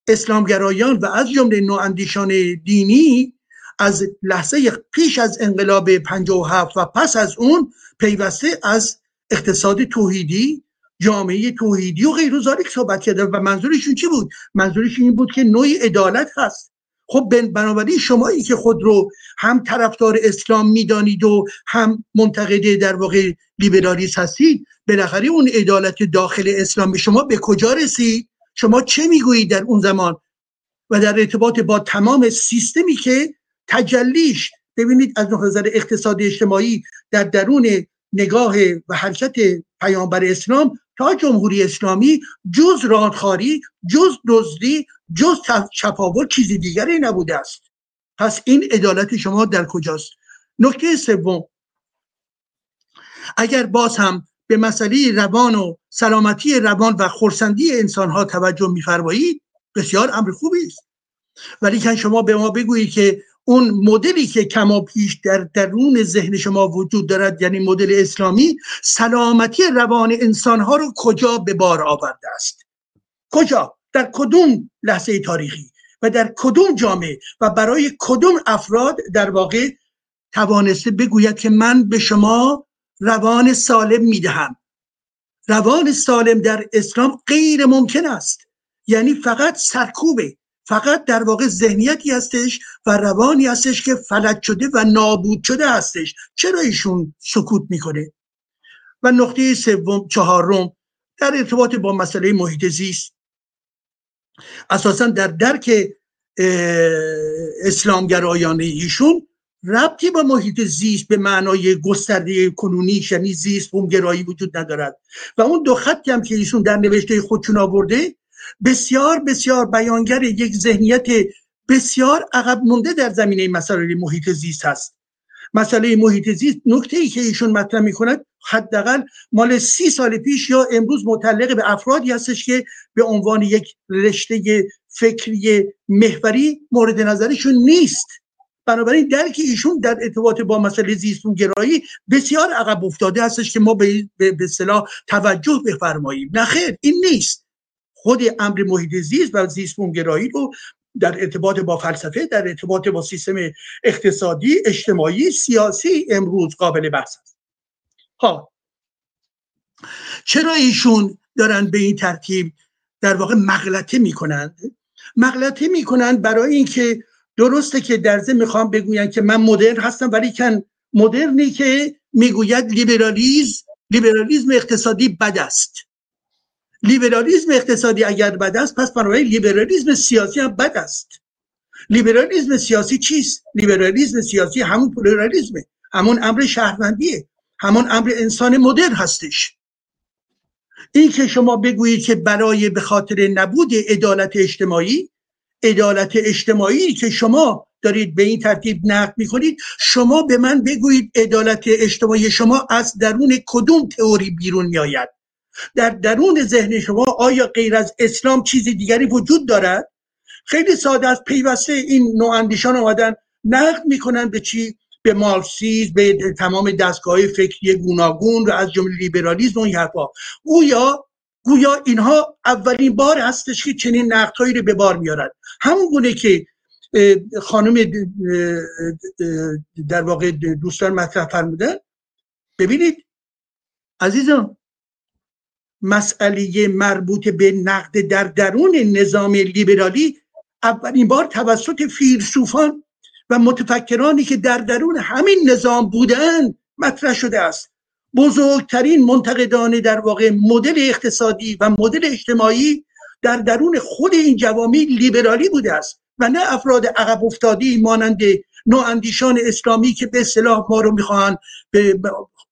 اسلامگرایان و از جمله نواندیشان دینی از لحظه پیش از انقلاب 57 و پس از اون پیوسته از اقتصاد توحیدی جامعه توحیدی و غیر صحبت کرده و منظورشون چی بود؟ منظورشون این بود که نوعی عدالت هست. خب بنابراین شمایی که خود رو هم طرفدار اسلام می‌دانید و هم منتقد در واقع لیبرالیسم هستید بالاخره اون عدالت داخل اسلام شما به کجا رسید؟ شما چه می‌گویید در اون زمان؟ و در ارتباط با تمام سیستمی که تجلیش ببینید از نظر اقتصادی اجتماعی در درون نگاه و حرکت پیامبر اسلام تا جمهوری اسلامی جز رادخاری جز دزدی جز چپاول چیزی دیگری نبوده است. پس این عدالت شما در کجاست؟ نکته سوم. اگر باز هم به مسئله روان و سلامتی روان و خورسندی انسان ها توجه میفرمایید بسیار امر خوبی است. ولی شما به ما بگویید که اون مدلی که کما پیش در درون ذهن شما وجود دارد یعنی مدل اسلامی سلامتی روان انسان ها رو کجا به بار آورده است؟ کجا؟ در کدوم لحظه تاریخی و در کدوم جامعه و برای کدوم افراد در واقع توانسته بگوید که من به شما روان سالم می‌دهم؟ روان سالم در اسلام غیر ممکن است. یعنی فقط سرکوبه. فقط در واقع ذهنیتی هستش و روانی هستش که فلج شده و نابود شده هستش. چرا ایشون سکوت می‌کنه؟ و نقطه سوم چهارم در ارتباط با مسئله محیط زیست. اساسا در درک اسلامگرایانه ایشون ربطی با محیط زیست به معنای گسترده کنونی یعنی زیست بومگرایی وجود ندارد. و اون دو خطی هم که ایشون در نوشته خودشون آورده بسیار بسیار بیانگر یک ذهنیت بسیار عقب مونده در زمینه مسائل محیط زیست هست. مسئله محیط زیست نکته ای که ایشون مطرح می‌کند حداقل مال سی سال پیش یا امروز متعلق به افرادی هستش که به عنوان یک رشته فکری محوری مورد نظرشون نیست. بنابراین درک ایشون در ارتباط با مسئله زیستون گرایی بسیار عقب افتاده هستش که ما به به صلاح توجه بفرماییم. نه خیر این نیست. خود امر محیط زیست و زیستون گرایی رو در ارتباط با فلسفه در ارتباط با سیستم اقتصادی اجتماعی سیاسی امروز قابل بحث است. ها چرا ایشون دارن به این ترتیب در واقع مغلطه می‌کنند مغلطه می‌کنند برای اینکه درسته که در ضمن می‌خوام بگویم که من مدرن هستم ولی کن مدرنی که می‌گوید لیبرالیزم لیبرالیزم اقتصادی بد است. لیبرالیزم اقتصادی اگر بد است پس بنابراین لیبرالیزم سیاسی هم بد است. لیبرالیزم سیاسی چیست؟ لیبرالیزم سیاسی همون پلورالیزمه. همون امر شهروندیه. همون امر انسان مدرن هستش. این که شما بگویید که برای به خاطر نبود عدالت اجتماعی عدالت اجتماعی که شما دارید به این ترتیب نقد می‌کنید شما به من بگویید عدالت اجتماعی شما از درون کدوم تئوری بیرون میآید؟ در درون ذهن شما آیا غیر از اسلام چیزی دیگری وجود دارد؟ خیلی ساده است پیوسته این نواندیشان آمدن نقد می‌کنن به چی؟ به مارکسیسم به تمام دستگاه فکری گوناگون و از جمله لیبرالیسم و این حرفا گویا گویا اینها اولین بار هستش که چنین نقدهایی رو به بار میارن همون گونه که خانم در واقع دوستان مطرح فرمودن ببینید عزیزان مسئله مربوط به نقد در درون نظام لیبرالی اولین بار توسط فیلسوفان و متفکرانی که در درون همین نظام بودن مطرح شده است. بزرگترین منتقدان در واقع مدل اقتصادی و مدل اجتماعی در درون خود این جوامع لیبرالی بوده است و نه افراد عقب افتادی مانند نواندیشان اسلامی که به اصطلاح ما رو می‌خواهند به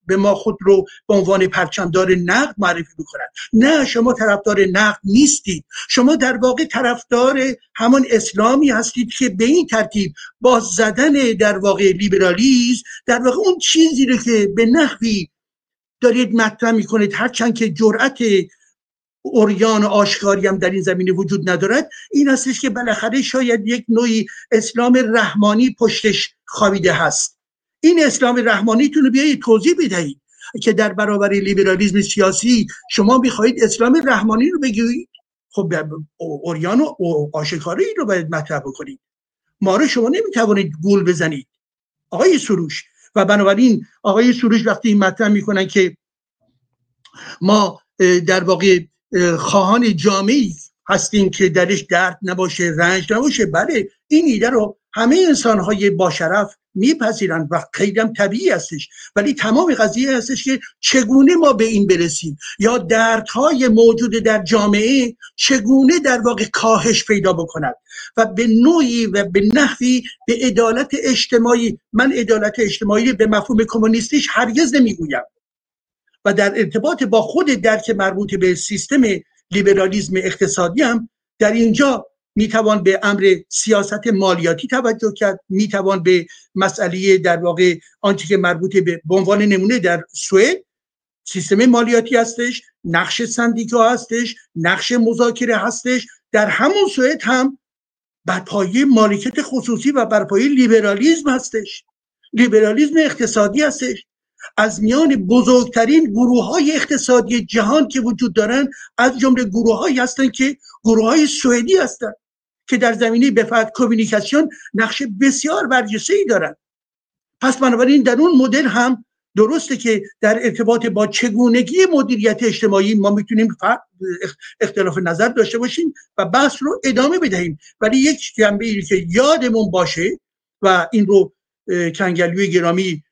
به ما خود رو به عنوان پرچمدار نقد معرفی بکنند نه شما طرفدار نقد نیستید. شما در واقع طرفدار همان اسلامی هستید که به این ترتیب با زدن در واقع لیبرالیز در واقع اون چیزی رو که به نحوی دارید مطرح می‌کنید هرچند که جرأت اوریان و آشکاری هم در این زمینه وجود ندارد این هستش که بالاخره شاید یک نوعی اسلام رحمانی پشتش خوابیده هست. این اسلام رحمانیتون بیایید توضیح بدهید که در برابر لیبرالیزم سیاسی شما می‌خواهید اسلام رحمانی رو بگویید. خب اوریان و آشکاری رو باید مطرح بکنید. ما رو شما نمی‌توانید گول بزنید. آقای سروش و بنابراین آقای سروش وقتی این مطرح می‌کنن که ما در واقع خواهان جامعی هستیم که درش درد نباشه رنج نباشه بله این ایده رو همه انسان های با شرف میپذیرند و خیلی طبیعی هستش. ولی تمام قضیه هستش که چگونه ما به این برسیم؟ یا دردهای موجود در جامعه چگونه در واقع کاهش پیدا بکند؟ و به نوعی و به نحوی به عدالت اجتماعی من عدالت اجتماعی به مفهوم کمونیستیش هرگز نمی‌گویم. و در ارتباط با خود درک مربوط به سیستم لیبرالیزم اقتصادی هم در اینجا می‌توان به امر سیاست مالیاتی توجه کرد می‌توان به مسئله در واقع آنچه که مربوط به عنوان نمونه در سوئد سیستم مالیاتی هستش نقش سندیکا هستش نقش مذاکره هستش در همون سوئد هم بر پایه مالکیت خصوصی و بر پایه لیبرالیزم هستش. لیبرالیزم اقتصادی هستش. از میان بزرگترین گروه های اقتصادی جهان که وجود دارند از جمله گروه هایی هستند که گروه های سوئدی هستند که در زمینه بفرد کمیونیکاسیون نقش بسیار برجسته ای دارند پس بنابراین در اون مدل هم درسته که در ارتباط با چگونگی مدیریت اجتماعی ما می‌تونیم اختلاف نظر داشته باشیم و بحث رو ادامه بدهیم. ولی یک جنبه ای که یادمون باشه و این رو کنگلوی گرامی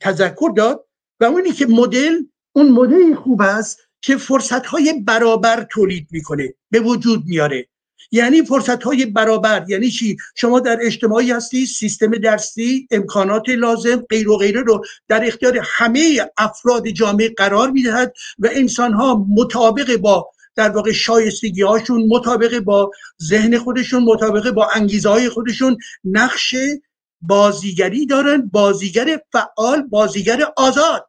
تذکر داد و اونی که مدل اون مدل خوب است که فرصت های برابر تولید می‌کنه به وجود میاره. یعنی فرصت های برابر. یعنی چی؟ شما در اجتماعی هستی سیستم درسی امکانات لازم غیر و غیره رو در اختیار همه افراد جامعه قرار می‌دهد و انسان ها مطابق با در واقع شایستگی هاشون مطابق با ذهن خودشون مطابق با انگیزه های خودشون نقش بازیگری دارن بازیگر فعال بازیگر آزاد.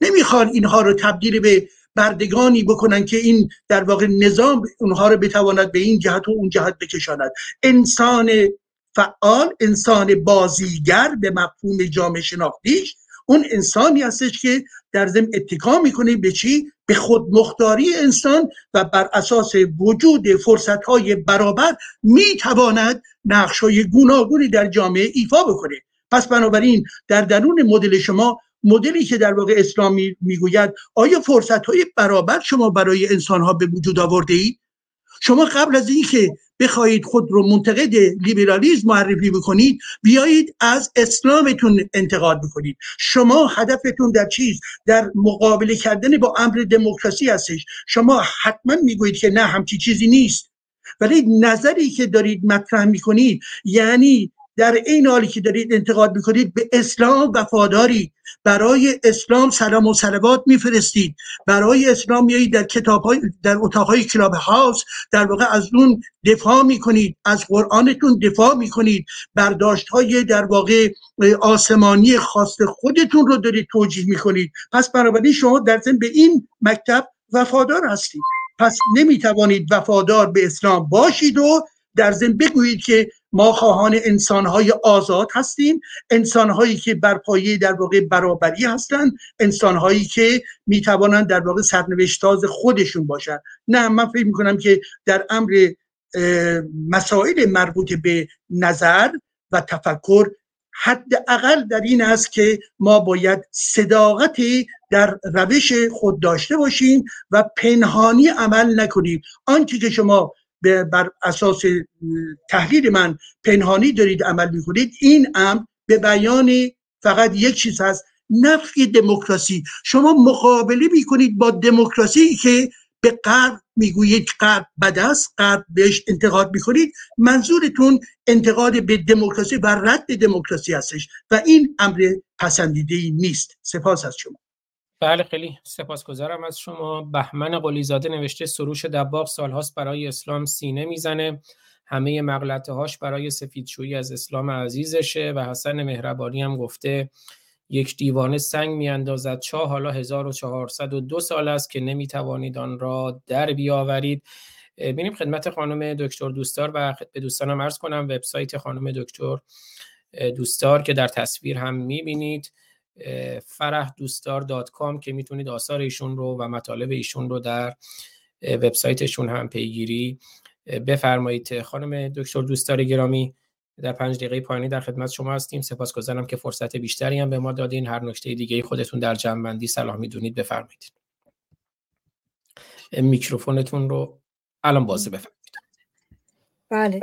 نمی‌خوان اینها رو تبدیل به بردگانی بکنن که این در واقع نظام اونها رو بتواند به این جهت و اون جهت بکشاند. انسان فعال انسان بازیگر به مفهوم جامعه شناختیش اون انسانی هستش که در ضمن اتکا می‌کنه به چی؟ به خودمختاری انسان و بر اساس وجود فرصت های برابر می‌تواند نقش های گوناگونی در جامعه ایفا بکنه. پس بنابراین در درون مدل شما مدلی که در واقع اسلامی می‌گوید آیا فرصت های برابر شما برای انسان ها به وجود آورده اید شما قبل از اینکه بخواهید خود رو منتقد لیبرالیزم معرفی بکنید بیایید از اسلامتون انتقاد بکنید. شما هدفتون در چیز؟ در مقابله کردن با امر دموکراسی هستش. شما حتما می‌گویید که نه همچی چیزی نیست. ولی نظری که دارید مطرح می‌کنید یعنی در این حالی که دارید انتقاد می‌کنید به اسلام وفاداری. برای اسلام سلام و صلوات میفرستید. برای اسلام میایید در کتاب های در اتاق کلاب هاوس. در واقع از اون دفاع می‌کنید. از قرآنتون دفاع می‌کنید. برداشت های در واقع آسمانی خاص خودتون رو دارید توجیه می‌کنید. پس بنابراین شما در ضمن به این مکتب وفادار هستید. پس نمی‌توانید وفادار به اسلام باشید و در ضمن بگویید که ما خواهان انسانهای آزاد هستیم انسانهایی که بر پایه در واقع برابری هستند انسانهایی که می‌توانند در واقع سرنوشتاز خودشون باشند. نه من فکر می‌کنم که در امر مسائل مربوط به نظر و تفکر حداقل در این است که ما باید صداقتی در روش خود داشته باشیم و پنهانی عمل نکنیم. آنچه که شما بر اساس تحلیل من پنهانی دارید عمل می‌کنید این امر به بیان فقط یک چیز هست نفی دموکراسی. شما مقابله می‌کنید با دموکراسی که به غرب می‌گویید غرب بد است غرب بهش انتقاد می‌کنید. منظورتون انتقاد به دموکراسی و رد دموکراسی هستش و این امر پسندیده ای نیست. سپاس از شما. بله خیلی سپاسگزارم از شما. بهمن قلیزاده نوشته سروش دباغ سالهاست برای اسلام سینه می‌زنه. همه مغلطه هاش برای سفیدشویی از اسلام عزیزشه و حسن مهربانی هم گفته یک دیوانه سنگ میاندازد. چاه حالا 1402 سال است که نمی‌توانید آن را در بیاورید. بینیم خدمت خانم دکتر دوستار و به دوستانم عرض کنم وبسایت خانم دکتر دوستار که در تصویر هم می‌بینید. فرح دوستار که می‌تونید آثار ایشون رو و مطالب ایشون رو در وبسایتشون هم پیگیری بفرمایید. خانم دکتر دوستار گرامی در پنج دقیقه پایانی در خدمت شما هستیم. سپاسگزارم که فرصت بیشتری هم به ما دادین. هر نکته دیگه خودتون در جمع صلاح می‌دونید بفرمایید. میکروفونتون رو الان بازه بفرمایید. بله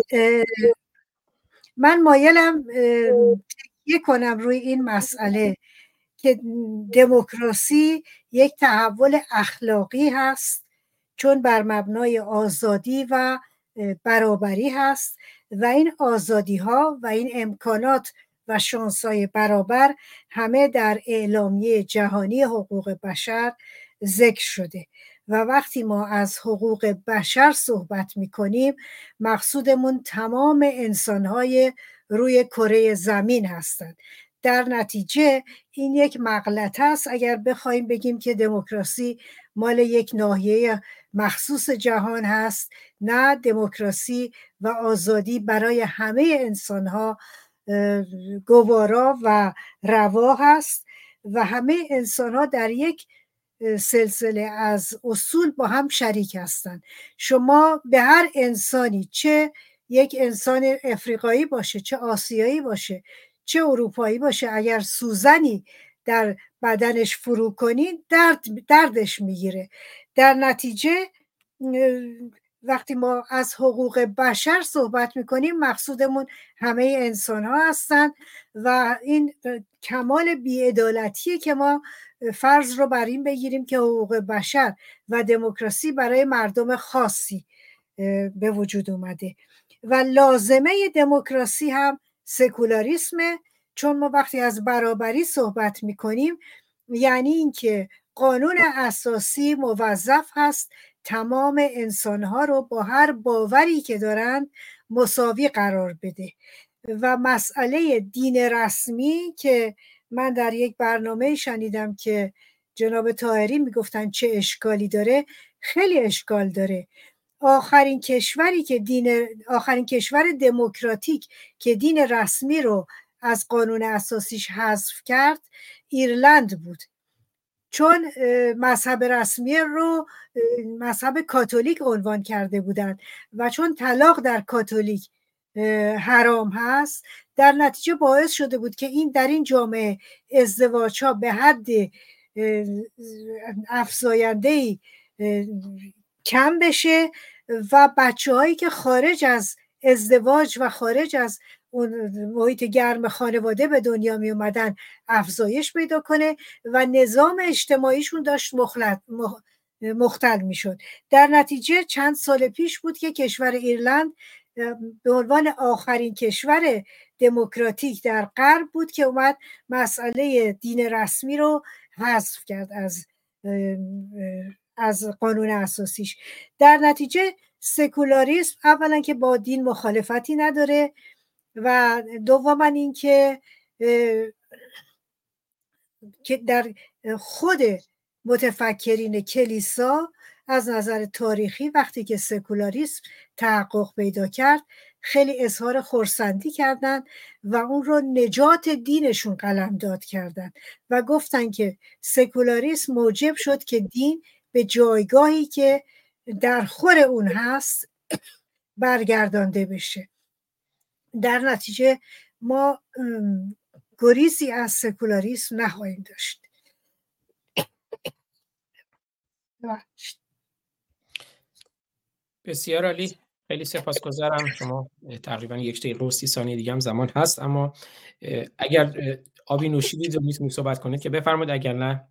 من مایلم تکیه کنم روی این مسئله. که دموکراسی یک تحول اخلاقی هست چون بر مبنای آزادی و برابری هست و این آزادی ها و این امکانات و شانسای برابر همه در اعلامیه جهانی حقوق بشر ذکر شده. و وقتی ما از حقوق بشر صحبت می کنیم مقصودمون تمام انسانهای روی کره زمین هستند. در نتیجه این یک مغلطه است. اگر بخوایم بگیم که دموکراسی مال یک ناحیه مخصوص جهان هست نه دموکراسی و آزادی برای همه انسان ها گوارا و روا هست و همه انسان ها در یک سلسله از اصول با هم شریک هستند. شما به هر انسانی چه یک انسان افریقایی باشه چه آسیایی باشه چه اروپایی باشه اگر سوزنی در بدنش فرو کنید درد دردش می‌گیره. در نتیجه وقتی ما از حقوق بشر صحبت می‌کنیم مقصودمون همه انسان ها هستند و این کمال بیعدالتیه که ما فرض رو بر این بگیریم که حقوق بشر و دموکراسی برای مردم خاصی به وجود اومده. و لازمه دموکراسی هم سکولاریسمه چون ما وقتی از برابری صحبت می‌کنیم یعنی اینکه قانون اساسی موظف هست تمام انسانها رو با هر باوری که دارند مساوی قرار بده. و مسئله دین رسمی که من در یک برنامه شنیدم که جناب تاهری می‌گفتن چه اشکالی داره خیلی اشکال داره. آخرین کشوری که دین آخرین کشور دموکراتیک که دین رسمی رو از قانون اساسیش حذف کرد ایرلند بود. چون مذهب رسمی رو مذهب کاتولیک عنوان کرده بودند و چون طلاق در کاتولیک حرام هست در نتیجه باعث شده بود که این در این جامعه ازدواج ها به حد افزاینده کم بشه و بچه هایی که خارج از ازدواج و خارج از اون محیط گرم خانواده به دنیا می اومدن افزایش پیدا کنه و نظام اجتماعیشون داشت مخلط مختل می شد در نتیجه چند سال پیش بود که کشور ایرلند به عنوان آخرین کشور دموکراتیک در غرب بود که اومد مسئله دین رسمی رو حذف کرد از از قانون اساسیش. در نتیجه سکولاریسم اولا که با دین مخالفتی نداره و دوما اینکه که در خود متفکرین کلیسا از نظر تاریخی وقتی که سکولاریسم تحقق پیدا کرد خیلی اظهار خورسندی کردند و اون رو نجات دینشون قلمداد کردند و گفتن که سکولاریسم موجب شد که دین به جایگاهی که در خور اون هست برگردانده بشه. در نتیجه ما گریزی از سکولاریسم نخواهیم داشت. بسیار عالی. خیلی سپاسگزارم. شما تقریبا یک دقیقه و سی ثانیه دیگه هم زمان هست اما اگر آبی نوشیدید و می‌تونید صحبت کنید که بفرمایید اگر نه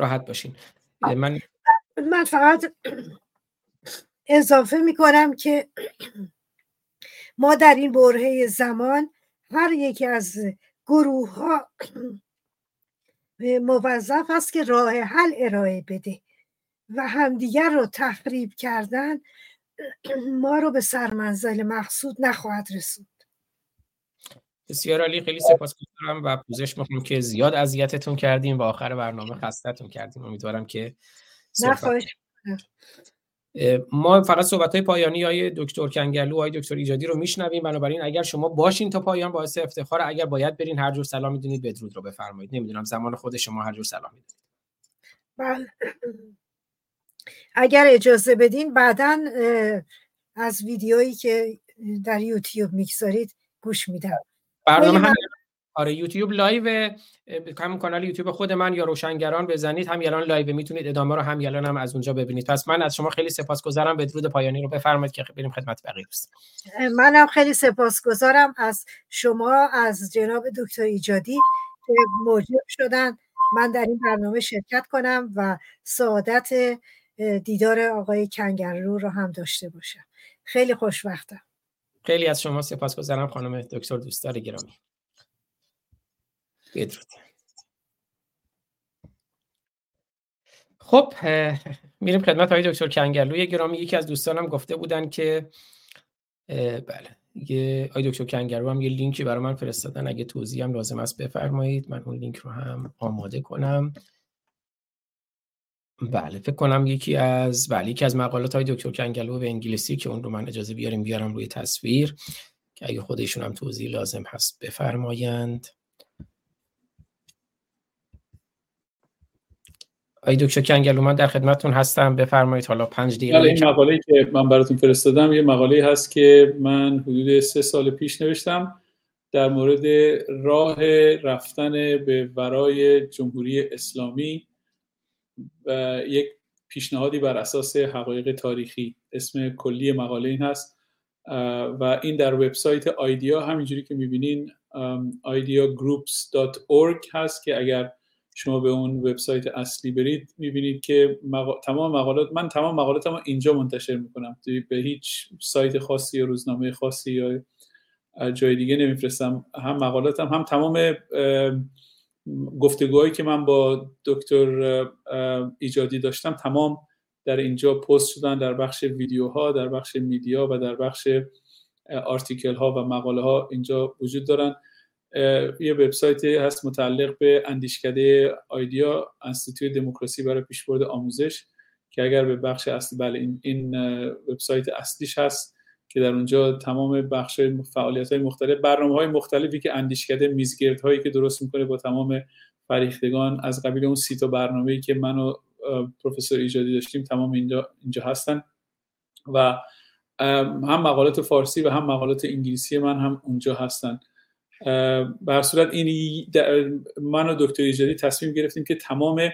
راحت باشین. من من فقط اضافه می‌کنم که ما در این برهه زمان هر یکی از گروه ها موظف است که راه حل ارائه بده و همدیگر رو تخریب کردن ما رو به سرمنزل مقصود نخواهد رسوند. بسیار عالی. خیلی سپاسگزارم و پوزش می‌خوام که زیاد اذیتتون کردیم و آخر برنامه خستتون کردیم. امیدوارم که ما فقط صحبت های پایانی های دکتر کنگلو های دکتر ایجادی رو میشنویم. بنابراین اگر شما باشین تا پایان باعث افتخار اگر باید برین هر جور صلاح می‌دونید بدرود رو بفرمایید. نمی‌دونم زمان خود شما هر جور صلاح می‌دونید بله. اگر اجازه بدین بعدا از ویدیویی که در یوتیوب می‌گذارید گوش میدم. برنامه هم آره یوتیوب live همون کانال یوتیوب خود من یا روشنگران بزنید همین الان live می‌تونید ادامه رو همین الان هم از اونجا ببینید. پس من از شما خیلی سپاسگزارم. بدرود پایانی رو بفرمایید که بریم خدمت بقیه دوست منم خیلی سپاسگزارم از شما از جناب دکتر ایجادی که موجب شدن. من در این برنامه شرکت کنم و سعادت دیدار آقای کنگرلو رو هم داشته باشم. خیلی خوشبختم. خیلی از شما سپاسگزارم خانم دکتر دوستدار گرامی. بدرود. خب میریم خدمت های دکتر کنگرلوی گرامی یکی از دوستانم گفته بودن که بله یه آی دکتر کنگرلو هم یه لینکی برای من فرستادن. اگه توضیح هم لازم است بفرمایید. من اون لینک رو هم آماده کنم. بله فکر کنم یکی از بله یکی از مقالات های دکتر کنگلو به انگلیسی که اون رو من اجازه بیاریم بیارم روی تصویر که اگه خودشون هم توضیح لازم هست بفرمایند. آی دکتر کنگلو من در خدمتتون هستم. بفرمایید حالا پنج دقیقه بله این مقاله که من براتون فرستادم یه مقاله هست که من حدود سه سال پیش نوشتم در مورد راه رفتن به ورای جمهوری اسلامی و یک پیشنهادی بر اساس حقایق تاریخی. اسم کلی مقاله این هست و این در وبسایت آیدیا همینجوری که می‌بینین ideagroups.org هست که اگر شما به اون وبسایت اصلی برید می‌بینید که تمام مقالات من تمام مقالاتم اینجا منتشر می‌کنم. به هیچ سایت خاصی یا روزنامه خاصی یا جای دیگه نمیفرستم. هم مقالاتم هم تمام گفتگوهایی که من با دکتر ایجادی داشتم تمام در اینجا پست شدن در بخش ویدیوها در بخش میدیا و در بخش آرتیکل ها و مقاله ها اینجا وجود دارن. یه وبسایت هست متعلق به اندیشکده آیدیا انستیتوی دموکراسی برای پیشبرد آموزش که اگر به بخش اصلی بله این, این وبسایت اصلیش هست. که در اونجا تمام بخش فعالیت های مختلف برنامه های مختلفی که اندیشکده میزگرد هایی که درست می‌کنه با تمام فریختگان از قبیل اون سی تا برنامه‌ای که من و پروفسور ایجادی داشتیم تمام اینجا اینجا هستن. و هم مقالات فارسی و هم مقالات انگلیسی من هم اونجا هستن. به صورت این من و دکتر ایجادی تصمیم گرفتیم که تمام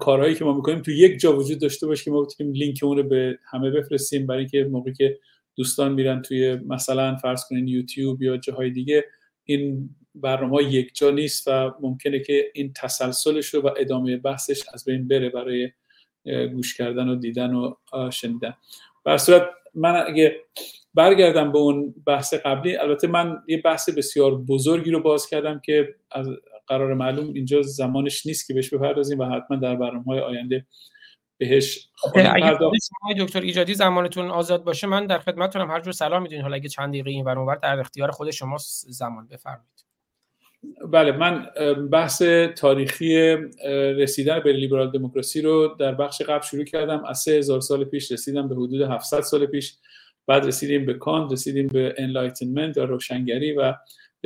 کارهایی که ما می‌کنیم تو یک جا وجود داشته باشه که ما بتونیم لینک اون رو به همه بفرستیم برای اینکه موقعی که دوستان میرن توی مثلا فرض کنین یوتیوب یا جاهای دیگه این برنامه یک جا نیست و ممکنه که این تسلسلش رو و ادامه بحثش از بین بره برای گوش کردن و دیدن و شنیدن. بر صورت من اگه برگردم به اون بحث قبلی البته من یه بحث بسیار بزرگی رو باز کردم که از قرار معلوم اینجا زمانش نیست که بهش بپردازیم و حتما در برنامه های آینده بهش دکتر ایجادی زمانتون آزاد باشه من در خدمتتونم. هر جور سلام می‌دونین حالا اگه چند دقیقه این ور در اختیار خود شما زمان بفرمایید. بله من بحث تاریخی رسیدن به لیبرال دموکراسی رو در بخش قبل شروع کردم. از 3000 سال پیش رسیدم به حدود 700 سال پیش. بعد رسیدیم به کانت رسیدیم به Enlightenment یا روشنگری و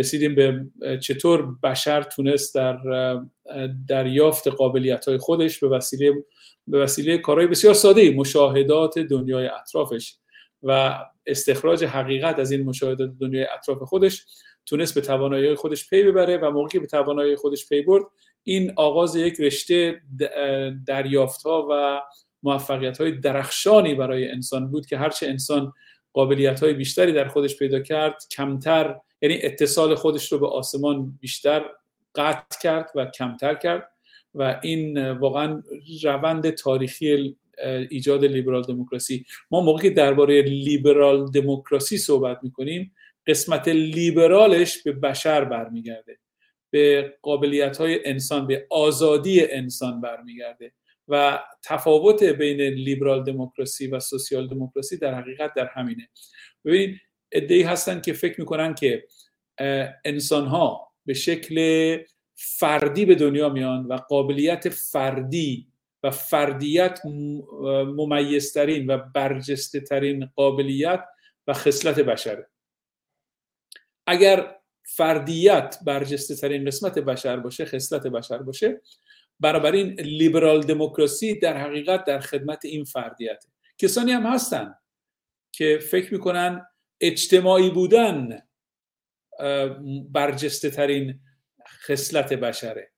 رسیدیم به چطور بشر تونست در دریافت قابلیت های خودش به وسیله به وسیله کارهای بسیار ساده مشاهدات دنیای اطرافش و استخراج حقیقت از این مشاهدات دنیای اطراف خودش تونست به توانایی خودش پی ببره و موقعی به توانایی خودش پی برد این آغاز یک رشته دریافت ها و موفقیت های درخشانی برای انسان بود که هرچه انسان قابلیت های بیشتری در خودش پیدا کرد کمتر یعنی اتصال خودش رو به آسمان بیشتر قطع کرد و کمتر کرد و این واقعا روند تاریخی ایجاد لیبرال دموکراسی. ما موقعی که درباره لیبرال دموکراسی صحبت می‌کنیم قسمت لیبرالش به بشر برمیگرده. به قابلیت های انسان به آزادی انسان برمیگرده و تفاوت بین لیبرال دموکراسی و سوسیال دموکراسی در حقیقت در همینه. ببینید ادعی هستن که فکر می‌کنن که انسان ها به شکل فردی به دنیا میان و قابلیت فردی و فردیت ممیزترین و برجسته ترین قابلیت و خصلت بشره اگر فردیت برجسته ترین قسمت بشر باشه خصلت بشر باشه این لیبرال دموکراسی در حقیقت در خدمت این فردیت کسانی هم هستن که فکر می‌کنن اجتماعی بودن برجسته ترین خصلت بشره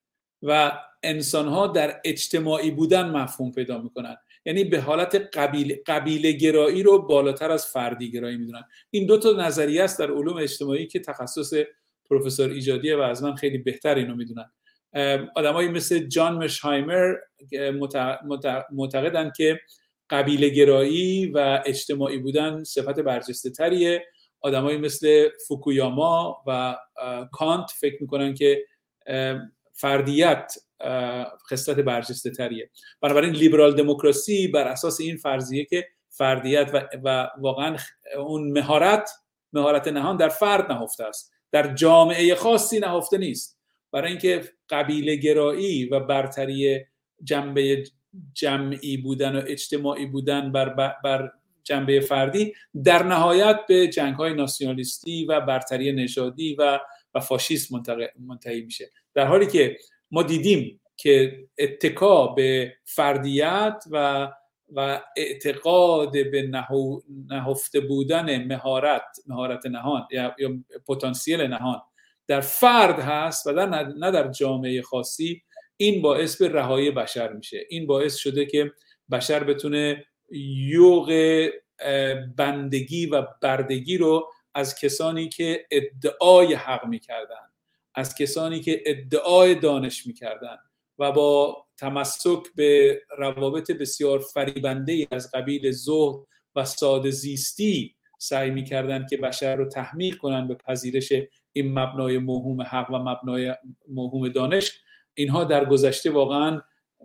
و انسان ها در اجتماعی بودن مفهوم پیدا می‌کنن. یعنی به حالت قبیل قبیله گرایی رو بالاتر از فردی گرایی می‌دونن. این دو تا نظریه است در علوم اجتماعی که تخصص پروفسور ایجادیه و از من خیلی بهتر اینو می‌دونن. آدمایی مثل جان مشهایمر معتقدن که قبیله گرایی و اجتماعی بودن صفت برجسته تریه. آدمایی مثل فوکویاما و کانت فکر می‌کنن که فردیت خصلت برجسته تریه. بنابراین لیبرال دموکراسی بر اساس این فرضیه که فردیت و, و واقعا اون مهارت مهارت نهان در فرد نهفته است. در جامعه خاصی نهفته نیست. برای اینکه قبیله گرایی و برتری جنبه جمعی بودن و اجتماعی بودن بر, بر جنبه فردی در نهایت به جنگ های ناسیونالیستی و برتری نژادی و و فاشیسم منتهی میشه. در حالی که ما دیدیم که اتکا به فردیت و و اعتقاد به نهفته بودن مهارت مهارت نهان یا, یا پتانسیل نهان در فرد هست و در نه در جامعه خاصی این باعث به رهایی بشر میشه. این باعث شده که بشر بتونه یوغ بندگی و بردگی رو از کسانی که ادعای حق می‌کردن از کسانی که ادعای دانش می‌کردن و با تمسک به روابط بسیار فریبنده از قبیل زهد و ساده زیستی سعی می‌کردن که بشر رو تحمیل کنن به پذیرش این مبنای موهوم حق و مبنای موهوم دانش. اینها در گذشته واقعا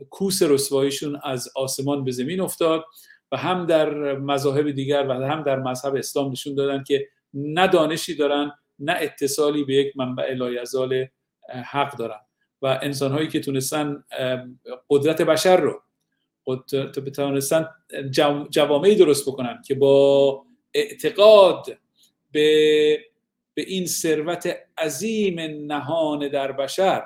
کوس رسواییشون از آسمان به زمین افتاد و هم در مذاهب دیگر و هم در مذهب اسلام نشون دادن که نه دانشی دارن نه اتصالی به یک منبع لایزال حق دارن. و انسان هایی که تونستن قدرت بشر رو تونستن جوامعی درست بکنن که با اعتقاد به به این ثروت عظیم نهان در بشر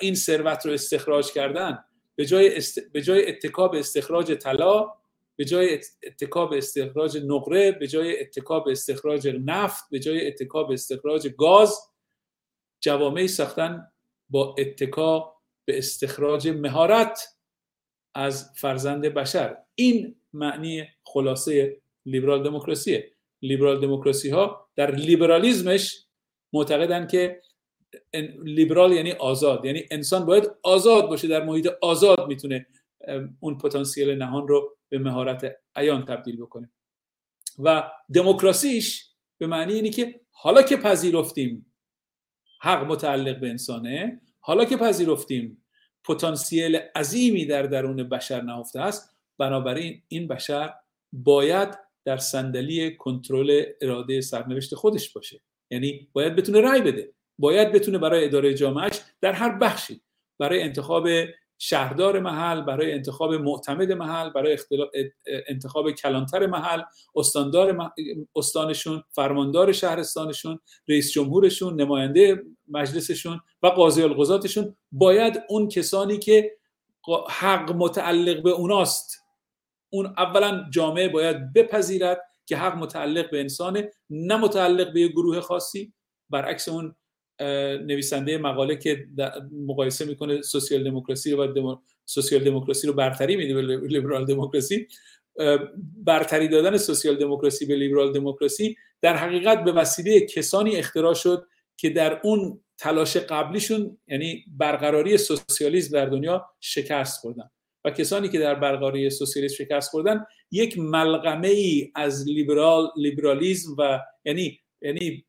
این ثروت رو استخراج کردن به جای, است... به جای اتکاب استخراج طلا به جای اتکاب استخراج نقره به جای اتکاب استخراج نفت به جای اتکاب استخراج گاز جوامعی ساختن با اتکا به استخراج مهارت از فرزند بشر. این معنی خلاصه لیبرال دموکراسیه. لیبرال دموکراسی ها در لیبرالیزمش معتقدن که لیبرال یعنی آزاد. یعنی انسان باید آزاد باشه در محیط آزاد می‌تونه اون پتانسیل نهان رو به مهارت عیان تبدیل بکنه. و دموکراسیش به معنی اینه که حالا که پذیرفتیم حق متعلق به انسانه حالا که پذیرفتیم پتانسیل عظیمی در درون بشر نهفته است بنابراین این بشر باید در صندلی کنترل اراده سرنوشت خودش باشه. یعنی باید بتونه رأی بده. باید بتونه برای اداره جامعهش در هر بخشی برای انتخاب شهردار محل برای انتخاب معتمد محل برای انتخاب کلانتر محل استاندار استانشون فرماندار شهرستانشون رئیس جمهورشون نماینده مجلسشون و قاضی القضاتشون. باید اون کسانی که حق متعلق به اوناست. اون اولا جامعه باید بپذیرد که حق متعلق به انسانه نه متعلق به یک گروه خاصی. برعکس اون نویسنده مقاله که مقایسه می‌کنه سوسیال دموکراسی و سوسیال دموکراسی رو برتری میده به لیبرال دموکراسی برتری دادن سوسیال دموکراسی به لیبرال دموکراسی در حقیقت به وسیله کسانی اختراع شد که در اون تلاش قبلیشون یعنی برقراری سوسیالیسم در دنیا شکست خوردن. و کسانی که در برقراری سوسیالیسم شکست خوردن یک ملغمه ای از لیبرال لیبرالیزم و یعنی یعنی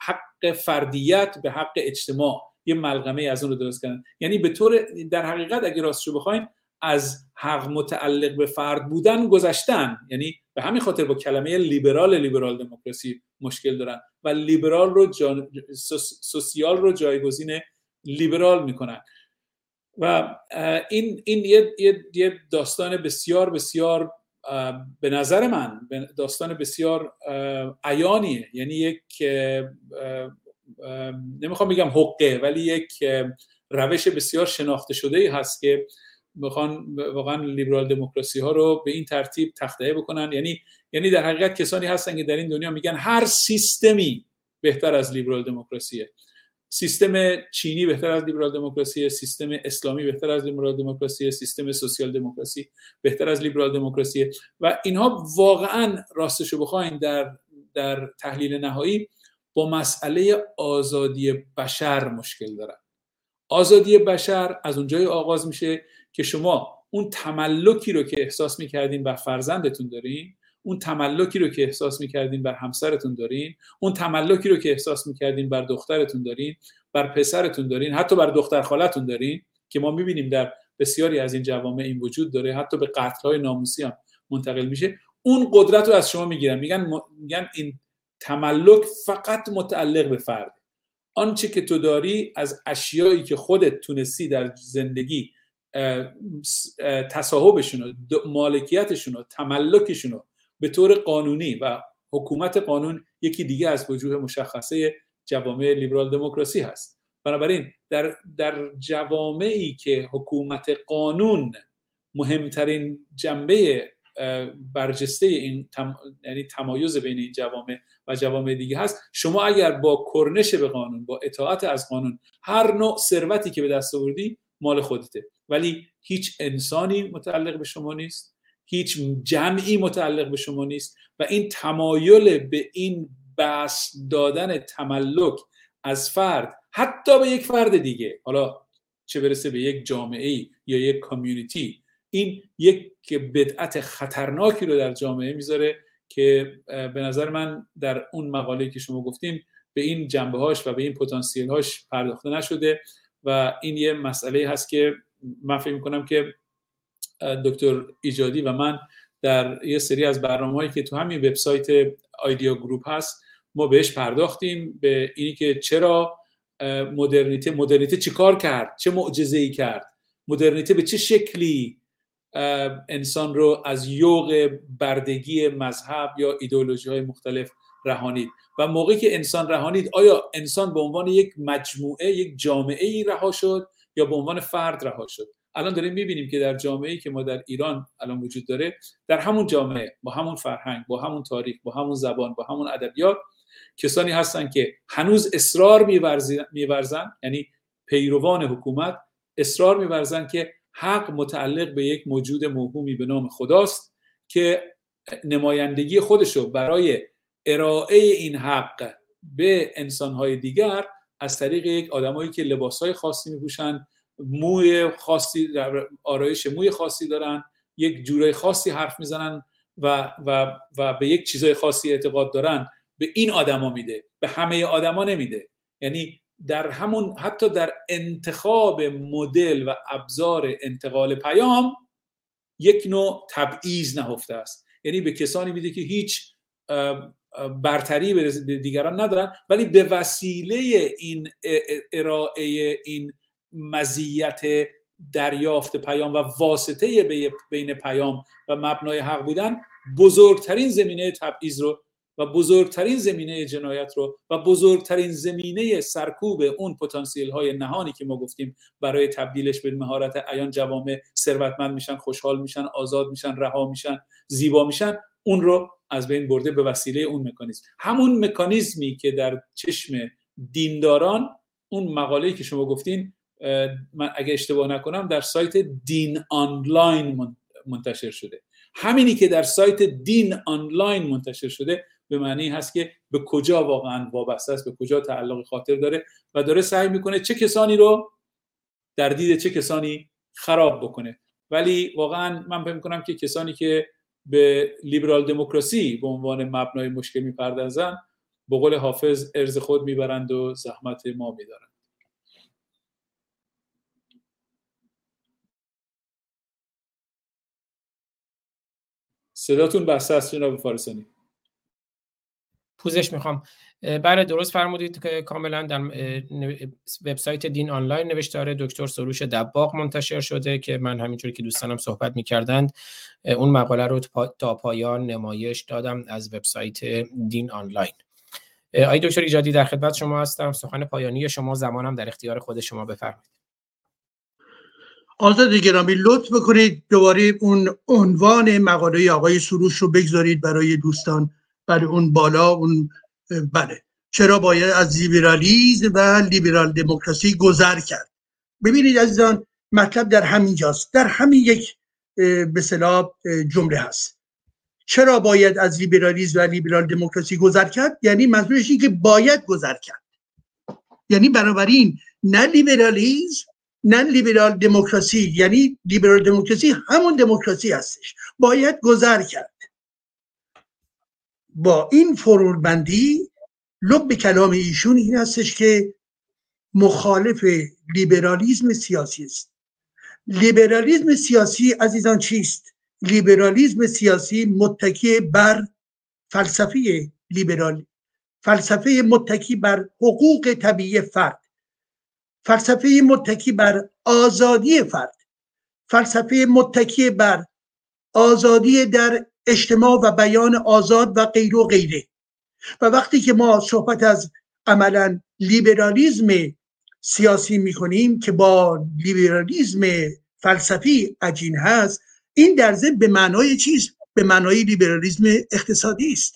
حق فردیت به حق اجتماع. یه ملغمه از اون رو درست کردن. یعنی به طور در حقیقت اگه راستشو بخواین از حق متعلق به فرد بودن گذشتن. یعنی به همین خاطر با کلمه لیبرال لیبرال دموکراسی مشکل دارن و لیبرال رو سوسیال رو جایگزین لیبرال می‌کنن. و این این یه, یه داستان بسیار بسیار به نظر من داستان بسیار عیانیه. یعنی یک نمی‌خوام بگم حقه ولی یک روش بسیار شناخته شده ای هست که می‌خوان واقعا لیبرال دموکراسی ها رو به این ترتیب تخته بکنن. یعنی یعنی در حقیقت کسانی هستن که در این دنیا میگن هر سیستمی بهتر از لیبرال دموکراسیه. سیستم چینی بهتر از لیبرال دموکراسی سیستم اسلامی بهتر از لیبرال دموکراسی سیستم سوسیال دموکراسی بهتر از لیبرال دموکراسی و اینها واقعا راستشو بخواین در در تحلیل نهایی با مسئله آزادی بشر مشکل دارن. آزادی بشر از اونجای آغاز میشه که شما اون تملکی رو که احساس می‌کردین بر فرزندتون دارین اون تملکی رو که احساس می‌کردین بر همسرتون دارین اون تملکی رو که احساس می‌کردین بر دخترتون دارین بر پسرتون دارین حتی بر دختر خالتون دارین که ما می‌بینیم در بسیاری از این جوامع این وجود داره حتی به قتل های ناموسی هم منتقل میشه. اون قدرت رو از شما می‌گیرن میگن میگن این تملک فقط متعلق به فرد. آنچه که تو داری از اشیایی که خودت تونستی در زندگی تصاحبشون و مالکیتشون و تملکشون رو به طور قانونی و حکومت قانون یکی دیگه از وجوه مشخصه جوامع لیبرال دموکراسی هست. بنابراین در, در جوامعی که حکومت قانون مهمترین جنبه برجسته این یعنی تمایز بین این جوامع و جوامع دیگه هست. شما اگر با کرنش به قانون با اطاعت از قانون هر نوع ثروتی که به دست آوردی مال خودته. ولی هیچ انسانی متعلق به شما نیست. هیچ جمعی متعلق به شما نیست و این تمایل به این بس دادن تملک از فرد حتی به یک فرد دیگه حالا چه برسه به یک جامعه یا یک کامیونیتی این یک بدعت خطرناکی رو در جامعه می‌ذاره که به نظر من در اون مقاله که شما گفتیم به این جنبه هاش و به این پتانسیل هاش پرداخته نشده و این یه مسئله هست که من فکر می‌کنم که دکتر ایجادی و من در یه سری از برنامه هایی که تو همین وبسایت آیدیا گروپ هست ما بهش پرداختیم به اینی که چرا مدرنیته مدرنیته چیکار کرد؟ چه معجزه ای کرد؟ مدرنیته به چه شکلی انسان رو از یوغ بردگی مذهب یا ایدئولوژی های مختلف رهانید؟ و موقعی که انسان رهانید آیا انسان به عنوان یک مجموعه یک جامعه ای رها شد یا به عنوان فرد رها شد؟ الان داریم می‌بینیم که در جامعه ای که ما در ایران الان وجود داره در همون جامعه با همون فرهنگ با همون تاریخ با همون زبان با همون ادبیات کسانی هستن که هنوز اصرار میورزن یعنی پیروان حکومت اصرار میورزن که حق متعلق به یک موجود موهومی به نام خداست که نمایندگی خودشو برای ارائه این حق به انسانهای دیگر از طریق یک آدمایی که لباسهای خاصی میپوشن موی خاصی آرایش موی خاصی دارن یک جورای خاصی حرف می‌زنن و, و, و به یک چیزای خاصی اعتقاد دارن به این آدما میده به همه آدما نمیده. یعنی در همون حتی در انتخاب مدل و ابزار انتقال پیام یک نوع تبعیض نهفته است. یعنی به کسانی میده که هیچ برتری به دیگران ندارن ولی به وسیله این ارائه این مزیت دریافت پیام و واسطه بین پیام و مبنای حق بودن بزرگترین زمینه تبعیض رو و بزرگترین زمینه جنایت رو و بزرگترین زمینه سرکوب اون پتانسیل های نهانی که ما گفتیم برای تبدیلش به مهارت عیان جوامع ثروتمند میشن خوشحال میشن آزاد میشن رها میشن زیبا میشن اون رو از بین برده به وسیله اون مکانیزم. همون مکانیزمی که در چشم دینداران اون مقاله‌ای که شما گفتین من اگه اشتباه نکنم در سایت دین آنلاین منتشر شده. همینی که در سایت دین آنلاین منتشر شده به معنی هست که به کجا واقعا وابسته است به کجا تعلق خاطر داره و داره سعی می‌کنه چه کسانی رو در دید چه کسانی خراب بکنه. ولی واقعا من فکر می‌کنم که کسانی که به لیبرال دموکراسی به عنوان مبنای مشکل می‌پردازن به قول حافظ ارز خود می‌برند و زحمت ما میدارند. صداتون بسته است جناب فارسانی. پوزش می‌خوام. بله درست فرمودید که کاملا در وبسایت دین آنلاین نوشتار دکتر سروش دباغ منتشر شده که من همینجوری که دوستانم صحبت می‌کردند اون مقاله رو تا پایان نمایش دادم از وبسایت دین آنلاین. آی دکتر ایجادی در خدمت شما هستم. سخن پایانی شما زمانم در اختیار خود شما بفرمایید. آزاد گرامی لطف بکنید دوباره اون عنوان مقاله آقای سروش رو بگذارید برای دوستان برای اون بالا اون بله. چرا باید از لیبرالیزم و لیبرال دموکراسی گذر کرد؟ ببینید عزیزان مطلب در همین جاست. در همین یک به جمله هست. چرا باید از لیبرالیزم و لیبرال دموکراسی گذر کرد؟ یعنی منظورش این که باید گذر کرد. یعنی بنابراین نه لیبرالیزم نه لیبرال دموکراسی یعنی لیبرال دموکراسی همون دموکراسی هستش. باید گذر کرد. با این فروربندی لب کلام ایشون این هستش که مخالف لیبرالیزم سیاسی است. لیبرالیزم سیاسی عزیزان چیست؟ لیبرالیزم سیاسی متکی بر فلسفه لیبرال فلسفه متکی بر حقوق طبیعی فرد. فلسفه متکی بر آزادی فرد. فلسفه متکی بر آزادی در اجتماع و بیان آزاد و غیر و غیره. و وقتی که ما صحبت از عملا لیبرالیزم سیاسی می‌کنیم که با لیبرالیزم فلسفی عجین هست این در به معنای چیست؟ به معنای لیبرالیزم اقتصادی است.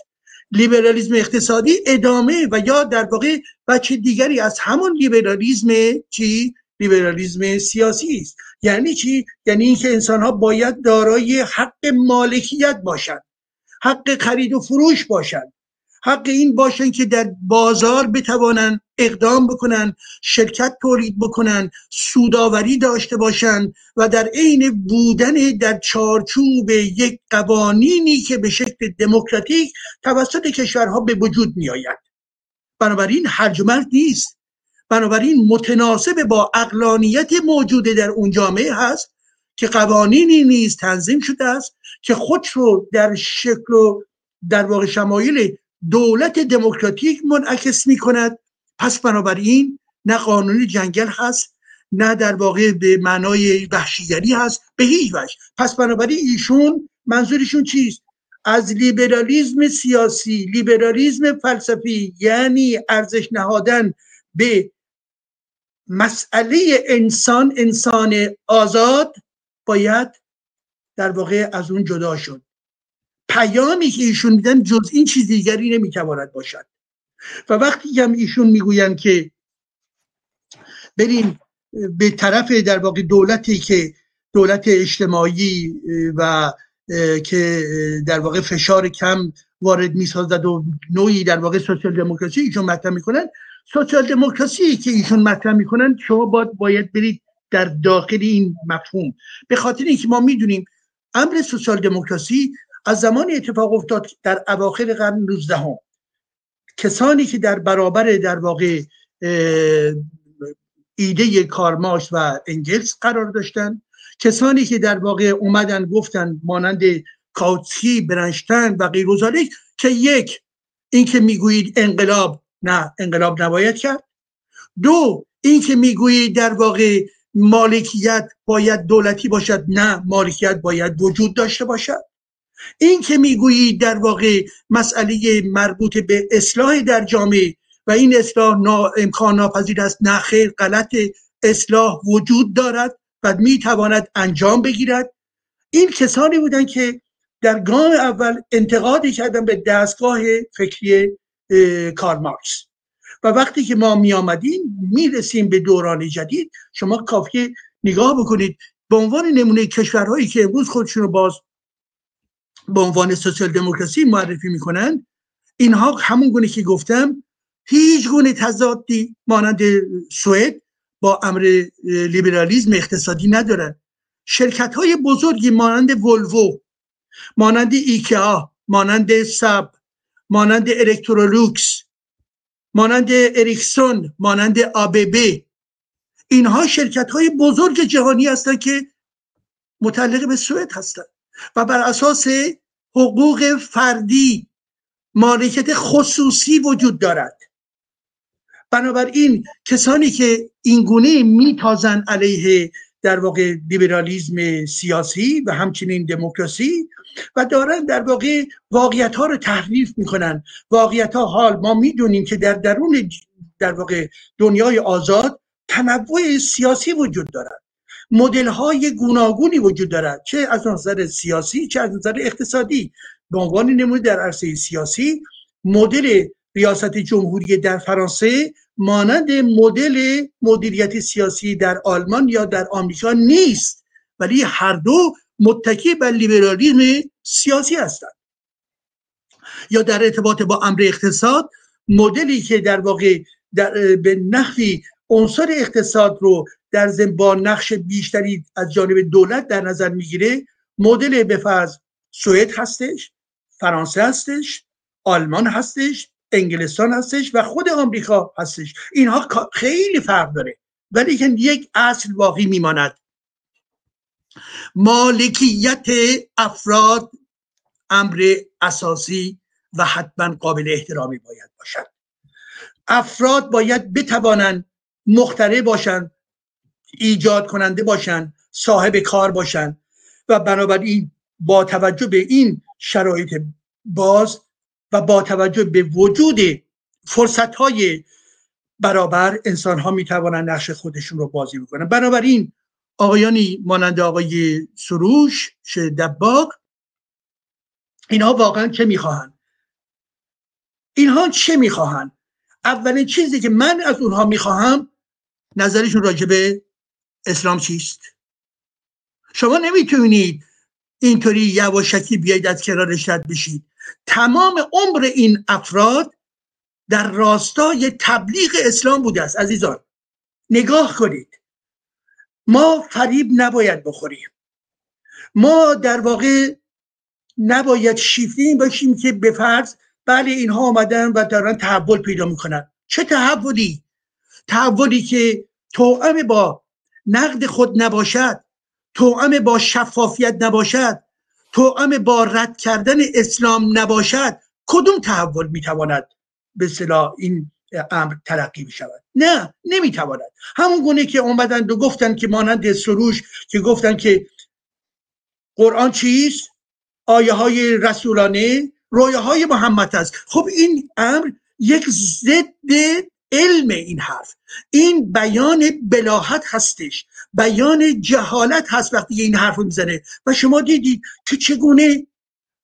لیبرالیزم اقتصادی ادامه و یا در واقع بچه دیگری از همون لیبرالیزم چی؟ لیبرالیزم سیاسی است. یعنی چی؟ یعنی اینکه انسان ها باید دارای حق مالکیت باشند حق خرید و فروش باشند حق این باشن که در بازار بتوانند اقدام بکنن شرکت تولید بکنن سوداوری داشته باشند و در عین بودن در چارچوب یک قوانینی که به شکل دموکراتیک توسط کشورها به وجود می آید بنابراین هرج نیست. بنابراین متناسب با اقلانیت موجوده در اون جامعه هست که قوانینی نیز تنظیم شده است که خود رو در شکل و در واقع شمایل دولت دموکراتیک منعکس می کند پس بنابراین نه قانون جنگل هست نه در واقع به معنای وحشیگری هست به هیچ وجه. پس بنابراین ایشون منظورشون چیست؟ از لیبرالیزم سیاسی لیبرالیزم فلسفی یعنی ارزش نهادن به مسئله انسان انسان آزاد باید در واقع از اون جدا شد. پیامی که ایشون میدن جز این چیز دیگری نمی‌تواند باشد. و وقتی هم ایشون می‌گویند که بریم به طرف در واقع دولتی که دولت اجتماعی و که در واقع فشار کم وارد می‌سازد و نوعی در واقع سوسیال دموکراسی ایشون مطرح می‌کنن سوسیال دموکراسی که ایشون مطرح می‌کنن شما باید باید برید در داخل این مفهوم به خاطر اینکه ما می‌دونیم امر سوسیال دموکراسی از زمان اتفاق افتاد در اواخر قرن 19 هم. کسانی که در برابر در واقع ایده کارماش و انگلس قرار داشتن کسانی که در واقع اومدن گفتن مانند کاوتسکی برنشتن و غیر که یک اینکه می‌گویید انقلاب نه انقلاب نباید کرد. دو اینکه می‌گویید در واقع مالکیت باید دولتی باشد نه مالکیت باید وجود داشته باشد. این که می‌گویید در واقع مسئله مربوط به اصلاح در جامعه و این اصلاح نا امکان ناپذیر است نه خیر غلط اصلاح وجود دارد. و می‌تواند انجام بگیرد. این کسانی بودند که در گام اول انتقادی کردن به دستگاه فکری کار مارکس. و وقتی که ما می آمدیم می رسیم به دوران جدید شما کافی نگاه بکنید. به عنوان نمونه کشورهایی که امروز خودشون رو باز به عنوان سوسیال دموکراسی معرفی می‌کنن اینها همون گونه که گفتم هیچ گونه تضادی مانند سوئد با امر لیبرالیزم اقتصادی ندارن. شرکت های بزرگی مانند ولوو مانند ایکیا مانند سب مانند الکترولوکس مانند اریکسون مانند ABB اینها شرکت های بزرگ جهانی هستند که متعلق به سوئد هستند و بر اساس حقوق فردی مالکیت خصوصی وجود دارد. بنابراین کسانی که اینگونه میتازن علیه در واقع لیبرالیزم سیاسی و همچنین دموکراسی و دارن در واقع واقعیت ها رو تحریف می‌کنن. واقعیت ها حال ما می‌دونیم که در درون در واقع دنیای آزاد تنوع سیاسی وجود دارد. مدل های گوناگونی وجود دارد چه از نظر سیاسی چه از نظر اقتصادی به عنوان نمونه در عرصه سیاسی مدل ریاست جمهوری در فرانسه مانند مدل مدیریت سیاسی در آلمان یا در آمریکا نیست ولی هر دو متکی بر لیبرالیسم سیاسی هستند. یا در ارتباط با امر اقتصاد مدلی که در واقع در به نحوی عنصر اقتصاد رو در با نقش بیشتری از جانب دولت در نظر می‌گیره مدل به فرض سوئد هستش فرانسه هستش آلمان هستش انگلستان هستش و خود آمریکا هستش. اینها خیلی فرق داره. ولی که یک اصل باقی میماند. مالکیت افراد امر اساسی و حتما قابل احترامی باید باشد. افراد باید بتوانند مختره باشند ایجاد کننده باشند صاحب کار باشند و بنابراین با توجه به این شرایط باز و با توجه به وجود فرصت های برابر انسان ها می توانند نقش خودشون رو بازی بکنن. بنابراین آقایانی مانند آقای سروش دباغ اینها واقعا چه می‌خواهند؟ اینها چه می‌خواهند؟ اولین چیزی که من از اونها می‌خواهم نظرشون راجع به اسلام چیست؟ شما نمی‌تونید اینطوری یواشکی بیاید از کنارش رد بشید. تمام عمر این افراد در راستای تبلیغ اسلام بوده است عزیزان. نگاه کنید. ما فریب نباید بخوریم. ما در واقع نباید شیفته این باشیم که به فرض بله اینها آمدن و دارن تحول پیدا می‌کنن. چه تحولی؟ تحولی که توأم با نقد خود نباشد توأم با شفافیت نباشد. توأم با رد کردن اسلام نباشد کدوم تحول می‌تواند به صلاح این امر ترقی شود نه نمی‌تواند. همون گونه که اومدند و گفتن که مانند سروش که گفتن که قرآن چیست؟ آیه های رسولانه رویه های محمد است. خب این امر یک ضد علم این حرف. این بیان بلاحت هستش. بیان جهالت هست وقتی این حرف می‌زنه. و شما دیدید که چگونه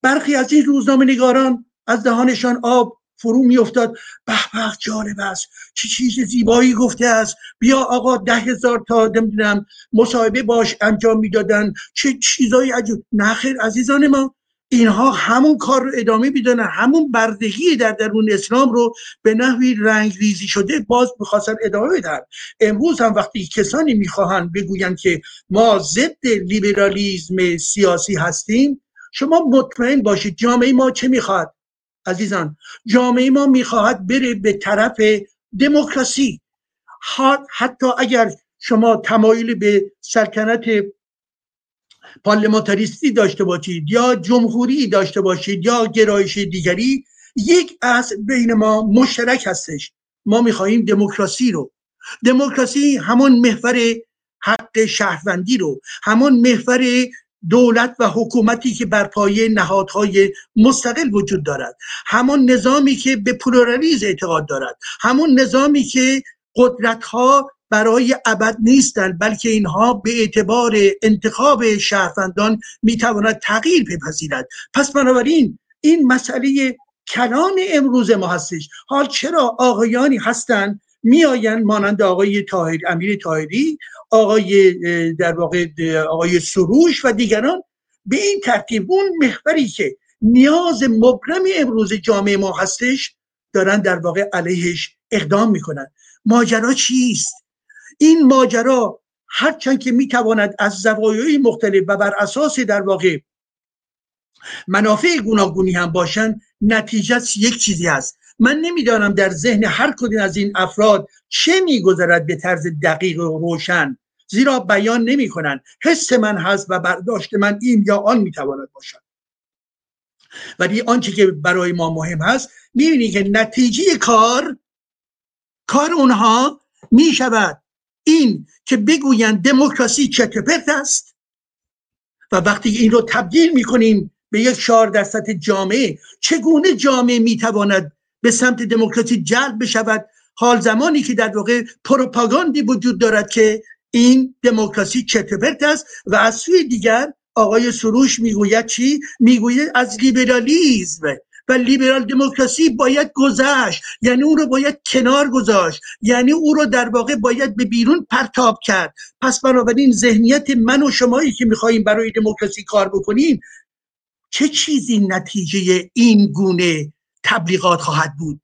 برخی از این روزنامه نگاران از دهانشان آب فرو میافتاد. به به جالب است. چه چیز زیبایی گفته است. بیا آقا ده هزار تا نمی‌دونم مصاحبه باش انجام می‌دادن. چه چیزایی عجب نخیر عزیزان ما. اینها همون کار رو ادامه می‌دونن. همون بردگی در درون اسلام رو به نحوی رنگ ریزی شده باز می‌خواستن ادامه بدن. امروز هم وقتی کسانی می‌خواهند بگویند که ما ضد لیبرالیزم سیاسی هستیم شما مطمئن باشید جامعه ما چه می‌خواد؟ عزیزان جامعه ما می‌خواهد بره به طرف دموکراسی. حتی اگر شما تمایل به سلطنت پارلمانتاریستی داشته باشید یا جمهوری داشته باشید یا گرایش دیگری یک اصل بین ما مشترک هستش. ما می‌خواهیم دموکراسی رو. دموکراسی همون محور حق شهروندی رو همون محور دولت و حکومتی که بر پایه نهادهای مستقل وجود دارد. همون نظامی که به پلورالیز اعتقاد دارد. همون نظامی که قدرت ها برای ابد نیستند بلکه اینها به اعتبار انتخاب شهروندان می‌تواند تغییر بپذیرد. پس بنابراین این مسئله کلان امروز ما هستش. حال چرا آقایانی هستند؟ میآیند مانند آقای تاهر امیر تاهری آقای در واقع آقای سروش و دیگران به این ترتیب. اون محوری که نیاز مبرم امروز جامعه ما هستش دارن در واقع علیهش اقدام می‌کنن. ماجرا چیست؟ این ماجرا هرچند که می‌تواند از زوایای مختلف و بر اساس در واقع منافع گوناگونی هم باشن نتیجه یک چیزی است من نمی‌دانم در ذهن هر کدوم از این افراد چه میگذرد به طرز دقیق و روشن. زیرا بیان نمی کنن حس من هست و برداشت من این یا آن می‌تواند باشد. ولی آنچه که برای ما مهم هست می‌بینی که نتیجه کار کار اونها می شود این که بگویند دموکراسی چتپرت است و وقتی این رو تبدیل می‌کنیم به یک چهار درصد جامعه چگونه جامعه می‌تواند به سمت دموکراسی جلب بشود؟ حال زمانی که در واقع پروپاگاندی وجود دارد که این دموکراسی چتپرت است و از سوی دیگر آقای سروش می‌گوید چی؟ می‌گوید از لیبرالیزم. و لیبرال دموکراسی باید گذشت. یعنی اون رو باید کنار گذاشت. یعنی او رو در واقع باید به بیرون پرتاب کرد. پس بنابراین ذهنیت من و شمایی که میخواییم برای دموکراسی کار بکنیم چه چیزی نتیجه این گونه تبلیغات خواهد بود؟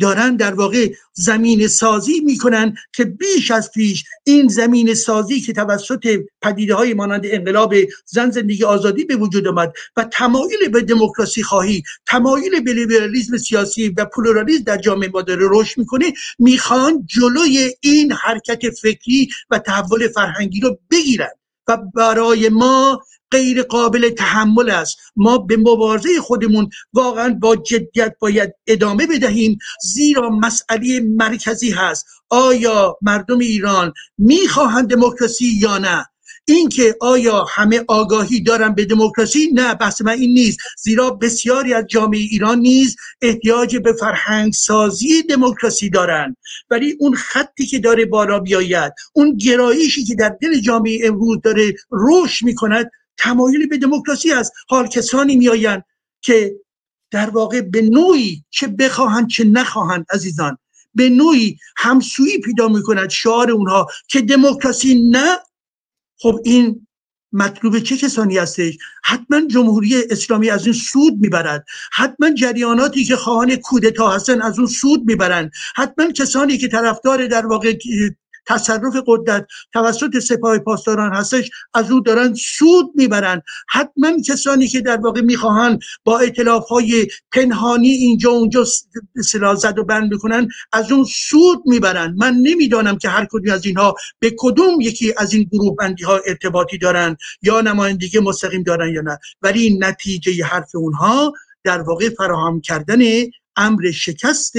دارن در واقع زمین سازی می‌کنن که بیش از پیش این زمین سازی که توسط پدیده های مانند انقلاب زن زندگی آزادی به وجود آمد و تمایل به دموکراسی خواهی تمایل به لیبرالیسم سیاسی و پلورالیسم در جامعه ما داره رشد می‌کنه می‌خوان جلوی این حرکت فکری و تحول فرهنگی رو بگیرن و برای ما غیر قابل تحمل است. ما به مبارزه خودمون واقعا با جدیت باید ادامه بدهیم. زیرا مسئله مرکزی هست. آیا مردم ایران می‌خواهند دموکراسی یا نه؟ اینکه آیا همه آگاهی دارن به دموکراسی؟ نه بحث من این نیست. زیرا بسیاری از جامعه ایران نیز احتیاج به فرهنگ سازی دموکراسی دارند ولی اون خطی که داره بالا بیاید اون گرایشی که در دل جامعه امروز داره رشد می‌کند تمایلی به دموکراسی است حال کسانی میآیند که در واقع به نوعی چه بخواهند چه نخواهند عزیزان به نوعی همسویی پیدا می‌کند شعار اونها که دموکراسی نه. خب این مطلوب چه کسانی هستش؟ حتما جمهوری اسلامی از این سود می‌برد. حتما جریاناتی که خواهان کودتا هستن از اون سود می‌برند. حتما کسانی که طرفدار در واقع تصرف قدرت توسط سپاه پاسداران هستش از او دارن سود می‌برن. حتما کسانی که در واقع می‌خواهند با اطلاف های پنهانی اینجا اونجا سلاح زد و بند بکنن از اون سود می‌برن. من نمی‌دانم که هر کدوم از اینها به کدوم یکی از این گروه بندی ها ارتباطی دارن یا نمایندگی مستقیم دارن یا نه. ولی نتیجه حرف اونها در واقع فراهم کردن امر شکست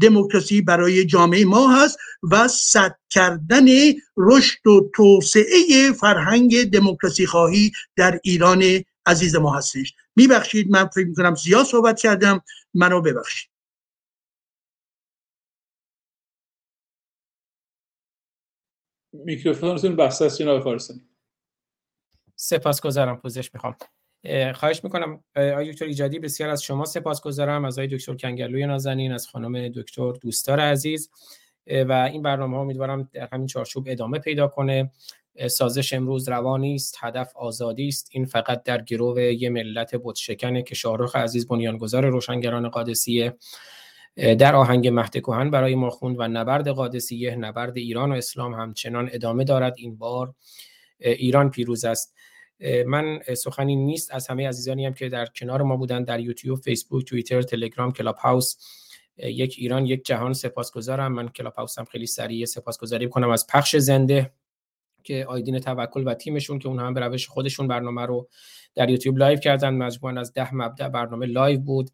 دموکراسی برای جامعه ما هست و صد کردن رشد و توسعه فرهنگ دموکراسی خواهی در ایران عزیز ما هستش. میبخشید من فکر می‌کنم زیاد صحبت کردم. منو ببخشید. میکروفونتون بسته است جناب فارسانی. سپاسگزارم پوزش می‌خوام. خواهش می‌کنم آقای دکتر ایجادی بسیار از شما سپاسگزارم از آقای دکتر کنگلوی نازنین از خانم دکتر دوستدار عزیز و این برنامه ها امیدوارم در همین چارچوب ادامه پیدا کنه. سازش امروز روانی است هدف آزادی است. این فقط در گرو یه ملت بت‌شکنه که شاهرخ عزیز بنیانگذار روشنگران قادسیه. در آهنگ مهد کهن برای ما خوند و نبرد قادسیه نبرد ایران و اسلام همچنان ادامه دارد. این بار ایران پیروز است. من سخنی نیست. از همه عزیزانی هم که در کنار ما بودن در یوتیوب فیسبوک توییتر تلگرام کلاب هاوس یک ایران یک جهان سپاسگزارم. من کلاب هاوس هم خیلی سریع سپاسگزاری کنم از پخش زنده که آیدین توکل و تیمشون که اون هم به روش خودشون برنامه رو در یوتیوب live کردن. مجموعا از ده مبدأ برنامه live بود.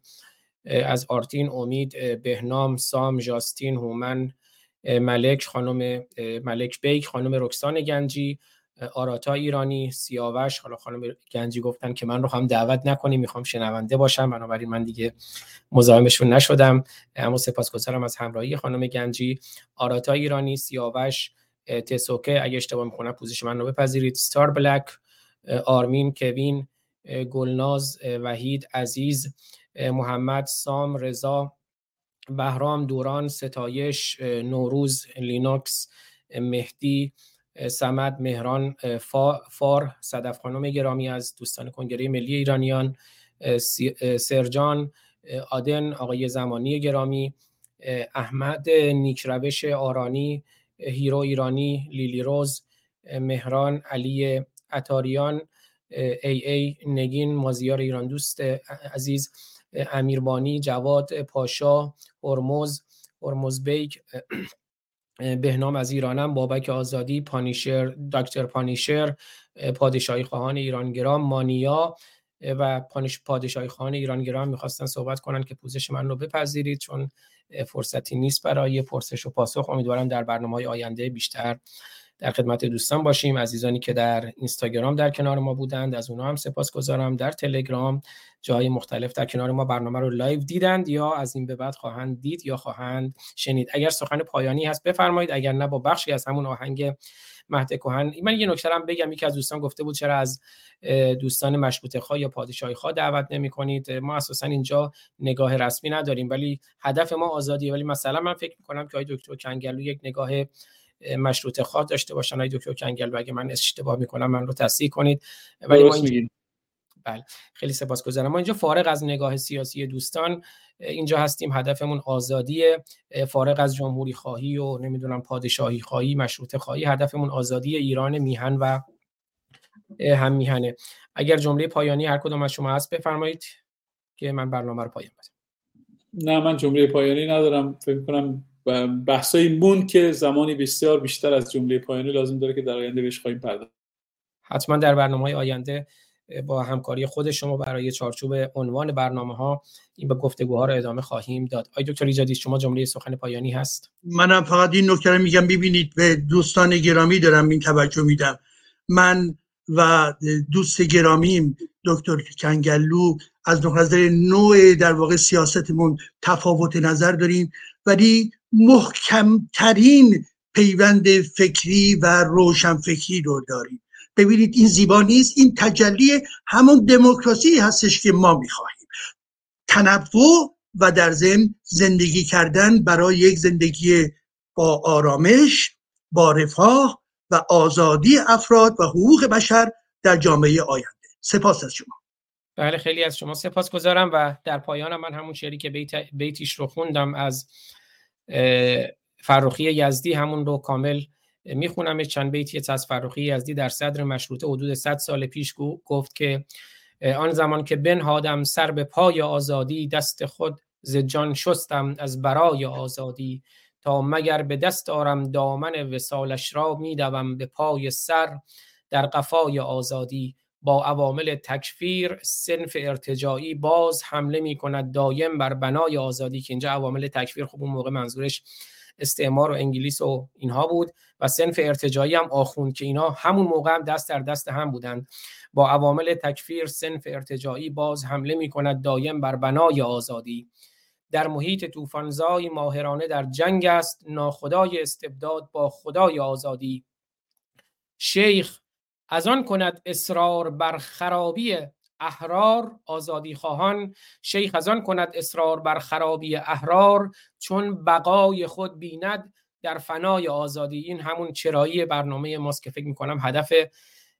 از آرتین امید بهنام سام جاستین هومن ملک خانم ملک بیک خانم رکسان گنجی آراتا ایرانی سیاوش حالا خانم گنجی گفتن که من رو هم دعوت نکنی می‌خوام شنونده باشم. بنابراین من دیگه مزاحمشون نشدم. اما سپاسگزارم از همراهی خانم گنجی. آراتا ایرانی سیاوش تسوکه اگه اشتباه می‌کنم پوزش من رو بپذیرید. ستار بلک آرمین کوین گلناز وحید عزیز محمد سام رضا بهرام دوران ستایش نوروز لینوکس مهدی سمد مهران فار صدف خانم گرامی از دوستان کنگره ملی ایرانیان سرجان آدن آقای زمانی گرامی احمد نیکروش آرانی هیرو ایرانی لیلی روز مهران علی اتاریان ای ای نگین مازیار ایران دوست عزیز امیربانی جواد پاشا هرمز هرمز بیک بهنام از ایرانم بابک آزادی پانیشر دکتر پانیشر پادشاهی خواهان ایرانگرام مانیا و پادشاهی خواهان ایرانگرام می‌خواستن صحبت کنن که پوزش من رو بپذیرید چون فرصتی نیست برای پرسش و پاسخ. امیدوارم در برنامه های آینده بیشتر در خدمت دوستان باشیم. عزیزانی که در اینستاگرام در کنار ما بودند از اونها هم سپاسگزارم در تلگرام جای مختلف در کنار ما برنامه رو live دیدند یا از این به بعد خواهند دید یا خواهند شنید. اگر سخن پایانی هست بفرمایید. اگر نه با بخشی از همون آهنگ مهد کهن. من یه نکته بگم. یکی از دوستان گفته بود چرا از دوستان مشروطه خواه یا پادشاهی خواه دعوت نمی کنید ما اساسا اینجا نگاه رسمی نداریم. ولی هدف ما آزادیه. ولی مثلا من فکر می کنم که آقای دکتر کنگلو یک نگاه مشروط خواه داشته باشن. های دکتر کنگل و اگه من اشتباه می‌کنم من رو تصحیح کنید. ولی ما اینجا... بله خیلی سپاسگزارم. ما اینجا فارغ از نگاه سیاسی دوستان اینجا هستیم. هدفمون آزادی فارغ از جمهوری خواهی و نمی‌دونم پادشاهی خواهی مشروط خواهی هدفمون آزادی ایران میهن و هم میهنه. اگر جمله پایانی هر کدوم از شما هست بفرمایید که من برنامه رو پایان بدم. نه من جمله پایانی ندارم. فکر کنم بحثایی مون که زمانی بسیار بیشتر از جمله پایانی لازم داره که در آینده بهش خواهیم پرداخت. حتما در برنامه های آینده با همکاری خود شما برای چارچوب عنوان برنامه ها این به گفتگوها رو ادامه خواهیم داد. آی دکتر ایجادی شما جمله سخن پایانی هست؟ منم فقط این نکته میگم. ببینید به دوستان گرامی دارم این توجه میدم. من و دوست گرامیم دکتر کنگلو از نظر نوع در واقع سیاستمون تفاوت نظر داریم. ولی محکمترین پیوند فکری و روشن فکری رو داریم. ببینید این زیبا نیست این تجلی همون دموکراسی هستش که ما می‌خواهیم. تنوع و در ضمن زندگی کردن برای یک زندگی با آرامش با رفاه و آزادی افراد و حقوق بشر در جامعه آینده. سپاس از شما. بله خیلی از شما سپاس گذارم و در پایان من همون شعری که بیت بیتیش رو خوندم از فرخی یزدی همون رو کامل می‌خونم چند بیتی از فرخی یزدی در صدر مشروطه حدود 100 سال پیش گفت که آن زمان که بنهادم سر به پای آزادی دست خود ز جان شستم از برای آزادی. تا مگر به دست آرم دامن وسالش را میدوم به پای سر در قفای آزادی. با عوامل تکفیر سنف ارتجاعی باز حمله می کند دایم بر بنای آزادی که اینجا عوامل تکفیر خب اون موقع منظورش استعمار و انگلیس و اینها بود و سنف ارتجاعی هم آخوند که اینا همون موقع هم دست در دست هم بودند. با عوامل تکفیر سنف ارتجاعی باز حمله می کند دایم بر بنای آزادی. در محیط طوفانزای ماهرانه در جنگ است ناخدای استبداد با خدای آزادی. شیخ از آن کند اصرار بر خرابی احرار آزادی خواهان. شیخ از آن کند اصرار بر خرابی احرار چون بقای خود بیند در فنای آزادی. این همون چرایی برنامه ماست که فکر می‌کنم هدف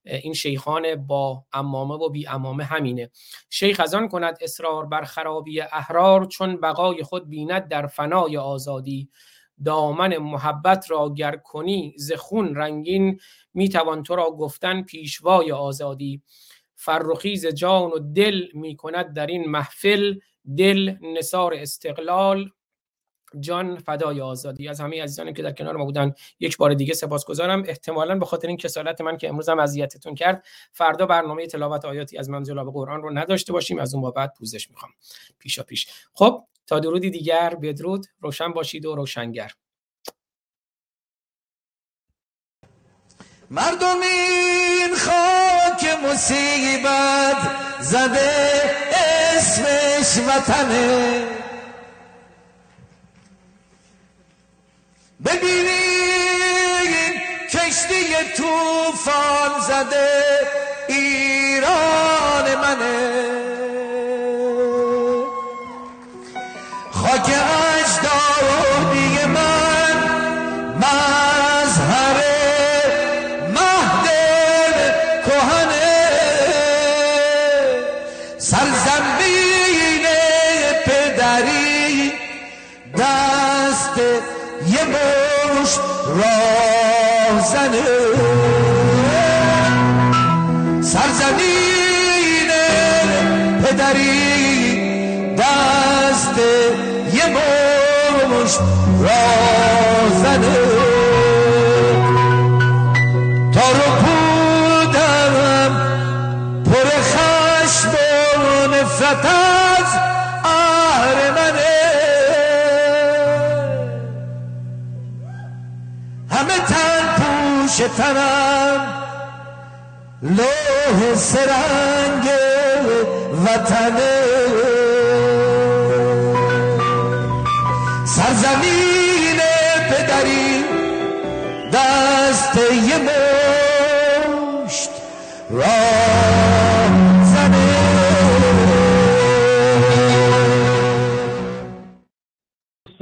این شیخان با امامه و بی امامه همینه. شیخ از آن کند اصرار بر خرابی احرار چون بقای خود بیند در فنای آزادی. دامن محبت را گر کنی ز خون رنگین می‌توان تو را گفتن پیشوای آزادی. فرخیز جان و دل می‌کند در این محفل دل نصار استقلال جان فدای آزادی. از همه عزیزانی که در کنار ما بودن یک بار دیگه سپاسگزارم. احتمالا به خاطر این کسالت من که امروز هم اذیتتون کرد فردا برنامه تلاوت آیاتی از منزل قرآن رو نداشته باشیم. از اون بعد پوزش می‌خوام. پیشا پیش خب تا درودی دیگر بدرود. روشن باشید و روشنگر. مردم این خاک مصیبت زده اسمش وطنه. ببینین کشتی توفان زده ایران منه. تنم لوح سرنگ وطنه سرزمین پدری دست یه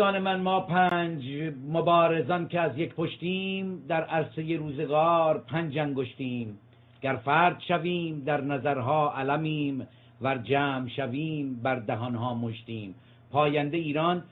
دوستان من ما پنج مبارزان که از یک پشتیم در عرصه روزگار پنج انگشتیم. گر فرد شویم در نظرها علمیم ور جمع شویم بر دهانها مشتیم. پاینده ایران